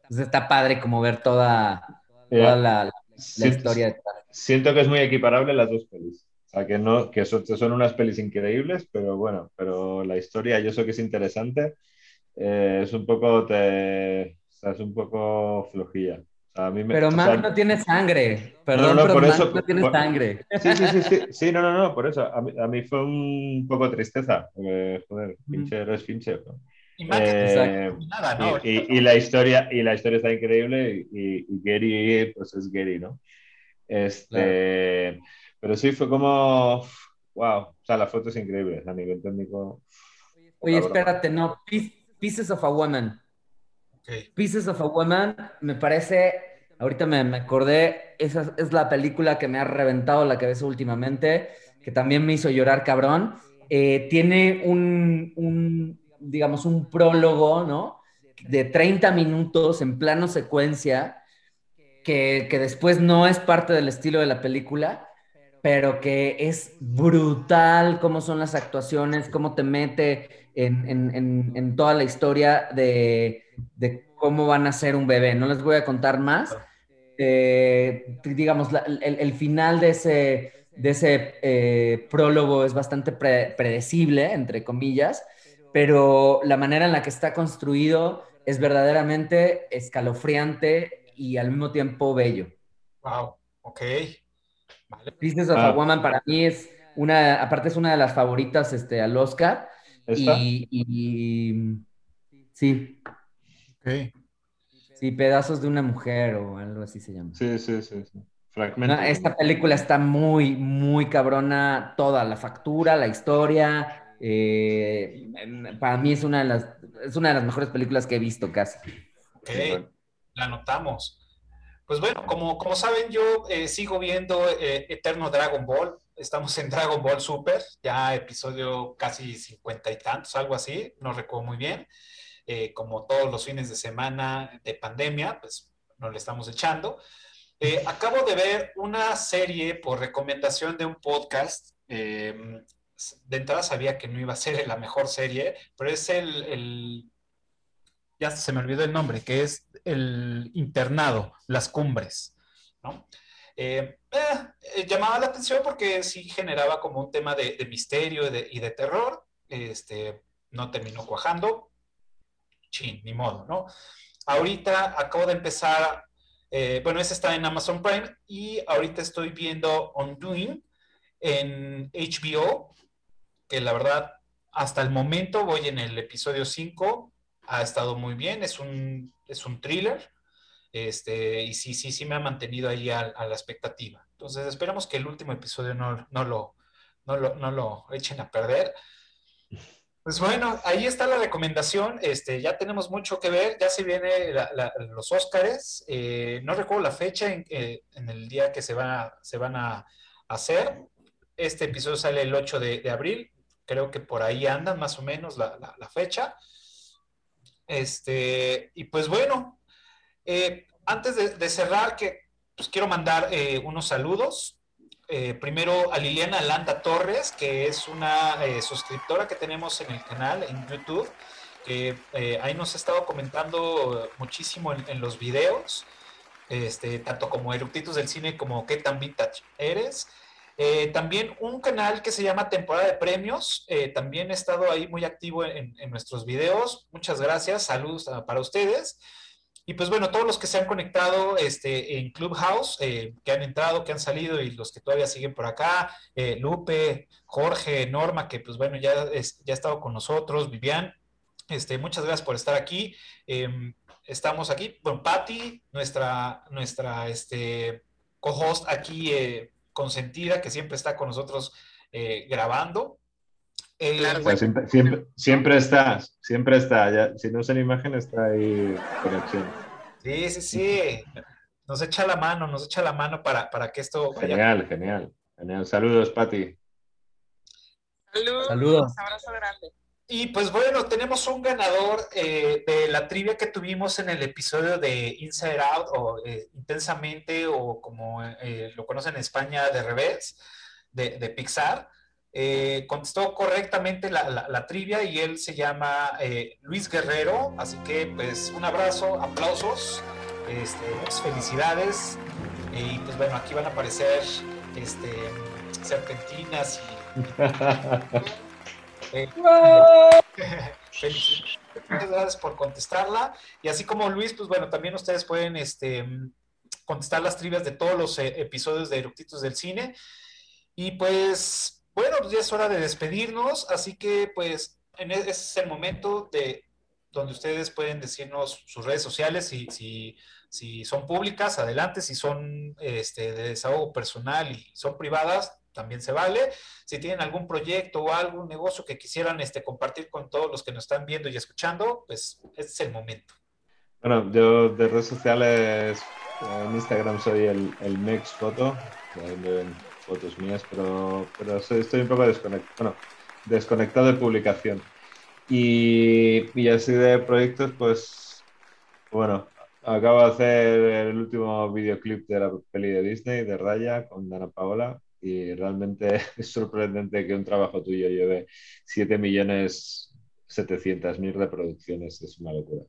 pues está padre como ver toda, toda la, historia. Siento que es muy equiparable las dos pelis. O sea, que, no, que son, son unas pelis increíbles, pero bueno, pero la historia, yo sé que es interesante, eh, es un poco, te, es un poco flojilla. Pero Mac no tiene sangre. Perdón, no, no, pero Mac no tiene sangre. Sí, sí, sí, sí, sí, no, no, no, por eso. A mí, a mí fue un poco tristeza. Porque, joder, Fincher es Fincher. Y, eh, nada, ¿no? y, y, la historia, y la historia está increíble y, y Gary, pues es Gary, ¿no? Este, Pero sí, fue como, wow, o sea, la foto es increíble a nivel técnico. Oye, espérate, no, Pieces of a Woman. Pieces of a Woman, me parece, ahorita me, acordé, esa es la película que me ha reventado la cabeza últimamente, que también me hizo llorar cabrón. Eh, tiene un, un, digamos, un prólogo, ¿no? De 30 minutos en plano secuencia, que, que después no es parte del estilo de la película, pero que es brutal cómo son las actuaciones, cómo te mete en, en, en, toda la historia de, de, cómo van a ser un bebé. No les voy a contar más. Eh, digamos, el, el, final de ese, de ese eh, prólogo es bastante predecible, entre comillas, pero la manera en la que está construido es verdaderamente escalofriante y al mismo tiempo bello. Wow, ok. Vale. Business of a ah. Woman para mí es una, aparte es una de las favoritas este, al Oscar. Y, y, sí. Sí, pedazos de una mujer o algo así se llama. Sí, sí, sí. sí. esta película está muy, muy cabrona, toda la factura, la historia. Eh, para mí es una, de las, es una de las mejores películas que he visto casi. Ok, la notamos. Pues bueno, como, como saben, yo eh, sigo viendo eh, Eterno Dragon Ball. Estamos en Dragon Ball Super, ya episodio casi cincuenta y tantos, algo así, no recuerdo muy bien. Eh, como todos los fines de semana de pandemia, pues nos le estamos echando. acabo de ver una serie por recomendación de un podcast. Em, de entrada sabía que no iba a ser la mejor serie, pero es el, el ya se me olvidó el nombre, que es el internado, las cumbres, ¿no? Eh, eh, eh, llamaba la atención porque sí generaba como un tema de, misterio y de, terror. Este, no terminó cuajando. Chin, ni modo, ¿no? Ahorita acabo de empezar, bueno, ese está en Amazon Prime y ahorita estoy viendo Undoing en HBO, que la verdad, hasta el momento voy en el episodio 5, ha estado muy bien, es un, es un thriller, este, y sí, sí, sí me ha mantenido ahí a, la expectativa. Entonces, esperamos que el último episodio no, no, lo, no, lo, no lo echen a perder. Pues bueno, ahí está la recomendación. Este, ya tenemos mucho que ver. Ya se vienen los Óscares. Eh, no recuerdo la fecha en, eh, en, el día que se, va, se van a hacer. Este episodio sale el 8 de, de abril. Creo que por ahí andan más o menos la, fecha. Este, y pues bueno, eh, antes de, cerrar, que pues quiero mandar eh, unos saludos. Eh, primero a Liliana Landa Torres, que es una suscriptora que tenemos en el canal, en YouTube, que ahí nos ha estado comentando muchísimo en, los videos, este, tanto como Eructitos del Cine como qué tan vintage eres. Eh, también un canal que se llama Temporada de Premios, eh, también he estado ahí muy activo en, nuestros videos. Muchas gracias, saludos para ustedes. Y pues bueno, todos los que se han conectado este, en Clubhouse, eh, que han entrado, que han salido y los que todavía siguen por acá, Lupe, Jorge, Norma, que pues bueno, ya, ya ha estado con nosotros, Vivian, este, muchas gracias por estar aquí. Em, estamos aquí, bueno, Patti, nuestra, nuestra este, co-host aquí consentida que siempre está con nosotros eh, siempre, siempre, siempre, está, siempre está. Ya, si no es en imagen, está ahí conexión. Sí, sí, sí. Nos echa la mano, nos echa la mano para, para que esto Genial, genial, genial. Saludos, Pati. Saludos. Saludos. Abrazo grande. Y pues bueno, tenemos un ganador eh, de la trivia que tuvimos en el episodio de Inside Out o eh, Intensamente o como eh, lo conocen en España de revés, de, Pixar. Contestó correctamente la, trivia y él se llama Luis Guerrero, así que pues un abrazo, aplausos, este, muchas felicidades y pues bueno, aquí van a aparecer este, serpentinas y... Eh, Muchas gracias por contestarla. Y así como Luis, pues bueno, también ustedes pueden este, contestar las trivias de todos los eh, episodios de Eructitos del Cine. Y pues, bueno, pues ya es hora de despedirnos. Así que, pues, en e, ese es el momento de donde ustedes pueden decirnos sus redes sociales, si, si, si son públicas, adelante, si son este, de desahogo personal y son privadas, también se vale. Si tienen algún proyecto o algún negocio que quisieran este, compartir con todos los que nos están viendo y escuchando, pues este es el momento. Bueno, yo de redes sociales, en Instagram soy el, el Mex Foto, fotos mías, pero, pero estoy un poco desconectado, bueno, desconectado de publicación. Y, y así de proyectos, pues, bueno, acabo de hacer el último videoclip de la peli de Disney, de Raya, con Dana Paola, y realmente es sorprendente que un trabajo tuyo lleve 7 millones 700 mil reproducciones, es una locura.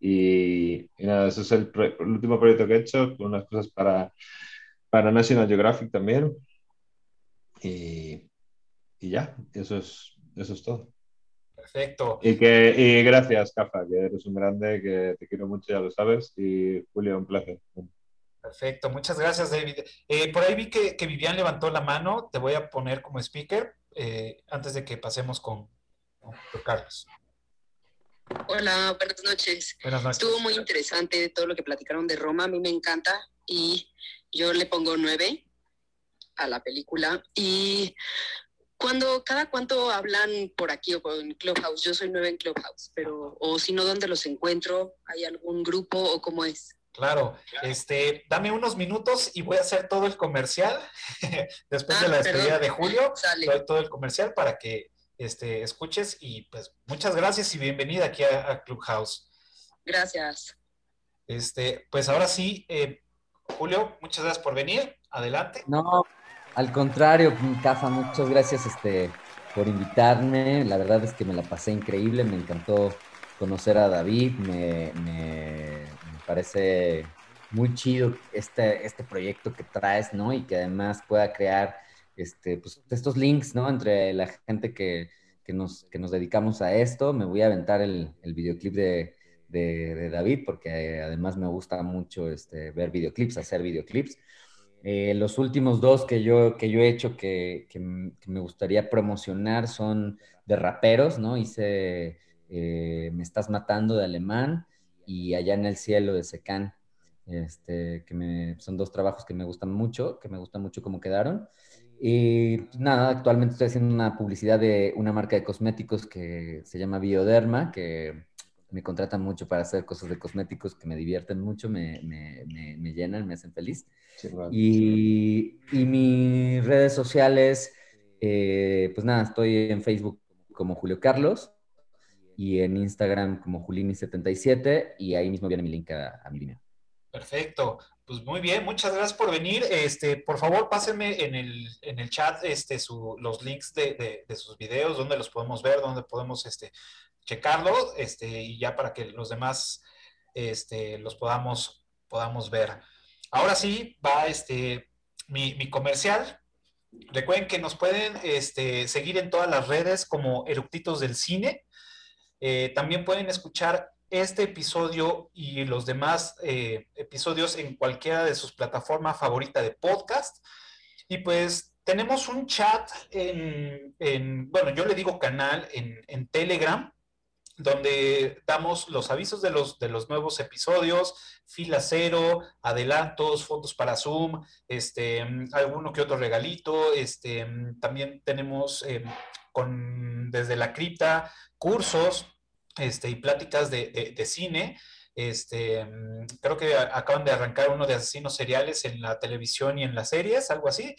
Y, nada, eso es el, último proyecto que he hecho, unas cosas para, para National Geographic también. Y, y ya, eso es, eso es todo. Perfecto. Y, que, y gracias, Cafa, que eres un grande, que te quiero mucho, ya lo sabes. Y Julio, un placer. Perfecto, muchas gracias, David. Eh, por ahí vi que, que, Vivian levantó la mano, te voy a poner como speaker eh, antes de que pasemos con, Carlos. Hola, buenas noches. Buenas noches. Estuvo muy interesante todo lo que platicaron de Roma, a mí me encanta y yo le pongo nueve a la película. Y cuando, cada cuánto hablan por aquí o en Clubhouse, yo soy nueve en Clubhouse, pero, o si no, ¿dónde los encuentro? ¿Hay algún grupo o cómo es? Claro, este, dame unos minutos y voy a hacer todo el comercial. Después de la ah, despedida de Julio, doy todo el comercial para que este, escuches y pues muchas gracias y bienvenida aquí a, Clubhouse. Gracias. Este, pues ahora sí, eh, Julio, muchas gracias por venir. Adelante. No, al contrario, Cafa, muchas gracias este, por invitarme. La verdad es que me la pasé increíble, me encantó conocer a David, me parece muy chido este, este proyecto que traes, ¿no? Y que además pueda crear este, pues, estos links, ¿no? Entre la gente que, que, nos, que nos dedicamos a esto. Me voy a aventar el, el videoclip de, de, David porque además me gusta mucho este, ver videoclips, hacer videoclips. Eh, los últimos dos que yo, que yo he hecho que, que, me gustaría promocionar son de raperos, ¿no? Hice eh, Me estás matando de alemán y Allá en el cielo de Secan, este, que me, son dos trabajos que me gustan mucho, que me gustan mucho cómo quedaron. Y pues, nada, actualmente estoy haciendo una publicidad de una marca de cosméticos que se llama Bioderma, que me contratan mucho para hacer cosas de cosméticos que me divierten mucho, me, me, me, llenan, me hacen feliz. y, y, mis redes sociales, eh, pues nada, estoy en Facebook como Julio Carlos y en Instagram como Julini77 y ahí mismo viene mi link a, mi línea. Perfecto. Pues muy bien, muchas gracias por venir. Este, por favor, pásenme en el, en el chat este, su, los links de, de, sus videos, donde los podemos ver, donde podemos este, checarlos, este, y ya para que los demás este, los podamos, podamos ver. Ahora sí, va este, mi, mi comercial. Recuerden que nos pueden este, seguir en todas las redes como Eructitos del Cine. Eh, también pueden escuchar este episodio y los demás eh, episodios en cualquiera de sus plataformas favoritas de podcast. Y pues tenemos un chat en, bueno, yo le digo canal en, Telegram, donde damos los avisos de los, de los nuevos episodios, fila cero, adelantos, fotos para Zoom, este, alguno que otro regalito. Este, también tenemos eh, con, desde la cripta cursos este, y pláticas de, de, cine. Este, creo que acaban de arrancar uno de asesinos seriales en la televisión y en las series, algo así.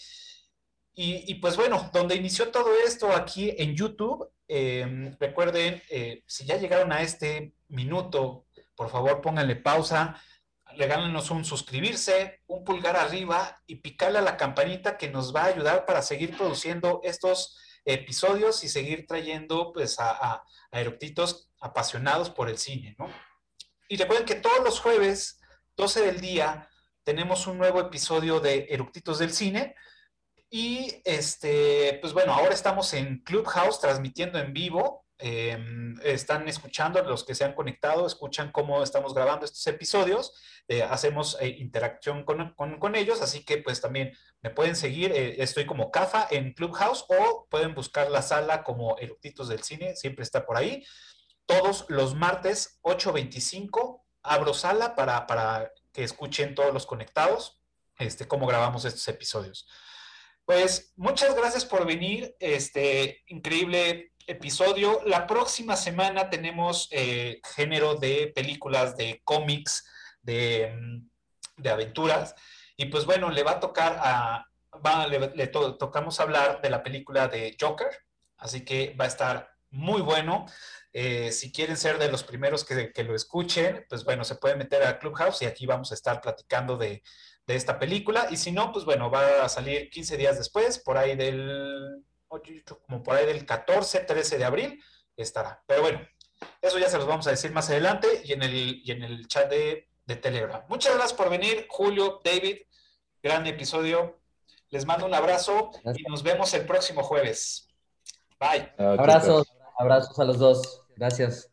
Y, y, pues bueno, donde inició todo esto aquí en YouTube, em, recuerden, eh, si ya llegaron a este minuto, por favor pónganle pausa, regálenos un suscribirse, un pulgar arriba y picarle a la campanita que nos va a ayudar para seguir produciendo estos episodios y seguir trayendo pues a, a, apasionados por el cine, ¿no? Y recuerden que todos los jueves, 12 del día, tenemos un nuevo episodio de Eructitos del Cine. Y este, pues bueno, ahora estamos en Clubhouse transmitiendo en vivo. Em, están escuchando, los que se han conectado, escuchan cómo estamos grabando estos episodios. Eh, hacemos eh, interacción con, con, ellos, así que pues también me pueden seguir. Eh, estoy como CAFA en Clubhouse o pueden buscar la sala como Eructitos del Cine, siempre está por ahí. Todos los martes 8.25 abro sala para, para que escuchen todos los conectados este, cómo grabamos estos episodios. Pues muchas gracias por venir, este increíble episodio. La próxima semana tenemos eh, género de películas, de cómics, de, de, aventuras. Y pues bueno, le va a tocar a, va, le, tocamos hablar de la película de Joker, así que va a estar muy bueno. Eh, si quieren ser de los primeros que, que, lo escuchen, pues bueno, se pueden meter a Clubhouse y aquí vamos a estar platicando de, de esta película. Y si no, pues bueno, va a salir 15 días después, por ahí del, como por ahí del 14, 13 de abril, estará. Pero bueno, eso ya se los vamos a decir más adelante y en el, y en el chat de, de Telegram. Muchas gracias por venir, Julio, David. Gran episodio. Les mando un abrazo y nos vemos el próximo jueves. Bye. Abrazos, abrazos a los dos. Gracias.